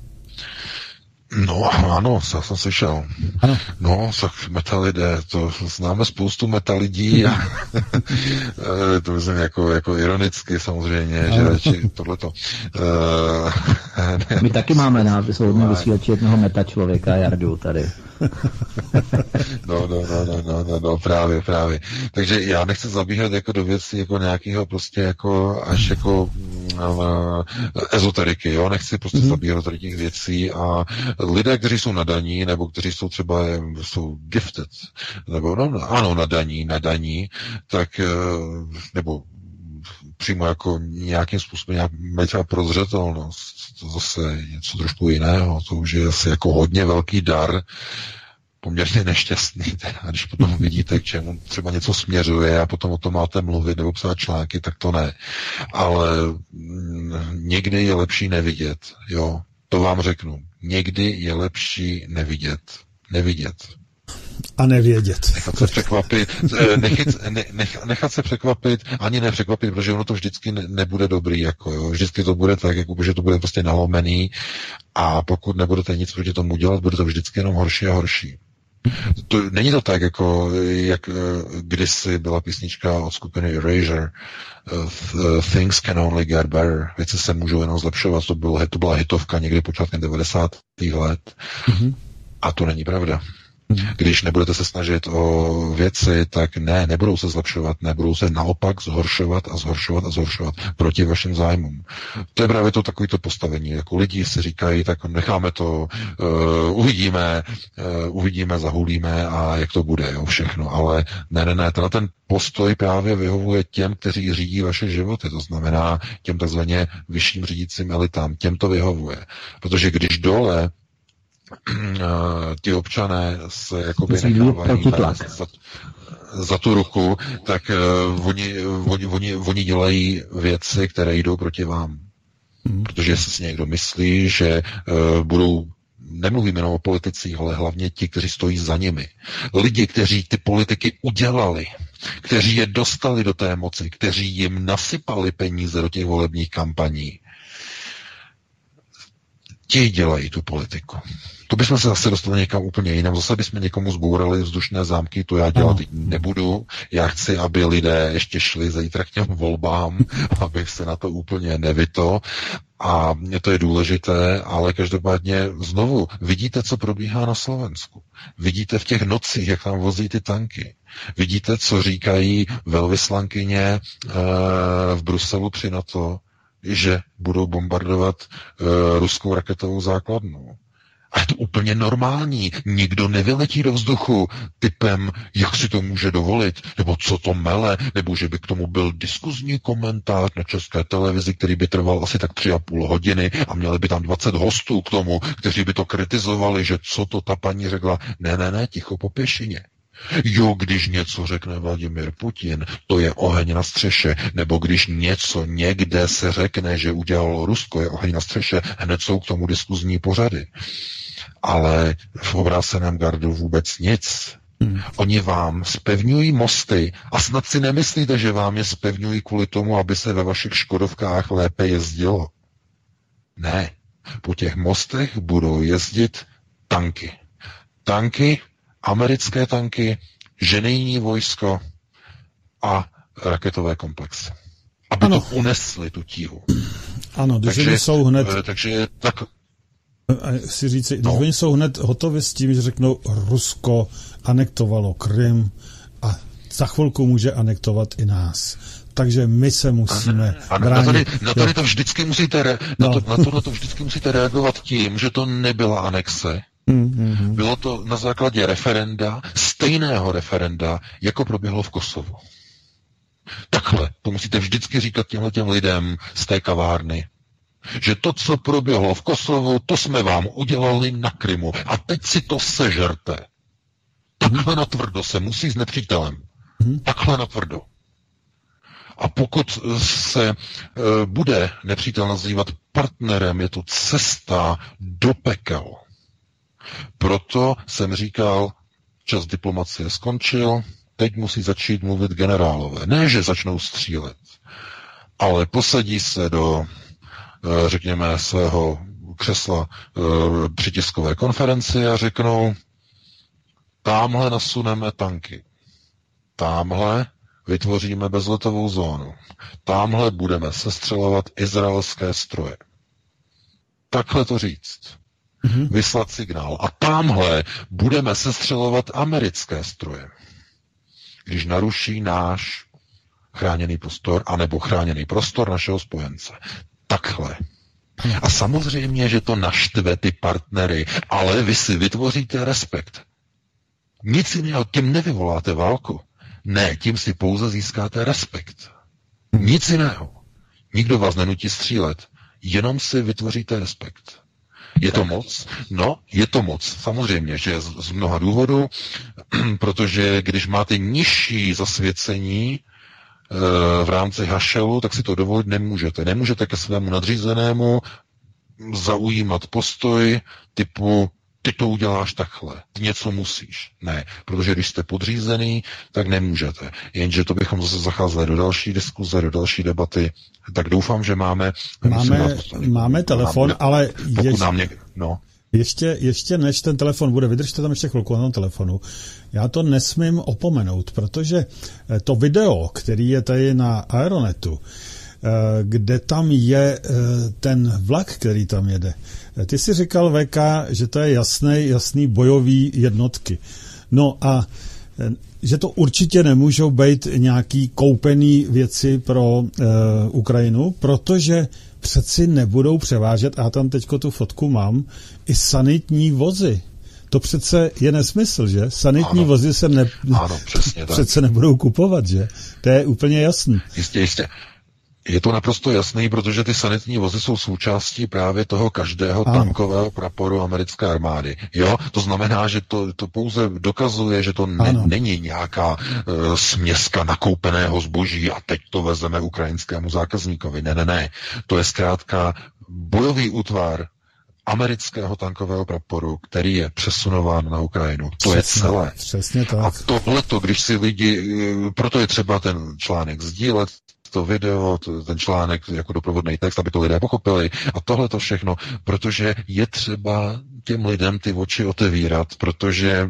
No ano, já jsem slyšel. Ano. No, tak metalidé, to známe spoustu metalidí a to myslím jako, jako ironicky samozřejmě, ano. že či tohleto. Uh, My taky máme na svobodném vysílači jednoho meta člověka, Jardu, tady. no, no, no, no, no, no, no, právě, právě. Takže já nechci zabíhat jako do věcí jako nějakého prostě jako až jako uh, ezoteriky, jo, nechci prostě mm-hmm. zabíhat do těch věcí a lidé, kteří jsou nadaní, nebo kteří jsou třeba jsou gifted, nebo no, ano, nadaní, nadaní, tak nebo přímo jako nějakým způsobem nějak třeba prozřetelnost, to zase něco trošku jiného, to už je asi jako hodně velký dar, poměrně nešťastný, teda, když potom vidíte, k čemu třeba něco směřuje a potom o tom máte mluvit nebo psát články, tak to ne. Ale mm, někdy je lepší nevidět, jo. To vám řeknu. Někdy je lepší nevidět. Nevidět. A nevědět. Nechat se překvapit, eh, nechat, ne, nech, nechat se překvapit, ani nepřekvapit, protože ono to vždycky ne, nebude dobrý, jako jo. Vždycky to bude tak, jako, že to bude prostě nalomený a pokud nebudete nic proti tomu dělat, bude to vždycky jenom horší a horší. To, není to tak, jako jak eh, kdysi byla písnička od skupiny Erasure uh, Things can only get better. Věci se můžou jenom zlepšovat. To, bylo, to byla hitovka někdy počátkem 90. let. Mm-hmm. A to není pravda. Když nebudete se snažit o věci, tak ne, nebudou se zlepšovat, nebudou se naopak zhoršovat a zhoršovat a zhoršovat proti vašim zájmům. To je právě to takovýto postavení. Jako lidi si říkají, tak necháme to, uh, uvidíme, uh, uvidíme, zahulíme a jak to bude, jo, všechno. Ale ne, ne, ne, tenhle ten postoj právě vyhovuje těm, kteří řídí vaše životy, to znamená těm takzvaně vyšším řídícím elitám, těm to vyhovuje. Protože když dole ti občané se jakoby nechávají za, za tu ruku, tak uh, oni, oni, oni, oni dělají věci, které jdou proti vám. Hmm. Protože si někdo myslí, že uh, budou nemluvím jenom o politicích, ale hlavně ti, kteří stojí za nimi. Lidi, kteří ty politiky udělali, kteří je dostali do té moci, kteří jim nasypali peníze do těch volebních kampaní, Ti dělají tu politiku. To bychom se zase dostali někam úplně jinam. Zase bychom někomu zbourali vzdušné zámky, to já dělat no. nebudu. Já chci, aby lidé ještě šli zítra k těm volbám, abych se na to úplně nevyto. A to je důležité, ale každopádně znovu vidíte, co probíhá na Slovensku. Vidíte v těch nocích, jak tam vozí ty tanky. Vidíte, co říkají velvyslankyně e, v Bruselu při NATO, že budou bombardovat e, ruskou raketovou základnu. A je to úplně normální. Nikdo nevyletí do vzduchu typem, jak si to může dovolit, nebo co to mele, nebo že by k tomu byl diskuzní komentář na české televizi, který by trval asi tak tři a půl hodiny a měli by tam 20 hostů k tomu, kteří by to kritizovali, že co to ta paní řekla. Ne, ne, ne, ticho po pěšině. Jo, když něco řekne Vladimir Putin, to je oheň na střeše, nebo když něco někde se řekne, že udělalo Rusko, je oheň na střeše, hned jsou k tomu diskuzní pořady ale v obráceném gardu vůbec nic. Hmm. Oni vám spevňují mosty a snad si nemyslíte, že vám je spevňují kvůli tomu, aby se ve vašich škodovkách lépe jezdilo. Ne, po těch mostech budou jezdit tanky. Tanky, americké tanky, ženejní vojsko a raketové komplexy. Aby ano. to unesli, tu tíhu. Ano, takže jsou hned... Eh, takže tak, si říct, když no. oni jsou hned hotovi s tím, že řeknou, Rusko anektovalo Krym a za chvilku může anektovat i nás. Takže my se musíme a, a bránit. Na, tady, na tady to vždycky musíte re, no. na, to, na tohle to vždycky musíte reagovat tím, že to nebyla anexe. Mm-hmm. Bylo to na základě referenda, stejného referenda, jako proběhlo v Kosovu. Takhle, to musíte vždycky říkat těmhle těm lidem z té kavárny že to, co proběhlo v Kosovu, to jsme vám udělali na Krymu a teď si to sežerte. Takhle na tvrdo se musí s nepřítelem. Takhle na tvrdo. A pokud se e, bude nepřítel nazývat partnerem, je to cesta do pekel. Proto jsem říkal, čas diplomacie skončil, teď musí začít mluvit generálové. Ne, že začnou střílet, ale posadí se do Eh, řekněme, svého křesla eh, při tiskové konferenci a řeknou, tamhle nasuneme tanky, tamhle vytvoříme bezletovou zónu, tamhle budeme sestřelovat izraelské stroje. Takhle to říct. Mm-hmm. Vyslat signál. A tamhle budeme sestřelovat americké stroje. Když naruší náš chráněný prostor, anebo chráněný prostor našeho spojence takhle. A samozřejmě, že to naštve ty partnery, ale vy si vytvoříte respekt. Nic jiného, tím nevyvoláte válku. Ne, tím si pouze získáte respekt. Nic jiného. Nikdo vás nenutí střílet, jenom si vytvoříte respekt. Je to moc? No, je to moc. Samozřejmě, že z, z mnoha důvodů, protože když máte nižší zasvěcení, Eh, v rámci hašelu, tak si to dovolit nemůžete. Nemůžete ke svému nadřízenému zaujímat postoj typu ty to uděláš takhle, něco musíš. Ne, protože když jste podřízený, tak nemůžete. Jenže to bychom zase zacházeli do další diskuze, do další debaty. Tak doufám, že máme... Máme, máme telefon, nám, ale... Pokud ještě, nám něk, no. ještě, ještě než ten telefon bude, vydržte tam ještě chvilku na tom telefonu. Já to nesmím opomenout, protože eh, to video, který je tady na Aeronetu, kde tam je eh, ten vlak, který tam jede. Ty si říkal, VK, že to je jasný, jasný bojový jednotky. No a že to určitě nemůžou být nějaký koupený věci pro e, Ukrajinu, protože přeci nebudou převážet, a já tam teďko tu fotku mám, i sanitní vozy. To přece je nesmysl, že? Sanitní ano. vozy se ne, ano, přesně tak. přece nebudou kupovat, že? To je úplně jasný. Jistě, jistě. Je to naprosto jasný, protože ty sanitní vozy jsou součástí právě toho každého ano. tankového praporu americké armády. Jo, to znamená, že to, to pouze dokazuje, že to ne, není nějaká uh, směska nakoupeného zboží a teď to vezeme ukrajinskému zákazníkovi. Ne, ne, ne. To je zkrátka bojový útvar amerického tankového praporu, který je přesunován na Ukrajinu. To přesně, je celé. Přesně tak. A tohleto, když si lidi, eh, proto je třeba ten článek sdílet, to video, ten článek jako doprovodný text, aby to lidé pochopili a tohle to všechno, protože je třeba těm lidem ty oči otevírat, protože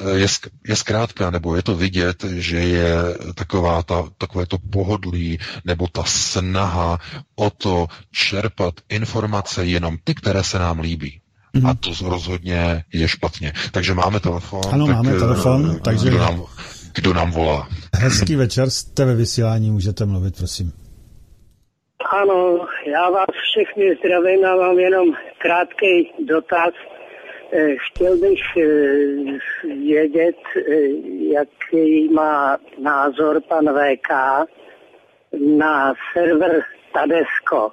eh, je, je zkrátka, nebo je to vidět, že je taková ta, takové to pohodlí, nebo ta snaha o to čerpat informace jenom ty, které se nám líbí. Mm-hmm. A to rozhodně je špatně. Takže máme telefon. Ano, tak, máme telefon, takže... Nám, kdo nám volá? Hezký večer, jste ve vysílání, můžete mluvit, prosím. Ano, já vás všechny zdravím a mám jenom krátký dotaz. Eh, chtěl bych eh, vědět, eh, jaký má názor pan VK na server Tadesko.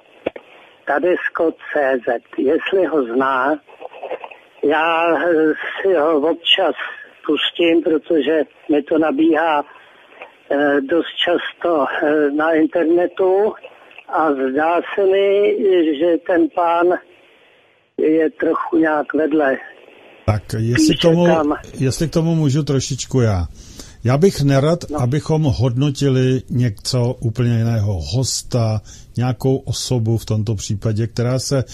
Tadesko.cz. Jestli ho zná, já si ho občas pustím, protože mi to nabíhá dost často na internetu a zdá se mi, že ten pán je trochu nějak vedle. Tak jestli k, tomu, jestli k tomu můžu trošičku já. Já bych nerad, no. abychom hodnotili něco úplně jiného, hosta, nějakou osobu v tomto případě, která se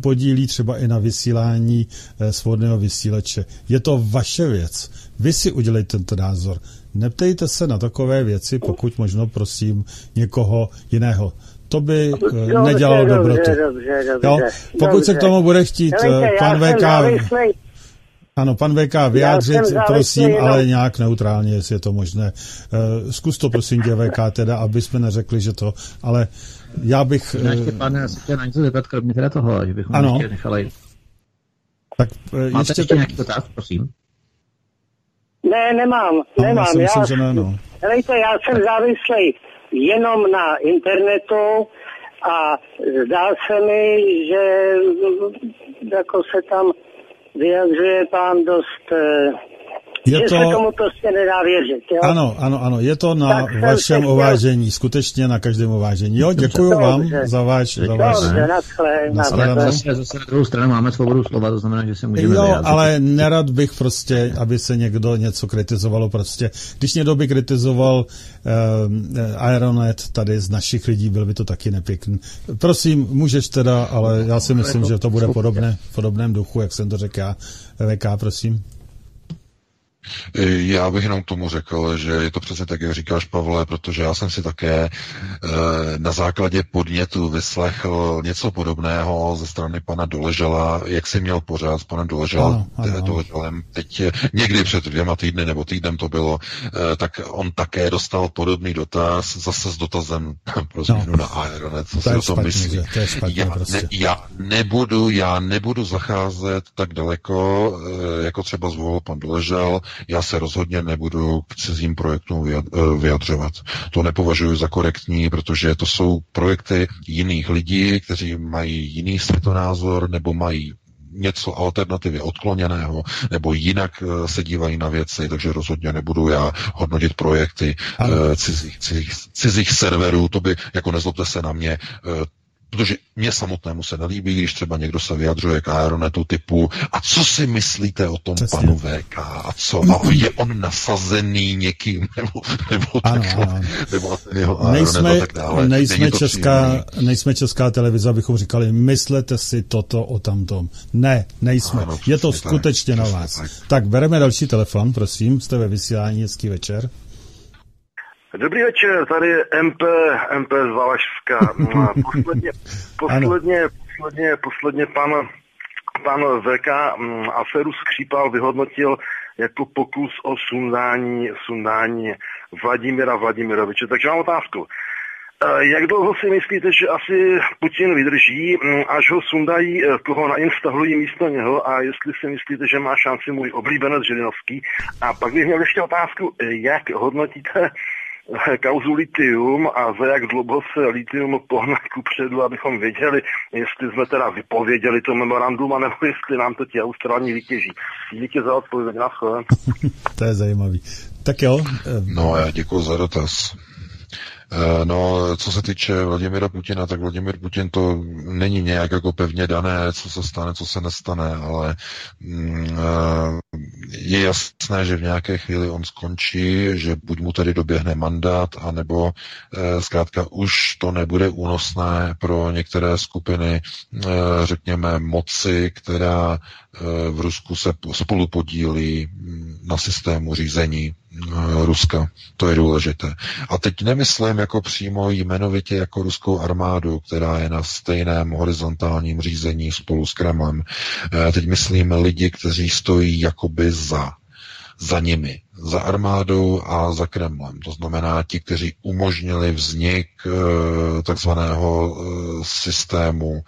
podílí třeba i na vysílání eh, svobodného vysíleče. Je to vaše věc. Vy si udělejte tento názor. Neptejte se na takové věci, pokud možno prosím někoho jiného to by eh, dobře, nedělalo dobrotu. Dobře, dobře, jo? Pokud dobře. se k tomu bude chtít eh, pan VK... Ano, pan VK vyjádřit, prosím, jenom... ale nějak neutrálně, jestli je to možné. Uh, zkus to, prosím tě, VK, teda, aby jsme neřekli, že to, ale já bych... Uh... Ještě, pane, já se chtěl na něco zeptat, kromě teda toho, že bychom ano. ještě nechali... Tak uh, Máte ještě, ještě nějaký dotaz, prosím? Ne, nemám, no, nemám. Já, myslím, já, že ne, no. Helejte, já jsem závislý jenom na internetu a zdá se mi, že jako se tam vyjadřuje pán dost eh, je že to... se tomu prostě nedá věřit. Jo? Ano, ano, ano, je to na tak vašem chtěl... ovážení, skutečně na každém ovážení. Jo, děkuji vám dobře. za váš... Za váš dobře, naschle, naschle. Ale zase, zase na druhou stranu máme svobodu slova, to znamená, že se můžeme Jo, vyjádřit. ale nerad bych prostě, aby se někdo něco kritizovalo prostě. Když někdo by kritizoval uh, Aeronet tady z našich lidí, byl by to taky nepěkný. Prosím, můžeš teda, ale já si myslím, že to bude podobné, v podobném duchu, jak jsem to řekl já. VK, prosím. Já bych jenom tomu řekl, že je to přece tak, jak říkáš, Pavle, protože já jsem si také e, na základě podnětu vyslechl něco podobného ze strany pana Doležela, jak si měl pořád s panem Doležela, Doleželem teď někdy před dvěma týdny nebo týdnem to bylo, e, tak on také dostal podobný dotaz, zase s dotazem pro změnu no. na Aeronet, co to si o tom myslí. já, prostě. ne, já nebudu, já nebudu zacházet tak daleko, e, jako třeba zvolil pan Doležel, já se rozhodně nebudu k cizím projektům eh, vyjadřovat. To nepovažuji za korektní, protože to jsou projekty jiných lidí, kteří mají jiný světonázor nebo mají něco alternativě odkloněného, nebo jinak eh, se dívají na věci, takže rozhodně nebudu já hodnotit projekty uh, cizích, cizích, cizích serverů, to by, jako nezlobte se na mě, Protože mě samotnému se nelíbí, když třeba někdo se vyjadřuje k aeronetu typu a co si myslíte o tom Přesně. panu VK a co? A je on nasazený někým nebo, nebo, ano, takhle, ano. nebo jeho nejsme, a tak dále. Nejsme česká, nejsme česká televize, abychom říkali, myslete si toto o tamtom. Ne, nejsme. Ano, je to skutečně tak, na vás. Tak. tak bereme další telefon, prosím, jste ve vysílání, hezký večer. Dobrý večer, tady je MP, MP z Valašska. Posledně, posledně, posledně, posledně pan, pan VK mm, aferu Skřípal vyhodnotil jako pokus o sundání, sundání Vladimira Vladimiroviče. Takže mám otázku. E, jak dlouho si myslíte, že asi Putin vydrží, mm, až ho sundají, e, koho nainstalují místo něho a jestli si myslíte, že má šanci můj oblíbenec Žilinovský? A pak bych měl ještě otázku, e, jak hodnotíte kauzu litium a za jak dlouho se litium pohne ku předu, abychom věděli, jestli jsme teda vypověděli to memorandum, anebo jestli nám to ti austrální vytěží. Díky za odpověď, na To je zajímavý. Tak jo. No já děkuji za dotaz. Eh, no, co se týče Vladimira Putina, tak Vladimir Putin to není nějak jako pevně dané, co se stane, co se nestane, ale mm, eh, je jasné, že v nějaké chvíli on skončí, že buď mu tedy doběhne mandát, anebo eh, zkrátka už to nebude únosné pro některé skupiny, řekněme, moci, která v Rusku se spolu podílí mm, na systému řízení Ruska. To je důležité. A teď nemyslím jako přímo jmenovitě jako ruskou armádu, která je na stejném horizontálním řízení spolu s Kremlem. Eh, teď myslím lidi, kteří stojí jakoby za za nimi, za armádou a za Kremlem. To znamená ti, kteří umožnili vznik e, takzvaného systému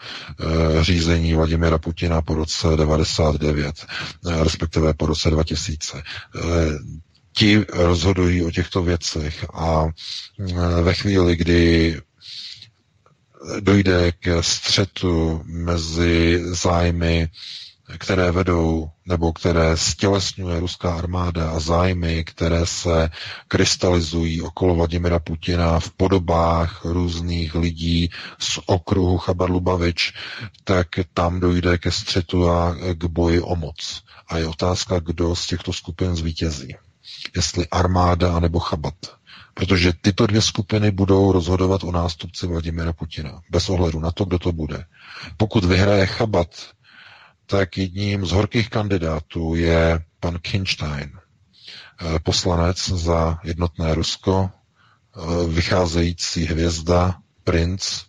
řízení Vladimira Putina po roce 99, e, respektive po roce 2000. Ti rozhodují o těchto věcech a e, ve chvíli, kdy dojde k střetu mezi zájmy, které vedou nebo které stělesňuje ruská armáda a zájmy, které se krystalizují okolo Vladimira Putina v podobách různých lidí z okruhu Chabar-Lubavič, tak tam dojde ke střetu a k boji o moc. A je otázka, kdo z těchto skupin zvítězí jestli armáda anebo chabat. Protože tyto dvě skupiny budou rozhodovat o nástupci Vladimira Putina. Bez ohledu na to, kdo to bude. Pokud vyhraje chabat, tak jedním z horkých kandidátů je pan Kinstein, eh, poslanec za jednotné Rusko, eh, vycházející hvězda, princ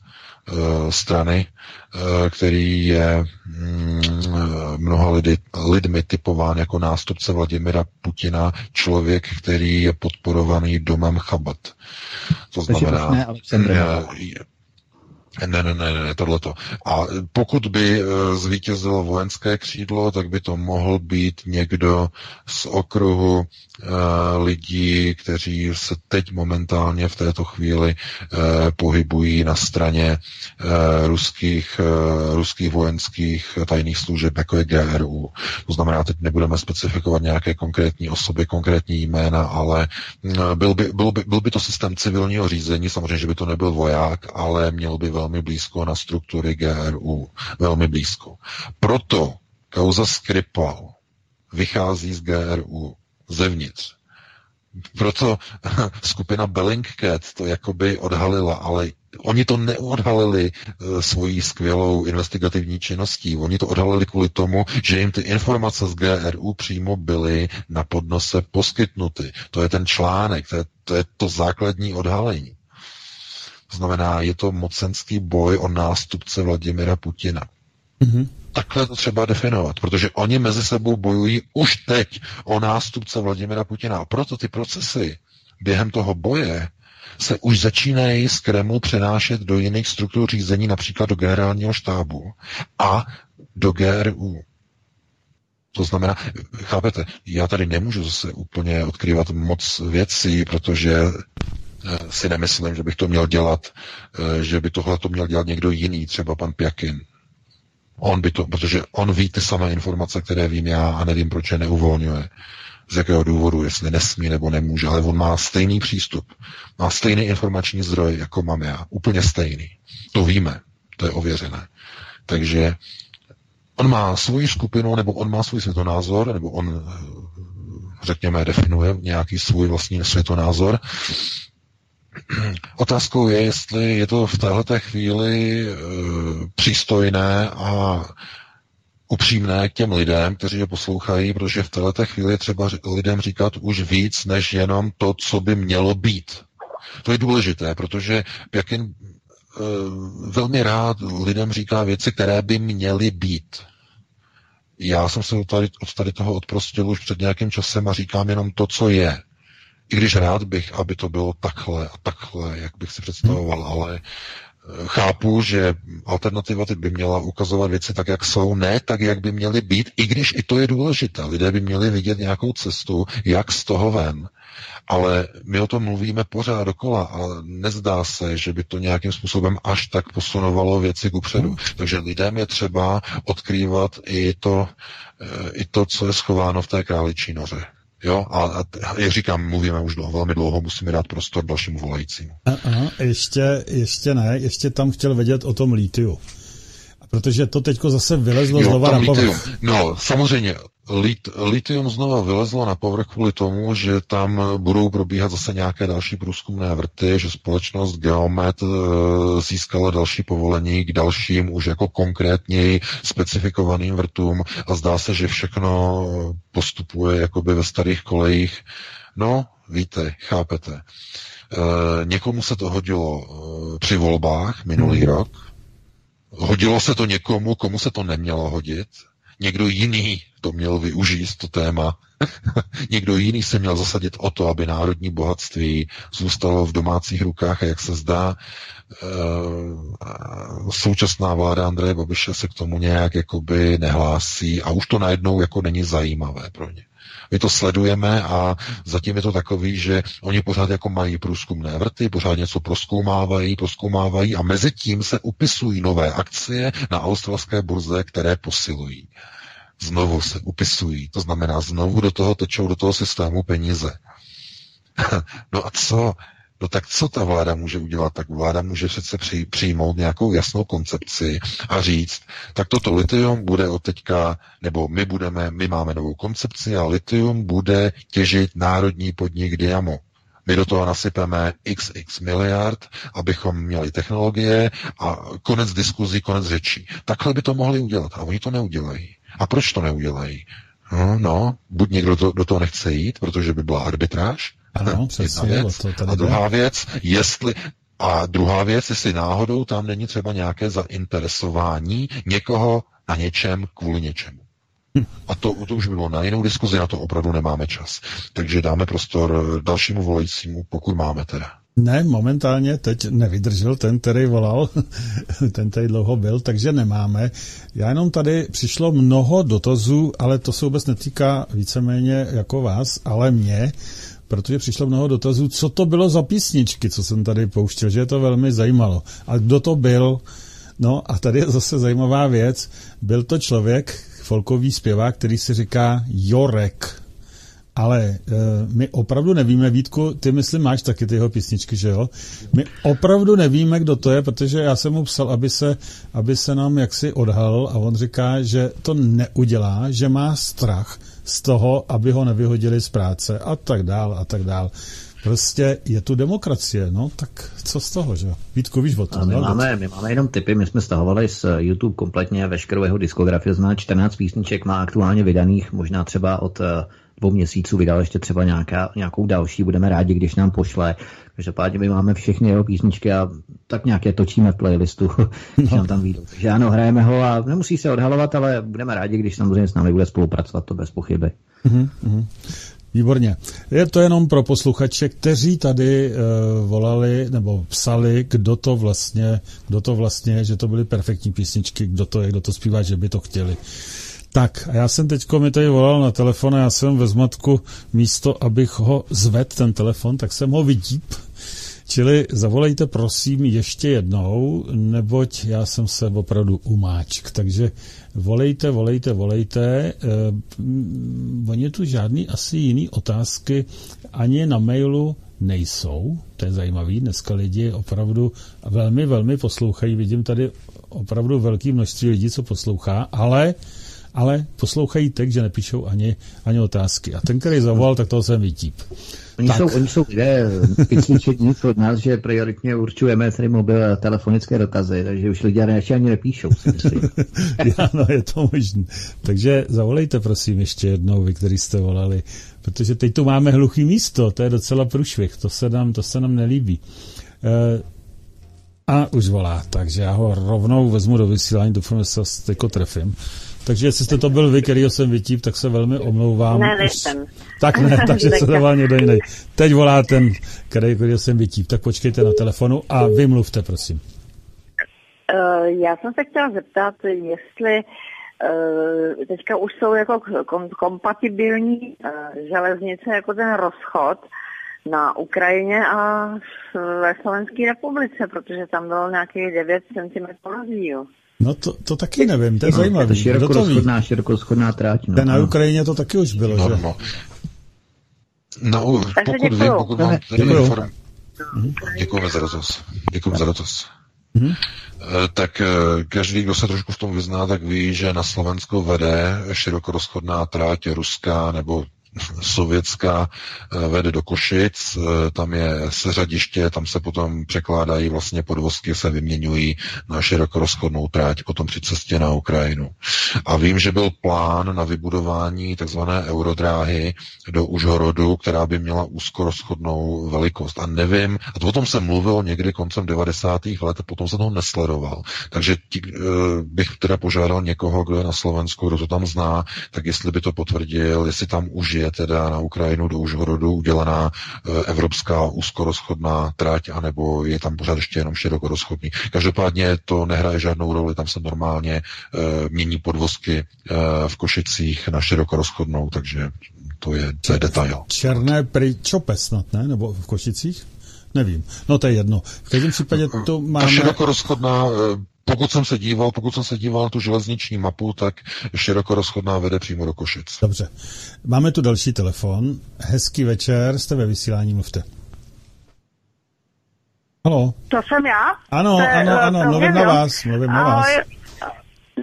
strany, eh, který je mm, mnoha lidi, lidmi typován jako nástupce Vladimira Putina, člověk, který je podporovaný domem Chabat. To znamená, ne, ne, ne, ne, tohleto. A pokud by eh, zvítězilo vojenské křídlo, tak by to mohl být někdo z okruhu uh, lidí, kteří se teď momentálně v této chvíli uh, pohybují na straně ruských, ruských vojenských tajných služeb, jako je GRU. To znamená, teď nebudeme specifikovat nějaké konkrétní osoby, konkrétní jména, ale byl, by, byl, by, byl by to systém civilního řízení, samozřejmě, že by to nebyl voják, ale měl by velmi blízko na struktury GRU. Velmi blízko. Proto kauza Skripal vychází z GRU zevnitř. Proto skupina Bellingcat to jakoby odhalila, ale oni to neodhalili e, svojí skvělou investigativní činností. Oni to odhalili kvůli tomu, že jim ty informace z GRU přímo byly na podnose poskytnuty. To je ten článek, to je to, je to základní odhalení. To znamená, je to mocenský boj o nástupce Vladimira Putina. Mm-hmm. Takhle to třeba definovat, protože oni mezi sebou bojují už teď o nástupce Vladimira Putina. A proto ty procesy během toho boje se už začínají z Kremlu přenášet do jiných struktur řízení, například do generálního štábu a do GRU. To znamená, chápete, já tady nemůžu zase úplně odkryvat moc věcí, protože si nemyslím, že bych to měl dělat, eh, že by tohle to měl dělat někdo jiný, třeba pan Pjakin. On by to, protože on ví ty samé informace, které vím já a nevím, proč je neuvolňuje. Z jakého důvodu, jestli nesmí nebo nemůže, ale on má stejný přístup. Má stejný informační zdroj, jako mám já. Úplně stejný. To víme. To je ověřené. Takže on má svoji skupinu, nebo on má svůj světonázor, nebo on, eh, řekněme, definuje nějaký svůj vlastní světonázor Otázkou je, jestli je to v této chvíli e, přístojné a upřímné k těm lidem, kteří je poslouchají, protože v této chvíli je třeba lidem říkat už víc, než jenom to, co by mělo být. To je důležité, protože Pjakin e, velmi rád lidem říká věci, které by měly být. Já jsem se od tady, od tady toho odprostil už před nějakým časem a říkám jenom to, co je. I když rád bych, aby to bylo takhle a takhle, jak bych si představoval, hmm. ale eh, chápu, že alternativa by měla ukazovat věci tak, jak jsou, ne tak, jak by měly být, i když i to je důležité. Lidé by měli vidět nějakou cestu, jak z toho ven. Ale my o tom mluvíme pořád dokola a nezdá se, že by to nějakým způsobem až tak posunovalo věci kupředu. Hmm. Takže lidem je třeba odkrývat i to, eh, i to, co je schováno v té králičí noře. Jo, a, a jak říkám, mluvíme už dlouho, velmi dlouho, musíme dát prostor dalšímu volajícímu. Aha, ještě, ještě ne, ještě tam chtěl vědět o tom lítiu. Protože to teďko zase vylezlo jo, znova na povrch. No, samozřejmě, lit, litium znova vylezlo na povrch kvůli tomu, že tam budou probíhat zase nějaké další průzkumné vrty, že společnost Geomet e, získala další povolení k dalším už jako konkrétněji specifikovaným vrtům a zdá se, že všechno postupuje jakoby ve starých kolejích. No, víte, chápete. E, někomu se to hodilo e, při volbách minulý hmm. rok, hodilo se to někomu, komu se to nemělo hodit, někdo jiný to měl využít, to téma. někdo jiný se měl zasadit o to, aby národní bohatství zůstalo v domácích rukách a jak se zdá, e, současná vláda Andreje Babiše se k tomu nějak jakoby nehlásí a už to najednou jako není zajímavé pro ně. My to sledujeme a zatím je to takový, že oni pořád jako mají průzkumné vrty, pořád něco proskoumávají, proskoumávají a mezi tím se upisují nové akcie na australské burze, které posilují znovu se upisují. To znamená, znovu do toho tečou do toho systému peníze. no a co? No tak co ta vláda může udělat? Tak vláda může přece při, přijmout nějakou jasnou koncepci a říct, tak toto litium bude od teďka, nebo my budeme, my máme novou koncepci a litium bude těžit národní podnik Diamo. My do toho nasypeme xx miliard, abychom měli technologie a konec diskuzí, konec řečí. Takhle by to mohli udělat a oni to neudělají. A proč to neudělají? No, no buď někdo to, do toho nechce jít, protože by byla arbitráž, ano, přesně, věc. To tady a druhá věc, jestli, a druhá věc, jestli náhodou tam není třeba nějaké zainteresování někoho na něčem kvůli něčemu. A to, to už bylo na jinou diskuzi, na to opravdu nemáme čas. Takže dáme prostor dalšímu volajícímu, pokud máme teda. Ne, momentálně teď nevydržel ten, který volal, ten tady dlouho byl, takže nemáme. Já jenom tady přišlo mnoho dotazů, ale to se vůbec netýká víceméně jako vás, ale mě, protože přišlo mnoho dotazů, co to bylo za písničky, co jsem tady pouštěl, že je to velmi zajímalo. A kdo to byl? No a tady je zase zajímavá věc. Byl to člověk, folkový zpěvák, který se říká Jorek. Ale e, my opravdu nevíme, Vítku, ty myslím máš taky ty jeho písničky, že jo? My opravdu nevíme, kdo to je, protože já jsem mu psal, aby se, aby se nám jaksi odhalil a on říká, že to neudělá, že má strach z toho, aby ho nevyhodili z práce a tak dál a tak dál. Prostě je tu demokracie, no, tak co z toho, že Vítku, víš o tom, my, máme, my máme jenom typy, my jsme stahovali z YouTube kompletně veškerou jeho diskografii, zná 14 písniček, má aktuálně vydaných, možná třeba od eh, dvou měsíců vydal ještě třeba nějaká, nějakou další, budeme rádi, když nám pošle. Každopádně my máme všechny jeho písničky a tak nějak je točíme v playlistu, když no. nám tam vyjdou. Takže ano, hrajeme ho a nemusí se odhalovat, ale budeme rádi, když samozřejmě s námi bude spolupracovat, to bez pochyby. Mm-hmm. Výborně. Je to jenom pro posluchače, kteří tady uh, volali nebo psali, kdo to vlastně, kdo to vlastně, že to byly perfektní písničky, kdo to je, kdo to zpívá, že by to chtěli. Tak, a já jsem teďko mi tady volal na telefon a já jsem ve zmatku místo, abych ho zved ten telefon, tak jsem ho vidíp. Čili zavolejte prosím ještě jednou, neboť já jsem se opravdu umáčk. Takže volejte, volejte, volejte. Eh, oni tu žádný asi jiný otázky ani na mailu nejsou. To je zajímavý. Dneska lidi opravdu velmi, velmi poslouchají. Vidím tady opravdu velké množství lidí, co poslouchá, ale ale poslouchají tak, že nepíšou ani, ani otázky. A ten, který zavolal, tak toho jsem vytíp. Oni tak. jsou, oni jsou lidé vycvičení od nás, že prioritně určujeme tedy mobil a telefonické dotazy, takže už lidé ještě ani nepíšou, myslím. ano, je to možné. Takže zavolejte prosím ještě jednou, vy, který jste volali, protože teď tu máme hluchý místo, to je docela průšvih, to se nám, to se nám nelíbí. E, a už volá, takže já ho rovnou vezmu do vysílání, doufám, že se teď trefím. Takže jestli jste to byl vy, který jsem vytíp, tak se velmi omlouvám. Ne, nejsem. Tak ne, takže se dával někdo jiný. Teď volá ten, který, který jsem vytíp. Tak počkejte na telefonu a vymluvte, prosím. Uh, já jsem se chtěla zeptat, jestli uh, teďka už jsou jako kom- kompatibilní uh, železnice jako ten rozchod na Ukrajině a ve Slovenské republice, protože tam bylo nějakých 9 cm rozdíl. No to, to taky nevím, to je no, zajímavé. To široko rozchodná, široko rozchodná tráť. No. Ten na Ukrajině to taky už bylo, no, že? No. No, Takže pokud vím, pokud mám tedy inform... Děkujeme za dotaz. Děkujeme za dotaz. Mm-hmm. Tak eh, každý, kdo se trošku v tom vyzná, tak ví, že na Slovensku vede širokorozchodná tráť ruská nebo sovětská eh, vede do Košic, eh, tam je seřadiště, tam se potom překládají vlastně podvozky, se vyměňují na širokorozchodnou tráť potom při cestě na Ukrajinu. A vím, že byl plán na vybudování takzvané eurodráhy do Užhorodu, která by měla úzkorozchodnou velikost. A nevím, a o tom se mluvilo někdy koncem 90. let, a potom se toho nesledoval. Takže tí, eh, bych teda požádal někoho, kdo je na Slovensku, kdo to tam zná, tak jestli by to potvrdil, jestli tam už je teda na Ukrajinu do Užhorodu udělaná eh, evropská úzkorozchodná trať, anebo je tam pořád ještě jenom širokorozchodný. Každopádně to nehraje žádnou roli, tam se normálně e, mění podvozky e, v Košicích na širokorozchodnou, takže to je, to je detail. Černé Pričope snad, ne? Nebo v Košicích? Nevím. No to je jedno. V každém případě to máme... Ta širokorozchodná pokud jsem se díval, pokud jsem se díval na tu železniční mapu, tak široko rozchodná vede přímo do Košic. Dobře. Máme tu další telefon. Hezký večer, jste ve vysílání, mluvte. Halo. To jsem já? Ano, to ano, ano, ano mluvím na vás, mluvím ahoj. na vás.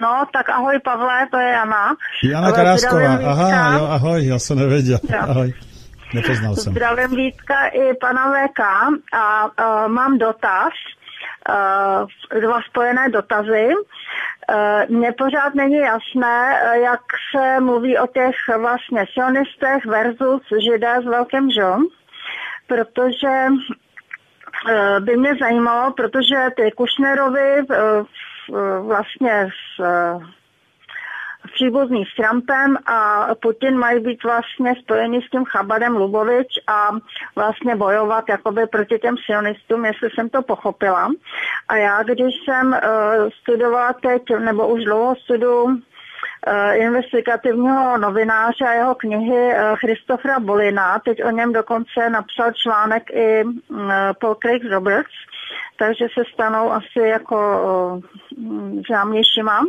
No, tak ahoj Pavle, to je Jana. Jana Karásková, aha, jo, ahoj, já jsem nevěděl, jo. ahoj. Nepoznal jsem. Zdravím Vítka i pana VK a uh, mám dotaz. Eh, dva spojené dotazy. Eh, mně pořád není jasné, eh, jak se mluví o těch vlastně sionistech versus židé s velkým žom, protože by mě zajímalo, protože ty Kušnerovi vlastně s příbuzný s Trumpem a Putin mají být vlastně spojeni s tím Chabadem Lubovič a vlastně bojovat jakoby proti těm sionistům, jestli jsem to pochopila. A já, když jsem uh, studovala teď, nebo už dlouho studuju uh, investigativního novináře a jeho knihy uh, Christofra Bolina, teď o něm dokonce napsal článek i uh, Paul Craig Roberts, takže se stanou asi jako uh, známějšíma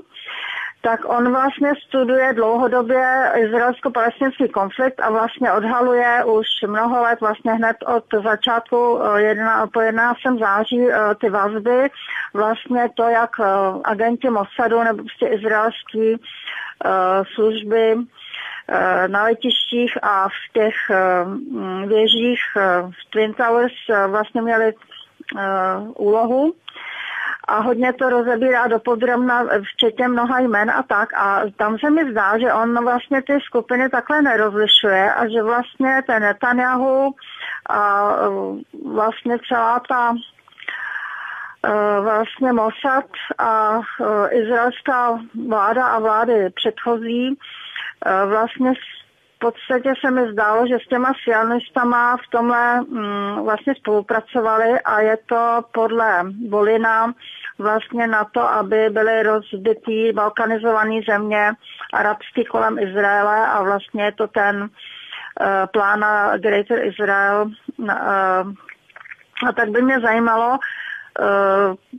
tak on vlastně studuje dlouhodobě izraelsko-palestinský konflikt a vlastně odhaluje už mnoho let, vlastně hned od začátku eh, jedna, po 11. září eh, ty vazby, vlastně to, jak eh, agenti Mossadu nebo prostě izraelský služby na letištích a v těch věžích v Twin Towers vlastně měli úlohu a hodně to rozebírá do podrobna, včetně mnoha jmen a tak. A tam se mi zdá, že on vlastně ty skupiny takhle nerozlišuje a že vlastně ten Netanyahu a vlastně celá ta e, vlastně Mossad a e, izraelská vláda a vlády předchozí e, vlastně v podstatě se mi zdálo, že s těma sionistama v tomhle mm, vlastně spolupracovali a je to podle Bolina vlastně na to, aby byly rozbitý balkanizované země arabský kolem Izraele a vlastně je to ten uh, plán na Greater Israel. Uh, a tak by mě zajímalo, Eh,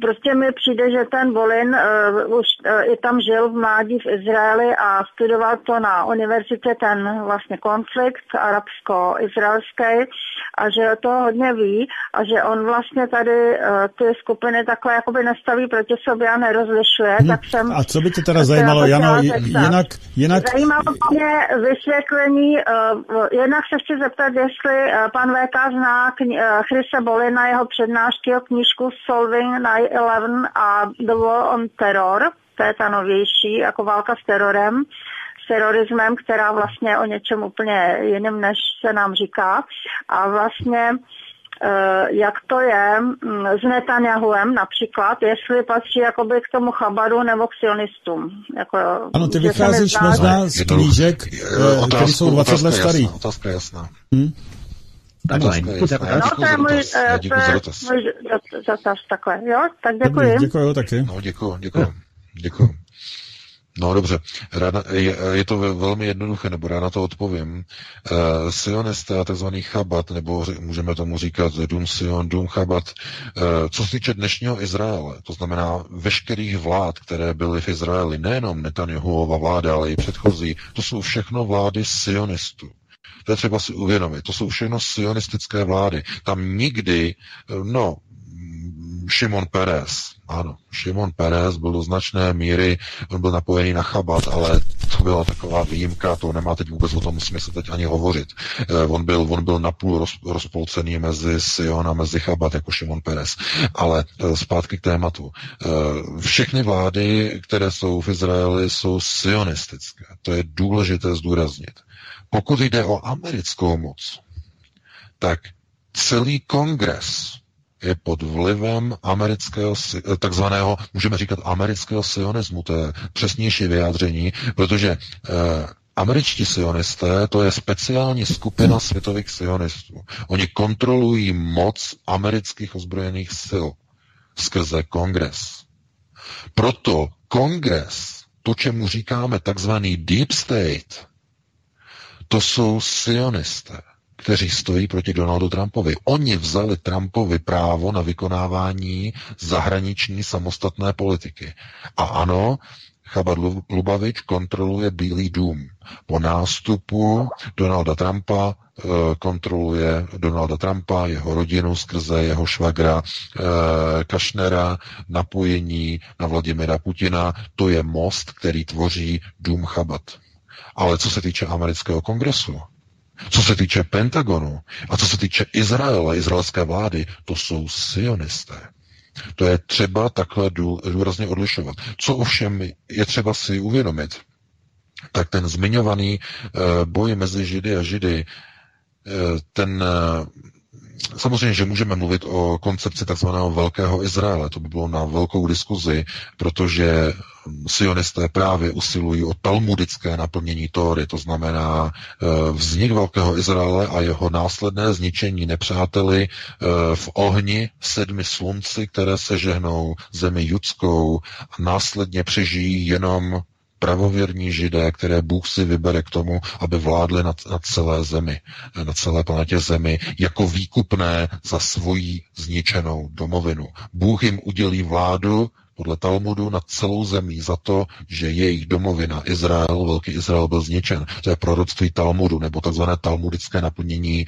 prostě mi přijde, že ten Bolin uh, už uh, i tam žil v mládí v Izraeli a studoval to na univerzitě ten vlastně konflikt arabsko-izraelský a že to hodně ví a že on vlastně tady uh, ty skupiny takhle jakoby nestaví proti sobě a nerozlišuje. Hmm. Tak jsem, a co by tě teda zajímalo, Jano, jinak, jinak... Zajímalo mě vysvětlení, uh, jednak se chci zeptat, jestli uh, pan VK zná kni- uh, Chrise Bolina, jeho přednášky o knížku Solving 9-11 a The War on Terror, to je ta novější, jako válka s terorem, s terorismem, která vlastně o něčem úplně jiném, než se nám říká. A vlastně eh, jak to je mm, s Netanyahuem například, jestli patří jakoby k tomu chabaru nebo k sionistům. Jako, ano, ty vycházíš možná z knížek, eh, které jsou 20 let starý. Otázka jasná. Hmm? Takhle. No, to je můj, můj dotaz, takhle, jo? Tak děkuji. Děkuji taky. No, děkuji, děkuji. Děkuji. No dobře, ráda, je, je to velmi jednoduché, nebo ráda to odpovím. Uh, sionisté a tzv. chabat, nebo můžeme tomu říkat Dum Sion, Dum chabat, uh, co se týče dnešního Izraele, to znamená veškerých vlád, které byly v Izraeli, nejenom Netanyahuova vláda, ale i předchozí, to jsou všechno vlády sionistů. To je třeba si uvědomit. To jsou všechno sionistické vlády. Tam nikdy, no, Šimon Peres, ano, Šimon Peres byl do značné míry, on byl napojený na Chabat, ale to byla taková výjimka, to nemá teď vůbec o tom smysl teď ani hovořit. Eh, on byl, on byl napůl roz, rozpolcený mezi Sion a mezi Chabat, jako Šimon Peres. Ale eh, zpátky k tématu. Eh, všechny vlády, které jsou v Izraeli, jsou sionistické. To je důležité zdůraznit. Pokud jde o americkou moc, tak celý kongres je pod vlivem amerického, takzvaného, můžeme říkat amerického sionismu, to je přesnější vyjádření, protože eh, američtí sionisté, to je speciální skupina světových sionistů. Oni kontrolují moc amerických ozbrojených sil skrze kongres. Proto kongres, to, čemu říkáme takzvaný deep state, to jsou sionisté kteří stojí proti Donaldu Trumpovi. Oni vzali Trumpovi právo na vykonávání zahraniční samostatné politiky. A ano, Chabad Lubavič kontroluje Bílý dům. Po nástupu Donalda Trumpa e, kontroluje Donalda Trumpa, jeho rodinu skrze jeho švagra e, Kašnera, napojení na Vladimira Putina. To je most, který tvoří dům Chabad. Ale co se týče amerického kongresu, co se týče Pentagonu a co se týče Izraele, izraelské vlády, to jsou sionisté. To je třeba takhle důrazně odlišovat. Co ovšem je třeba si uvědomit, tak ten zmiňovaný uh, boj mezi Židy a Židy, uh, ten uh, Samozřejmě, že můžeme mluvit o koncepci takzvaného Velkého Izraele. To by bylo na velkou diskuzi, protože sionisté právě usilují o talmudické naplnění Tóry, to znamená eh, vznik Velkého Izraele a jeho následné zničení nepřáteli eh, v ohni sedmi slunci, které se žehnou zemi judskou a následně přežijí jenom pravověrní židé, které Bůh si vybere k tomu, aby vládli na, na celé zemi, na celé planetě zemi, jako výkupné za svoji zničenou domovinu. Bůh jim udělí vládu podle Talmudu na celou zemí za to, že jejich domovina Izrael, velký Izrael byl zničen. To je proroctví Talmudu, nebo takzvané talmudické naplnění e,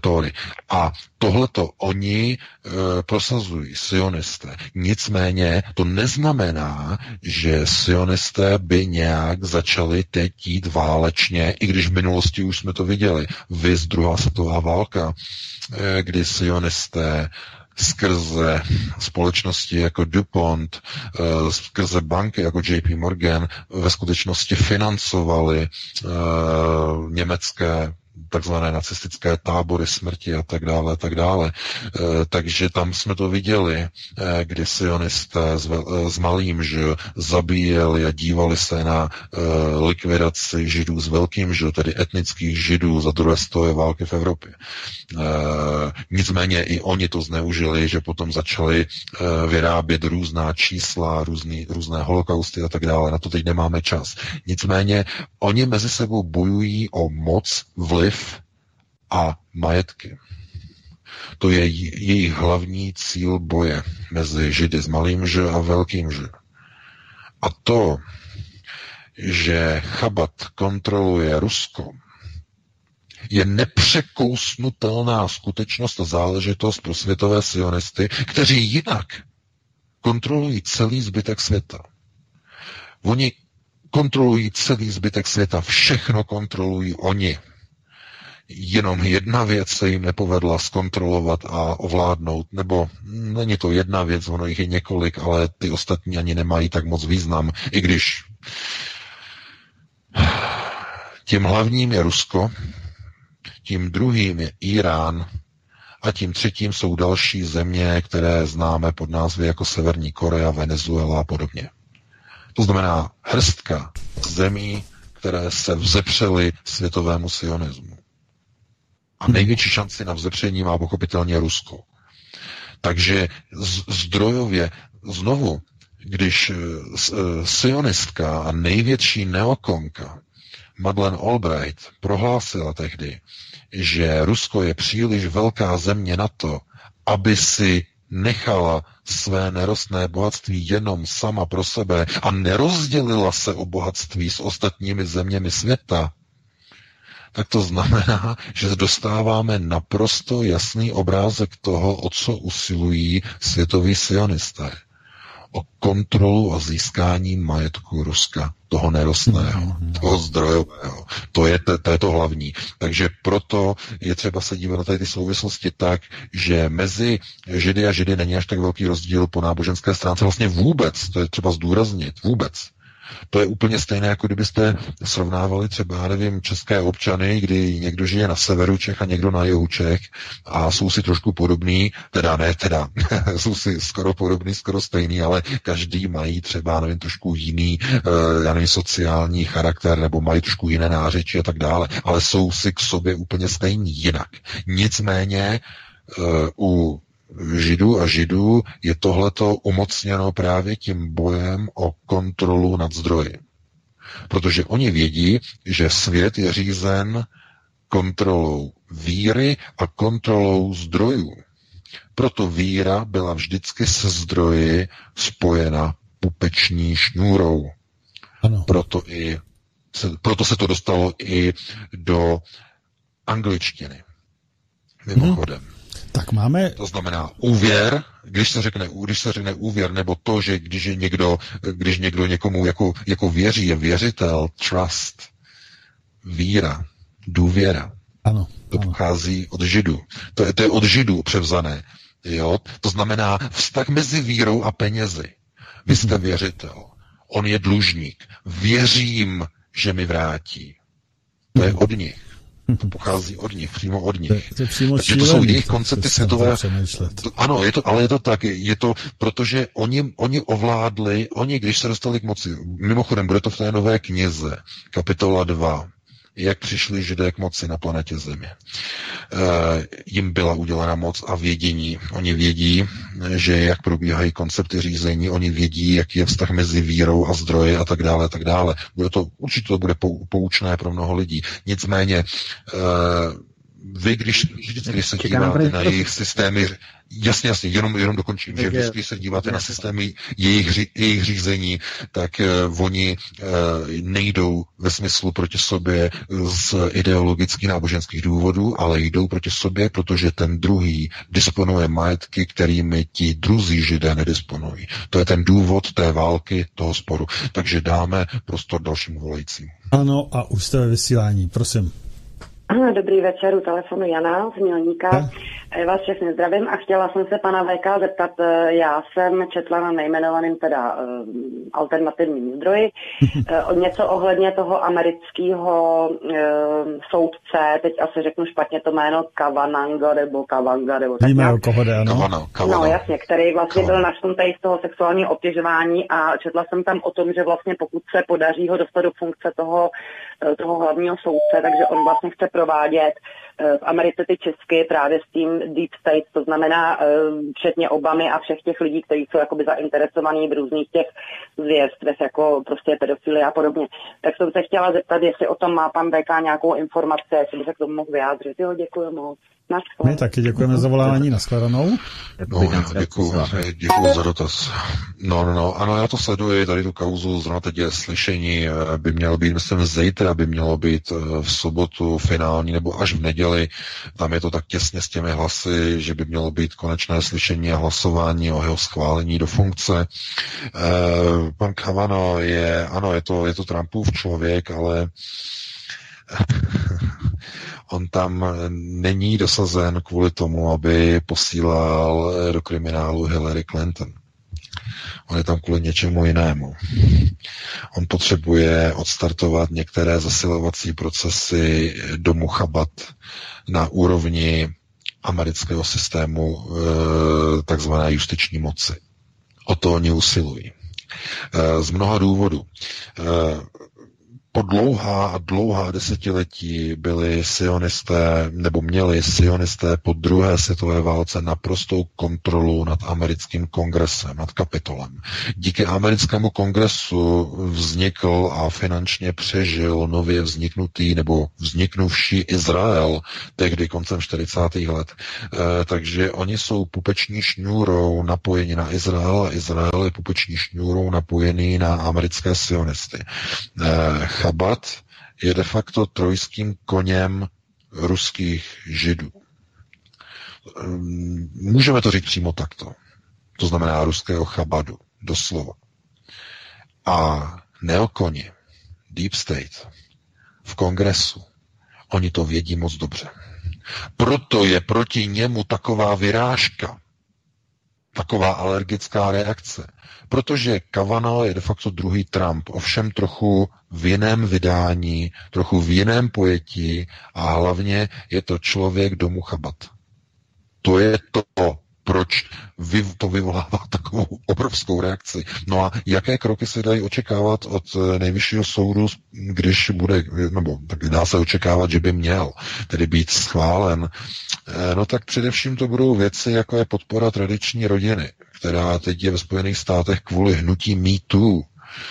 Tóry. A tohleto oni e, prosazují, sionisté. Nicméně to neznamená, že sionisté by nějak začali teď jít válečně, i když v minulosti už jsme to viděli. Vys druhá světová válka, e, kdy sionisté skrze společnosti jako DuPont, eh, skrze banky jako JP Morgan ve skutečnosti financovali eh, německé takzvané nacistické tábory smrti a tak dále, tak dále. E, takže tam jsme to viděli, e, kdy sionisté s, e, malým že zabíjeli a dívali se na likvidaci židů s velkým že, tedy etnických židů za druhé stoje války v Evropě. Nicméně i oni to zneužili, že potom začali vyrábět různá čísla, různý, různé holokausty a tak dále. Na to teď nemáme čas. Nicméně oni mezi sebou bojují o moc, vliv a majetky. To je jejich hlavní cíl boje mezi Židy s malým Ž a velkým Ž. A to, že Chabat kontroluje Rusko, je nepřekousnutelná skutečnost a záležitost pro světové sionisty, kteří jinak kontrolují celý zbytek světa. Oni kontrolují celý zbytek světa, všechno kontrolují oni jenom jedna věc se jim nepovedla zkontrolovat a ovládnout, nebo není to jedna věc, ono jich je několik, ale ty ostatní ani nemají tak moc význam, i když tím hlavním je Rusko, tím druhým je Irán a tím třetím jsou další země, které známe pod názvy jako Severní Korea, Venezuela a podobně. To znamená hrstka zemí, které se vzepřely světovému sionismu. A největší šanci na vzepření má pochopitelně Rusko. Takže zdrojově znovu, když eh, eh, sionistka a největší neokonka Madeleine Albright prohlásila tehdy, že Rusko je příliš velká země na to, aby si nechala své nerostné bohatství jenom sama pro sebe a nerozdělila se o bohatství s ostatními zeměmi světa, tak to znamená, že dostáváme naprosto jasný obrázek toho, o co usilují světoví sionisté o kontrolu a získání majetku Ruska, toho nerostného, mm-hmm. toho zdrojového. To je, to, to je to hlavní. Takže proto je třeba se dívat na tady ty souvislosti tak, že mezi Židy a Židy není až tak velký rozdíl po náboženské stránce. Vlastně vůbec, to je třeba zdůraznit, vůbec. To je úplně stejné, jako kdybyste srovnávali třeba, já nevím, české občany, kdy někdo žije na severu Čech a někdo na jihu Čech a jsou si trošku podobní, teda ne, teda, jsou si skoro podobný, skoro stejný, ale každý mají třeba, nevím, trošku jiný, eh, já nevím, sociální charakter, nebo mají trošku jiné nářeči a tak dále, ale jsou si k sobě úplně stejní jinak. Nicméně uh, u Židů a Židů je tohleto umocněno právě tím bojem o kontrolu nad zdroji. Protože oni vědí, že svět je řízen kontrolou víry a kontrolou zdrojů. Proto víra byla vždycky se zdroji spojena pupeční šňůrou. Ano. Proto, i, se, proto se to dostalo i do angličtiny. Mimochodem. Hmm. Tak máme... To znamená úvěr, když se řekne, když se řekne úvěr, nebo to, že když je někdo, když někdo někomu jako, jako věří, je věřitel, trust, víra, důvěra. Ano. To ano. pochází od židů. To je, to je od židů převzané. Jo? To znamená vztah mezi vírou a penězi. Vy jste mhm. věřitel. On je dlužník. Věřím, že mi vrátí. To je mhm. od nich. To pochází od nich, přímo od nich. To, to, přímo Takže to jsou jejich koncepty světové. Ano, je to, ale je to tak. Je to, protože oni, oni ovládli, oni, když se dostali k moci, mimochodem, bude to v té nové knize, kapitola 2, jak přišli židé k moci na planetě Země. E, jim byla udělena moc a vědění. Oni vědí, že jak probíhají koncepty řízení, oni vědí, jaký je vztah mezi vírou a zdroje a tak dále, a tak dále. Bude to, určitě to bude poučné pro mnoho lidí. Nicméně e, vy, když, když se díváte na jejich systémy, jasně, jasně, jenom, jenom dokončím, že vždycky, když se díváte na systémy jejich, jejich řízení, tak uh, oni uh, nejdou ve smyslu proti sobě z ideologických náboženských důvodů, ale jdou proti sobě, protože ten druhý disponuje majetky, kterými ti druzí židé nedisponují. To je ten důvod té války, toho sporu. Takže dáme prostor dalšímu volajícímu. Ano, a už jste ve vysílání, prosím. Dobrý večer, u telefonu Jana z Mělníka. Já vás všechny zdravím a chtěla jsem se pana VK zeptat, eh, já jsem četla na nejmenovaném teda uh, alternativním zdroji uh, něco ohledně toho amerického soudce, teď asi řeknu špatně to jméno, Kavananga nebo Kavanga nebo tak Víme, o koho jde, ano. Kavana, Kavana. No jasně, který vlastně Kavana. byl naštunutý z toho sexuálního obtěžování a četla jsem tam o tom, že vlastně pokud se podaří ho dostat do funkce toho, toho hlavního soudce, takže on vlastně chce provádět Eh, v Americe ty česky právě s tím deep state, to znamená eh, včetně Obamy a všech těch lidí, kteří jsou jakoby zainteresovaní v různých těch zvěstvech, jako prostě pedofilie a podobně. Tak jsem se chtěla zeptat, jestli o tom má pan VK nějakou informaci, jestli by se k tomu mohl vyjádřit. Jo, děkuji moc. My taky děkujeme za volání, nashledanou. No, děkuji, děkuji za dotaz. No, no, no, ano, já to sleduji, tady tu kauzu, zrovna teď je slyšení, eh, by mělo být, myslím, zítra by mělo být v sobotu finální, nebo až v neděli. Tam je to tak těsně s těmi hlasy, že by mělo být konečné slyšení a hlasování o jeho schválení do funkce. E, pan Kavano je, ano, je to, je to Trumpův člověk, ale on tam není dosazen kvůli tomu, aby posílal do kriminálu Hillary Clinton. On je tam kvůli něčemu jinému. On potřebuje odstartovat některé zasilovací procesy do Muchabat na úrovni amerického systému e, takzvané justiční moci. O to oni usilují. E, z mnoha důvodů. Po dlouhá a dlouhá desetiletí byli sionisté, nebo měli sionisté po druhé světové válce naprostou kontrolu nad americkým kongresem, nad kapitolem. Díky americkému kongresu vznikl a finančně přežil nově vzniknutý nebo vzniknuvší Izrael, tehdy koncem 40. let. E, takže oni jsou pupeční šňůrou napojeni na Izrael a Izrael je pupeční šňůrou napojený na americké sionisty. E, Chabad je de facto trojským koněm ruských židů. Ehm, můžeme to říct přímo takto. To znamená ruského chabadu, doslova. A neokoni, Deep State, v kongresu, oni to vědí moc dobře. Proto je proti němu taková vyrážka, taková alergická reakce. Protože Kavanaugh je de facto druhý Trump, ovšem trochu v jiném vydání, trochu v jiném pojetí a hlavně je to člověk domu chabat. To je to, proč to vyvolává takovou obrovskou reakci. No a jaké kroky se dají očekávat od eh, nejvyššího soudu, když bude, nebo tak dá se očekávat, že by měl tedy být schválen, eh, no tak především to budou věci, jako je podpora tradiční rodiny, která teď je ve Spojených státech kvůli hnutí MeToo,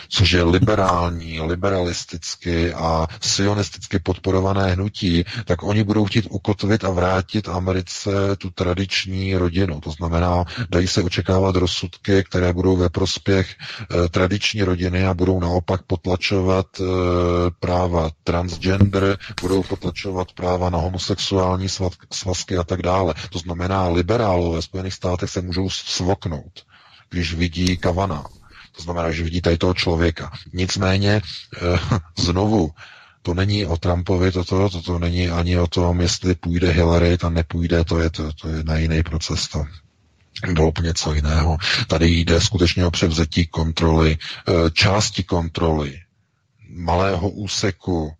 což je liberální, liberalisticky a sionisticky podporované hnutí, tak oni budou chtít ukotvit a vrátit Americe tu tradiční rodinu. To znamená, dají se očekávat rozsudky, které budou ve prospěch e, tradiční rodiny a budou naopak potlačovat e, práva transgender, budou potlačovat práva na homosexuální svazky a tak dále. To znamená, liberálové ve Spojených státech se můžou svoknout, když vidí Kavana to znamená, že vidí tady toho člověka. Nicméně eh, znovu, to není o Trumpovi, toto, toto to není ani o tom, jestli půjde Hillary, tam nepůjde, to je, to, to je na jiný proces. To bylo úplně něco jiného. Tady jde skutečně o převzetí kontroly, eh, části kontroly, malého úseku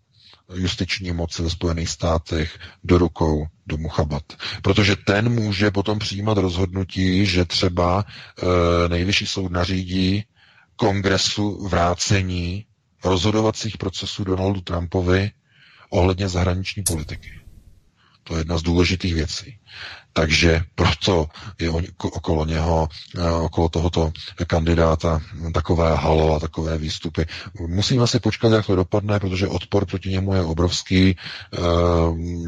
justiční moci ve Spojených státech do rukou do Muchabat. Protože ten může potom přijímat rozhodnutí, že třeba e, nejvyšší soud nařídí kongresu vrácení rozhodovacích procesů Donaldu Trumpovi ohledně zahraniční politiky. To je jedna z důležitých věcí. Takže proto je okolo něho, eh, okolo tohoto kandidáta takové halo a takové výstupy. Musíme si počkat, jak to dopadne, protože odpor proti němu je obrovský. Eh,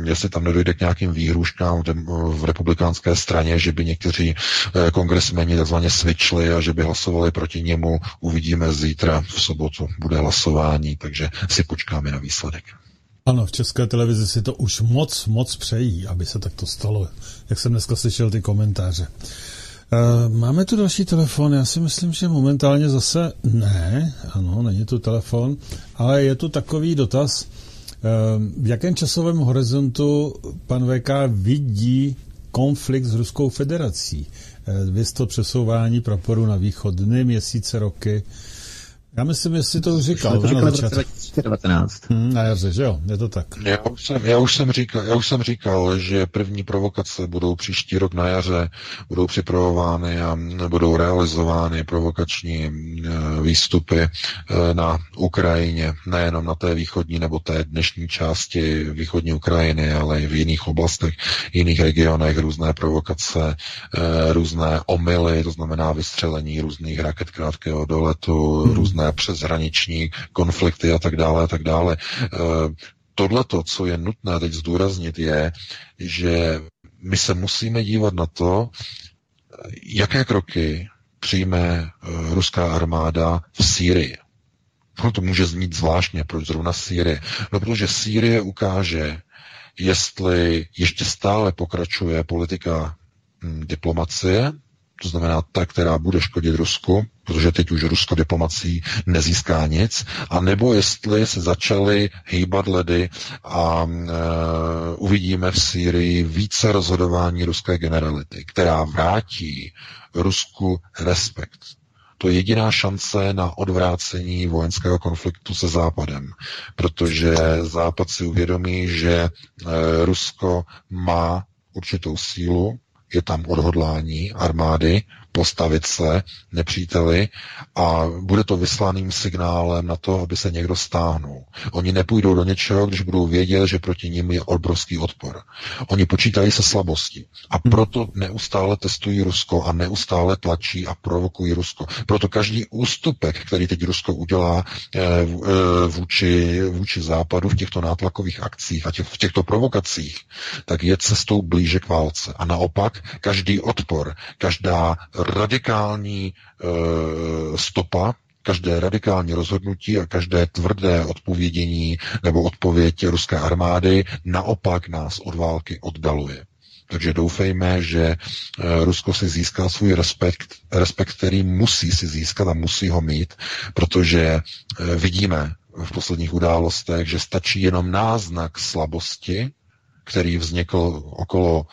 jestli tam nedojde k nějakým výhruškám v republikánské straně, že by někteří eh, kongresmeni takzvaně svičli a že by hlasovali proti němu, uvidíme zítra v sobotu. Bude hlasování, takže si počkáme na výsledek. Ano, v české televizi si to už moc, moc přejí, aby se takto stalo, jak jsem dneska slyšel ty komentáře. E, máme tu další telefon, já si myslím, že momentálně zase ne, ano, není tu telefon, ale je tu takový dotaz, e, v jakém časovém horizontu pan VK vidí konflikt s Ruskou federací? E, vy to přesouvání praporu na východ, dny, měsíce, roky, já myslím, jestli to už říkal. To říkal v roce 2019. Hmm, na jaře, že jo, je to tak. Já už, jsem, já, už jsem říkal, já už jsem říkal, že první provokace budou příští rok na jaře, budou připravovány a budou realizovány provokační eh, výstupy eh, na Ukrajině, nejenom na té východní nebo té dnešní části východní Ukrajiny, ale i v jiných oblastech, jiných regionech, různé provokace, eh, různé omily, to znamená vystřelení různých raket krátkého doletu, hmm. různé různé přeshraniční konflikty a tak dále a tak dále. Eh, Tohle, co je nutné teď zdůraznit, je, že my se musíme dívat na to, jaké kroky přijme eh, ruská armáda v Sýrii. No to může znít zvláštně, proč zrovna Sýrie. No protože Sýrie ukáže, jestli ještě stále pokračuje politika hm, diplomacie, to znamená ta, která bude škodit Rusku, protože teď už Rusko diplomací nezíská nic, a nebo jestli se začaly hýbat ledy a e, uvidíme v Sýrii více rozhodování ruské generality, která vrátí Rusku respekt. To je jediná šance na odvrácení vojenského konfliktu se Západem, protože Západ si uvědomí, že e, Rusko má určitou sílu, je tam odhodlání armády postavit se nepříteli a bude to vyslaným signálem na to, aby se někdo stáhnul. Oni nepůjdou do něčeho, když budou vědět, že proti nim je obrovský odpor. Oni počítají se slabostí a proto neustále testují Rusko a neustále tlačí a provokují Rusko. Proto každý ústupek, který teď Rusko udělá eh, eh, vůči, vůči západu v těchto nátlakových akcích a těch, v těchto provokacích, tak je cestou blíže k válce. A naopak každý odpor, každá radikální e, stopa Každé radikální rozhodnutí a každé tvrdé odpovědění nebo odpověď ruské armády naopak nás od války oddaluje. Takže doufejme, že eh, Rusko si získá svůj respekt, respekt, který musí si získat a musí ho mít, protože eh, vidíme v posledních událostech, že stačí jenom náznak slabosti, který vznikl okolo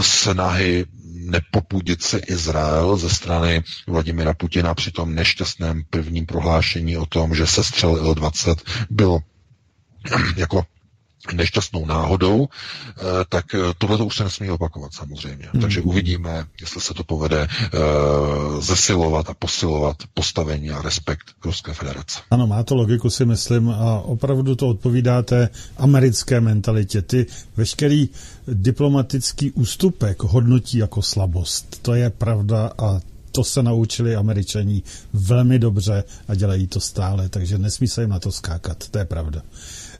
snahy nepopudit se Izrael ze strany Vladimira Putina při tom nešťastném prvním prohlášení o tom, že sestřel Il-20 byl jako nešťastnou náhodou, eh, tak eh, tohle to už se nesmí opakovat samozřejmě. Hmm. Takže uvidíme, jestli se to povede uh, zesilovat a posilovat postavení a respekt Ruské federace. Ano, má to logiku, si myslím, a opravdu to odpovídá té americké mentalitě. Ty veškerý diplomatický ústupek hodnotí jako slabost. To je pravda a to se naučili američani velmi dobře a dělají to stále, takže nesmí se jim na to skákat, to je pravda.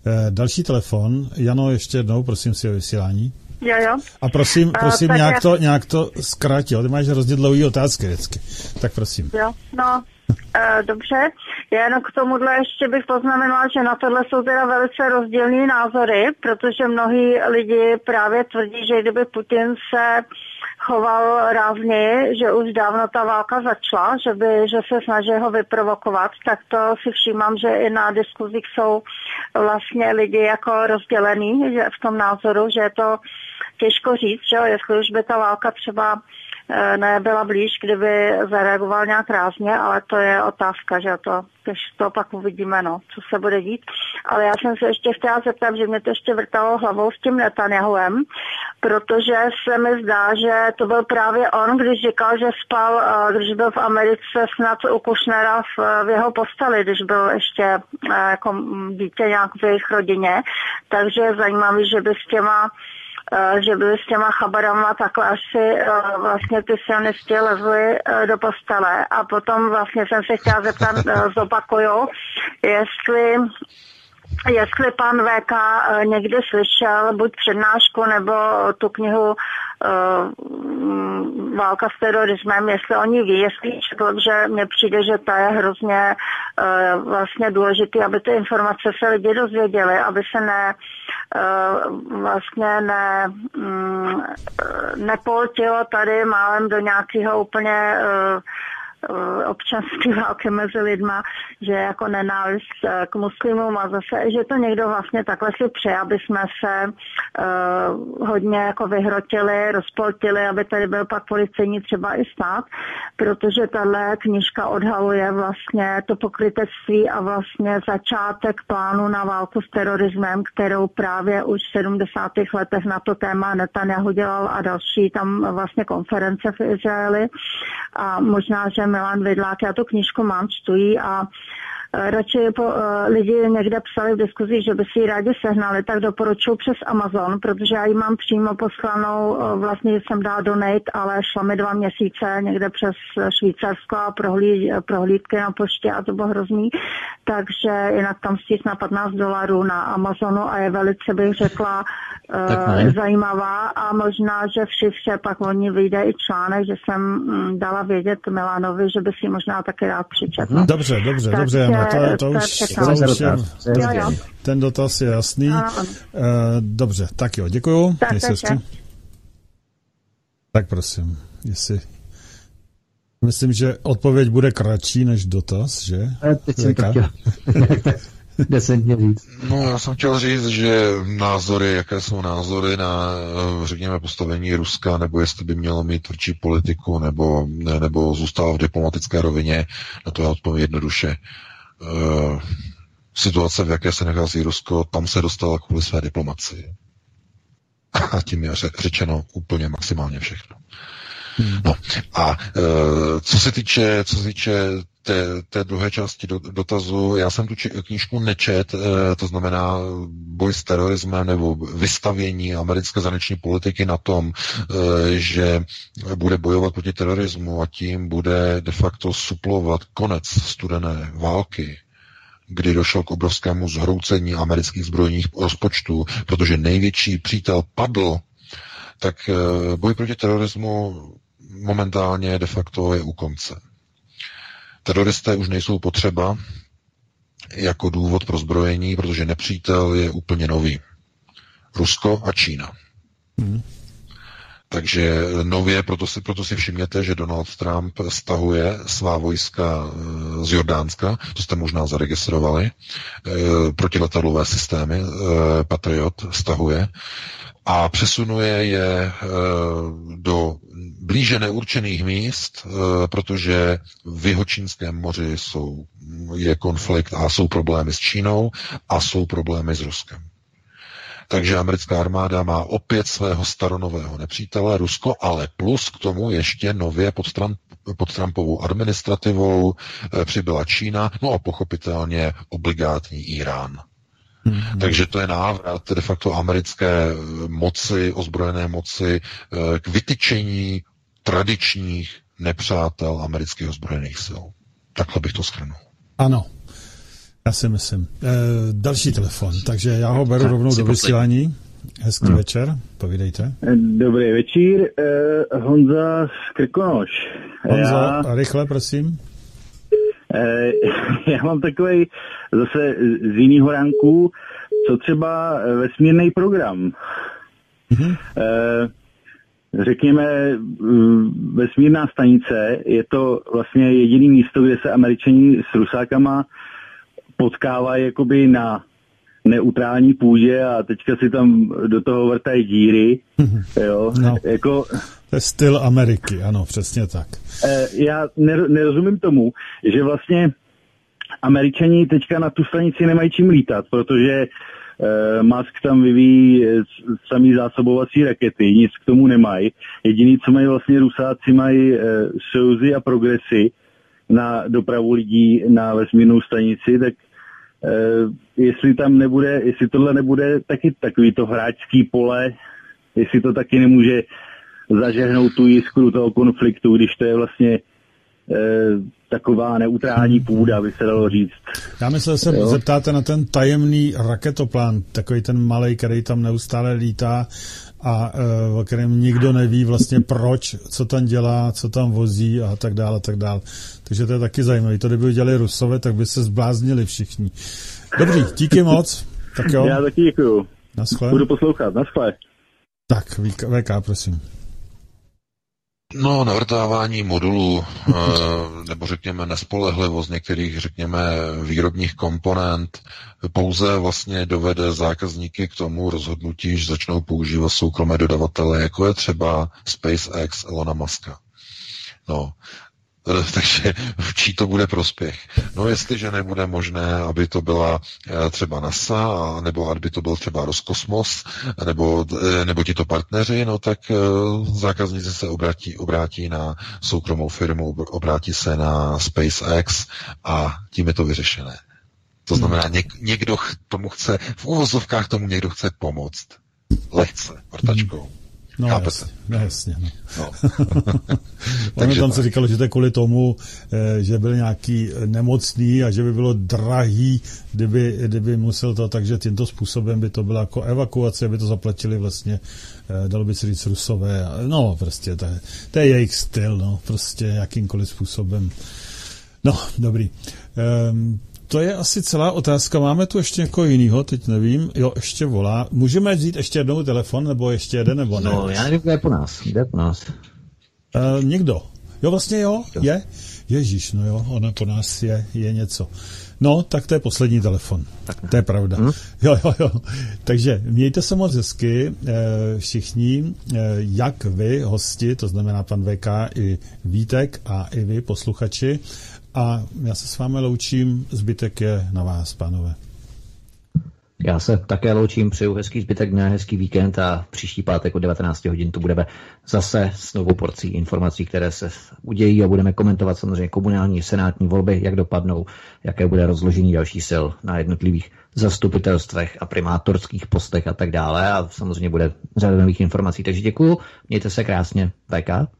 Eh, další telefon. Jano, ještě jednou, prosím si o vysílání. Jo, jo. A prosím, eh, prosím uh, nějak, já... to, nějak to zkrátil. Ty máš hrozně dlouhý otázky vždycky. Tak prosím. Jo, no, uh, dobře. Já jenom k tomuhle ještě bych poznamenala, že na tohle jsou teda velice rozdílné názory, protože mnohí lidi právě tvrdí, že kdyby Putin se choval rázně, že už dávno ta válka začala, že, by, že se snaží ho vyprovokovat, tak to si všímám, že i na diskuzích jsou vlastně lidi jako rozdělený že v tom názoru, že je to těžko říct, že jestli už by ta válka třeba nebyla blíž, kdyby zareagoval nějak rázně, ale to je otázka, že to, když to pak uvidíme, no, co se bude dít. Ale já jsem se ještě chtěla zeptat, že mě to ještě vrtalo hlavou s tím Netanyahuem, protože se mi zdá, že to byl právě on, když říkal, že spal, eh, když byl v Americe snad u Kushnera v, v jeho posteli, když byl ještě eh, jako dítě nějak v jejich rodině. Takže je zajímavé, že by s těma Eh, že byli s těma chabarama takhle až si eh, vlastně ty sionisti lezli eh, do postele. A potom vlastně jsem se chtěla zeptat, zopakuju, jestli jestli pan VK někdy slyšel buď přednášku nebo tu knihu uh, Válka s terorismem, jestli oni ví, jestli četl, že mně přijde, že to je hrozně uh, vlastně důležité, aby ty informace se lidi dozvěděli, aby se ne vlastně ne, um, nepoltilo tady málem do nějakého úplně uh, Eh, občanské války mezi lidma, že jako nenávist eh, k muslimům a zase, že to někdo vlastně takhle si přeje, aby jsme se uh, hodně jako vyhrotili, rozpoltili, aby tady byl pak policejní třeba i stát, protože tahle knižka odhaluje vlastně to pokrytectví a vlastně začátek plánu na válku s terorismem, kterou právě už v 70. letech na to téma Netanyahu dělal a další tam vlastně konference v Izraeli a možná, že Milan Vidlák, já tu knížku mám, čtují a radši po, uh, lidi někde psali v diskuzi, že by si ji rádi sehnali, tak doporučuji přes Amazon, protože já ji mám přímo poslanou, uh, vlastně jsem dala donate, ale šla mi dva měsíce někde přes Švýcarsko a prohlí, prohlídky na poště a to bylo hrozný, takže jinak tam stíš na 15 dolarů na Amazonu a je velice, bych řekla, uh, zajímavá a možná, že vši vše pak o ní vyjde i článek, že jsem um, dala vědět Milanovi, že by si možná taky rád přečetl. Dobře, dobře, tak, dobře, No, to, to, už, to už je, ten dotaz je jasný. Uh, dobře, tak jo, děkuju. Tak, tak, tak prosím, jestli... Myslím, že odpověď bude kratší než dotaz, že? Teď jsem to chtěl. Desentně říct. No, já jsem chtěl říct, že názory, jaké jsou názory na, eh, řekněme, postavení Ruska, nebo jestli by mělo mít tvrdší politiku, nebo, nebo zůstal v diplomatické rovině, na to já odpovím jednoduše. Eh, situace, v jaké se nachází Rusko, tam se dostala kvůli své diplomaci. A tím je řečeno úplně maximálně všechno. Hmm. No a e, co se týče, co se týče té, té druhé části do, dotazu, já jsem tu či, knížku nečet, e, to znamená boj s terorismem nebo vystavění americké zahraniční politiky na tom, e, že bude bojovat proti terorismu a tím bude de facto suplovat konec studené války, kdy došlo k obrovskému zhroucení amerických zbrojních rozpočtů, protože největší přítel padl, tak boj proti terorismu momentálně de facto je u konce. Teroristé už nejsou potřeba jako důvod pro zbrojení, protože nepřítel je úplně nový. Rusko a Čína. Hmm. Takže nově, proto si, proto si všimněte, že Donald Trump stahuje svá vojska eh, z Jordánska, to jste možná zaregistrovali, eh, protiletadlové systémy eh, Patriot stahuje. A přesunuje je do blíže neurčených míst, protože v Jihočínském moři jsou, je konflikt a jsou problémy s Čínou a jsou problémy s Ruskem. Takže americká armáda má opět svého staronového nepřítele, Rusko, ale plus k tomu ještě nově pod, Trump, pod Trumpovou administrativou e, přibyla Čína, no a pochopitelně obligátní Irán. Hmm. Takže to je návrat de facto americké eh, moci, ozbrojené moci eh, k vytyčení tradičních nepřátel amerických ozbrojených sil. Takhle bych to schrnul. Ano, já si myslím. E, další telefon, takže já ho beru rovnou do vysílání. Hezký hmm. večer, povídejte. Dobrý večír, uh, Honza z Krkonoš. Honza, já... rychle, prosím. Uh, já mám takový zase z jiného ránku, co třeba vesmírný program. Mm-hmm. Uh, řekněme, vesmírná stanice je to vlastně jediný místo, kde se američani s rusákama potkávají jakoby na neutrální půdě a teďka si tam do toho vrtají díry. Jo, no. jako... To je styl Ameriky, ano, přesně tak. Eh, já nerozumím tomu, že vlastně američani teďka na tu stanici nemají čím lítat, protože eh, Musk tam vyvíjí eh, samý zásobovací rakety, nic k tomu nemají. Jediný, co mají vlastně Rusáci, mají Souzy a Progresy na dopravu lidí na vesmírnou stanici, tak jestli tam nebude, jestli tohle nebude taky takový to hráčský pole, jestli to taky nemůže zažehnout tu jiskru toho konfliktu, když to je vlastně e, taková neutrální půda, by se dalo říct. Já myslím, že se jo? zeptáte na ten tajemný raketoplán, takový ten malý, který tam neustále lítá a e, o kterém nikdo neví vlastně proč, co tam dělá, co tam vozí a tak dále, a tak dále. Takže to je taky zajímavé. To kdyby dělali Rusové, tak by se zbláznili všichni. Dobře, díky moc. Tak jo. Já taky děkuju. Naschle. Budu poslouchat. Naschle. Tak, VK, prosím. No, navrtávání modulů, eh, nebo řekněme nespolehlivost některých, řekněme, výrobních komponent pouze vlastně dovede zákazníky k tomu rozhodnutí, že začnou používat soukromé dodavatele, jako je třeba SpaceX Elona Muska. No, takže v čí to bude prospěch. No jestliže nebude možné, aby to byla eh, třeba NASA, nebo aby to byl třeba Roskosmos, nebo, eh, nebo tito partneři, no tak zákazníci se obrátí, obrátí na soukromou firmu, obrátí se na SpaceX a tím je to vyřešené. To znamená, něk, někdo tomu chce, v uvozovkách tomu někdo chce pomoct. Lehce, vrtačkou. No jasně, no jasně. No. no. Takže tam se říkalo, že to je kvůli tomu, eh, že byl nějaký nemocný a že by bylo drahý, kdyby, kdyby musel to, takže tímto způsobem by to byla jako evakuace, aby to zaplatili vlastně, eh, dalo by se říct rusové. No prostě, to je, to je jejich styl, no, prostě jakýmkoliv způsobem. No, dobrý. Um, to je asi celá otázka. Máme tu ještě někoho jiného, teď nevím. Jo, ještě volá. Můžeme vzít ještě jednou telefon, nebo ještě jeden, nebo ne? No, já nevím, kde je po nás. Kde je po nás? Uh, někdo. Jo, vlastně jo, je. Ježíš, no jo, ona po nás je, je něco. No, tak to je poslední telefon. To je pravda. Hmm? Jo, jo, jo. Takže mějte se moc hezky eh, všichni, eh, jak vy, hosti, to znamená pan VK i Vítek a i vy, posluchači. A já se s vámi loučím, zbytek je na vás, pánové. Já se také loučím, přeju hezký zbytek dne, hezký víkend a příští pátek o 19 hodin tu budeme zase s novou porcí informací, které se udějí a budeme komentovat samozřejmě komunální senátní volby, jak dopadnou, jaké bude rozložení další sil na jednotlivých zastupitelstvech a primátorských postech a tak dále a samozřejmě bude řada nových informací. Takže děkuju, mějte se krásně, VK.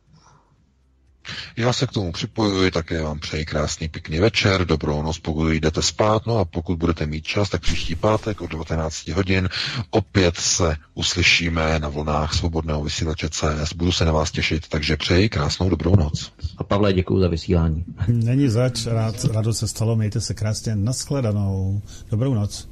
Já se k tomu připojuji, také vám přeji krásný pěkný večer, dobrou noc, pokud jdete spát, no a pokud budete mít čas, tak příští pátek od 19 hodin opět se uslyšíme na vlnách svobodného vysílače CS. Budu se na vás těšit, takže přeji krásnou dobrou noc. A Pavle, děkuji za vysílání. Není zač, rád, rádo se stalo, mějte se krásně, nashledanou. Dobrou noc.